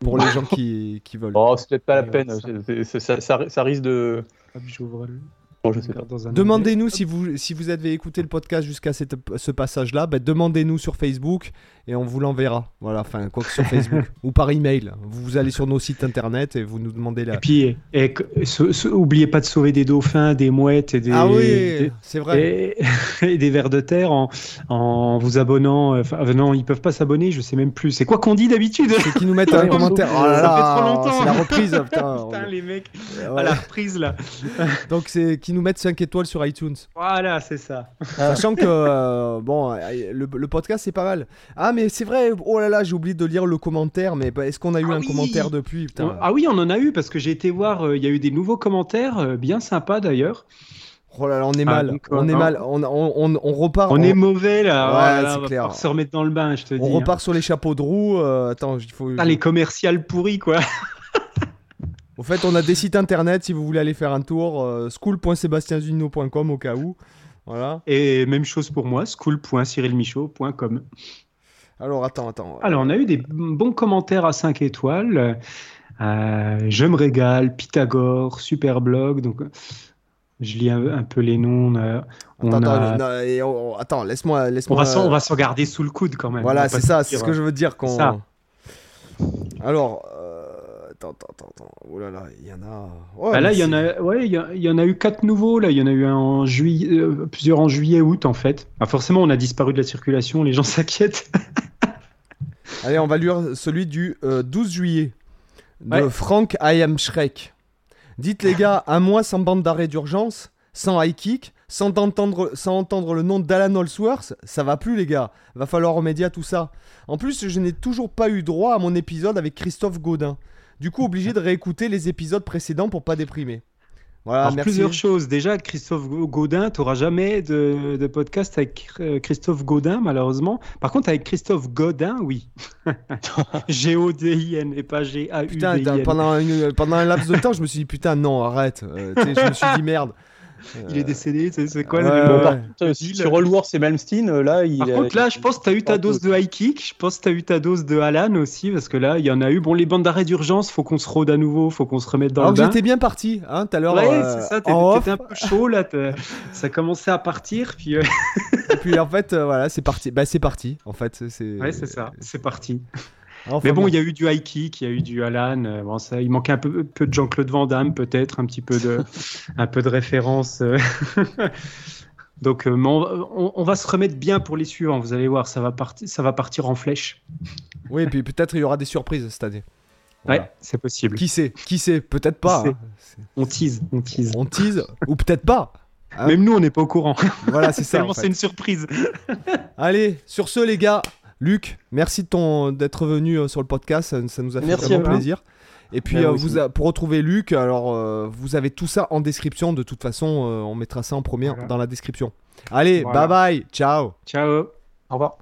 [SPEAKER 1] pour les gens qui, qui veulent.
[SPEAKER 4] Oh, c'est peut-être pas la peine.
[SPEAKER 3] ça.
[SPEAKER 4] c'est- c'est- ça, ça- ça risque de.
[SPEAKER 3] Hop, j'ouvre le-
[SPEAKER 4] Bon, je sais pas.
[SPEAKER 3] dans un
[SPEAKER 1] Demandez-nous si vous, si vous avez écouté le podcast jusqu'à cette- ce passage-là, bah, demandez-nous sur Facebook et on vous l'enverra. Voilà, enfin, quoi que sur Facebook [LAUGHS] ou par email. Vous, allez sur nos sites internet et vous nous demandez la.
[SPEAKER 3] Et puis, et, oubliez pas de sauver des dauphins, des mouettes et des,
[SPEAKER 1] ah oui, c'est vrai.
[SPEAKER 3] et, [LAUGHS] et des vers de terre en, en vous abonnant. euh, Enfin, euh, non, ils peuvent pas s'abonner, je sais même plus. C'est quoi qu'on dit d'habitude?
[SPEAKER 1] C'est qui nous mettent un [LAUGHS]
[SPEAKER 4] Ouais,
[SPEAKER 1] commentaire. Oh là
[SPEAKER 3] ça
[SPEAKER 1] là,
[SPEAKER 3] fait trop longtemps.
[SPEAKER 1] C'est la reprise. Putain,
[SPEAKER 3] Putain, les mecs,
[SPEAKER 1] on-
[SPEAKER 3] à la
[SPEAKER 1] ouais.
[SPEAKER 3] reprise là.
[SPEAKER 1] Donc c'est qui nous mettent 5 étoiles sur iTunes.
[SPEAKER 3] Voilà, c'est ça.
[SPEAKER 1] Sachant que euh, bon, euh, le, le podcast c'est pas mal. Ah mais c'est vrai. Oh là là, j'ai oublié de lire le commentaire. Mais bah, est-ce qu'on a eu
[SPEAKER 3] Ah
[SPEAKER 1] un
[SPEAKER 3] oui.
[SPEAKER 1] commentaire depuis Putain.
[SPEAKER 3] Ah oui, on en a eu parce que j'ai été voir, euh, il y a eu des nouveaux commentaires, euh, bien sympas d'ailleurs.
[SPEAKER 1] Oh là là, on est
[SPEAKER 3] Ah,
[SPEAKER 1] mal.
[SPEAKER 3] donc,
[SPEAKER 1] on est
[SPEAKER 3] hein.
[SPEAKER 1] mal. On, on, on, on repart.
[SPEAKER 3] On est mauvais là,
[SPEAKER 1] Ouais,
[SPEAKER 3] oh
[SPEAKER 1] c'est
[SPEAKER 3] on
[SPEAKER 1] clair.
[SPEAKER 3] falloir se remettre dans le bain, je te dis.
[SPEAKER 1] On
[SPEAKER 3] hein.
[SPEAKER 1] repart sur les chapeaux de roue. euh, attends, il faut.
[SPEAKER 3] Ah, les commerciales pourries quoi. [LAUGHS]
[SPEAKER 1] Au fait, on a des sites internet si vous voulez aller faire un tour. euh, school.sebastienzunino.com au cas où. Voilà.
[SPEAKER 3] Et même chose pour moi, school.cyrilmichaud.com.
[SPEAKER 1] Alors attends, attends.
[SPEAKER 3] Alors, on a eu des bons commentaires à 5 étoiles. Euh, je me régale, Pythagore, super blog. Donc, je lis un, un peu les noms. On, a- on
[SPEAKER 1] Attends,
[SPEAKER 3] a-
[SPEAKER 1] attends, non, et on- attends, laisse-moi,
[SPEAKER 3] on
[SPEAKER 1] laisse-moi.
[SPEAKER 3] va, s'en- on va se regarder sous le coude quand même. On
[SPEAKER 1] Voilà, c'est ça, c'est ce que je veux dire.
[SPEAKER 3] Ça.
[SPEAKER 1] Alors, euh, attends, attends, attends, attends. Oh là là, il y en a. Ouais,
[SPEAKER 3] Bah là, il y en a, ouais, il y, en a eu quatre nouveaux. Là, il y en a eu un en juillet, euh, plusieurs en juillet, août en fait. Ah, forcément, on a disparu de la circulation. Les gens [LAUGHS] s'inquiètent.
[SPEAKER 1] Allez, on va lire celui du euh, 12 juillet de
[SPEAKER 3] Ouais.
[SPEAKER 1] Frank I am Shrek. Dites les gars, un mois sans bande d'arrêt d'urgence, sans high kick, sans entendre, sans entendre le nom d'Alan Holsworth, ça va plus les gars. Va falloir remédier à tout ça. En plus, je n'ai toujours pas eu droit à mon épisode avec Christophe Godin. Du coup, obligé de réécouter les épisodes précédents pour pas déprimer. Voilà,
[SPEAKER 3] Alors,
[SPEAKER 1] merci.
[SPEAKER 3] plusieurs choses. Déjà, Christophe Gaudin, tu n'auras jamais de, de podcast avec euh, Christophe Gaudin, malheureusement. Par contre, avec Christophe Godin, oui. [LAUGHS] G-O-D-I-N et pas
[SPEAKER 1] Putain,
[SPEAKER 3] G-A-U-D-I-N.
[SPEAKER 1] t'as- pendant, une- pendant un laps de temps, je me suis dit putain, non, arrête. Euh, je me suis dit merde.
[SPEAKER 3] Il est décédé, c'est c'est quoi
[SPEAKER 1] Ouais,
[SPEAKER 3] le-
[SPEAKER 1] ouais,
[SPEAKER 4] par contre, euh, sur Roll Wars et Malmsteen, euh, là, il.
[SPEAKER 3] Par contre, là, je pense que tu as eu ta dose de high kick. Je pense que tu as eu ta dose de Alan aussi, parce que là, il y en a eu. Bon, les bandes d'arrêt d'urgence, faut qu'on se rôde à nouveau, faut qu'on se remette dans
[SPEAKER 1] Alors
[SPEAKER 3] le bain.
[SPEAKER 1] j'étais bien parti, hein, tout à l'heure.
[SPEAKER 3] Ouais,
[SPEAKER 1] euh,
[SPEAKER 3] c'est ça, t'étais un peu chaud là, ça commençait à partir, puis euh,
[SPEAKER 1] Et puis en fait, euh, voilà, c'est parti. Bah, c'est parti, en fait.
[SPEAKER 3] ouais, c'est ça, c'est parti.
[SPEAKER 1] Enfin,
[SPEAKER 3] Mais bon, il y a eu du high kick, il y a eu du Alan, euh, bon, ça, il manquait un peu, peu de Jean-Claude Van Damme, peut-être, un petit peu de, [LAUGHS] un peu de référence. euh. [LAUGHS] Donc, euh, mais on, va- on- on va se remettre bien pour les suivants, vous allez voir, ça va, partir, ça va partir en flèche.
[SPEAKER 1] Oui, et puis peut-être il y aura des surprises cette année. Voilà.
[SPEAKER 3] Ouais, c'est possible.
[SPEAKER 1] Qui sait Qui sait Peut-être pas. Hein.
[SPEAKER 3] On tease, on tease.
[SPEAKER 1] On tease, ou peut-être pas. Ah.
[SPEAKER 3] Même nous, on n'est pas au courant.
[SPEAKER 1] Voilà, c'est [LAUGHS] ça.
[SPEAKER 3] Tellement
[SPEAKER 1] en fait.
[SPEAKER 3] c'est une surprise.
[SPEAKER 1] Allez, sur ce, les gars, Luc, merci de ton d'être venu euh, sur le podcast, ça, ça nous a fait
[SPEAKER 4] Merci
[SPEAKER 1] vraiment plaisir. Et puis
[SPEAKER 3] Bah,
[SPEAKER 1] euh, vous a- pour retrouver Luc, alors euh, vous avez tout ça en description. De toute façon, euh, on mettra ça en premier
[SPEAKER 3] Voilà.
[SPEAKER 1] dans la description. Allez,
[SPEAKER 3] Voilà.
[SPEAKER 1] bye bye, ciao.
[SPEAKER 3] Ciao.
[SPEAKER 4] Au revoir.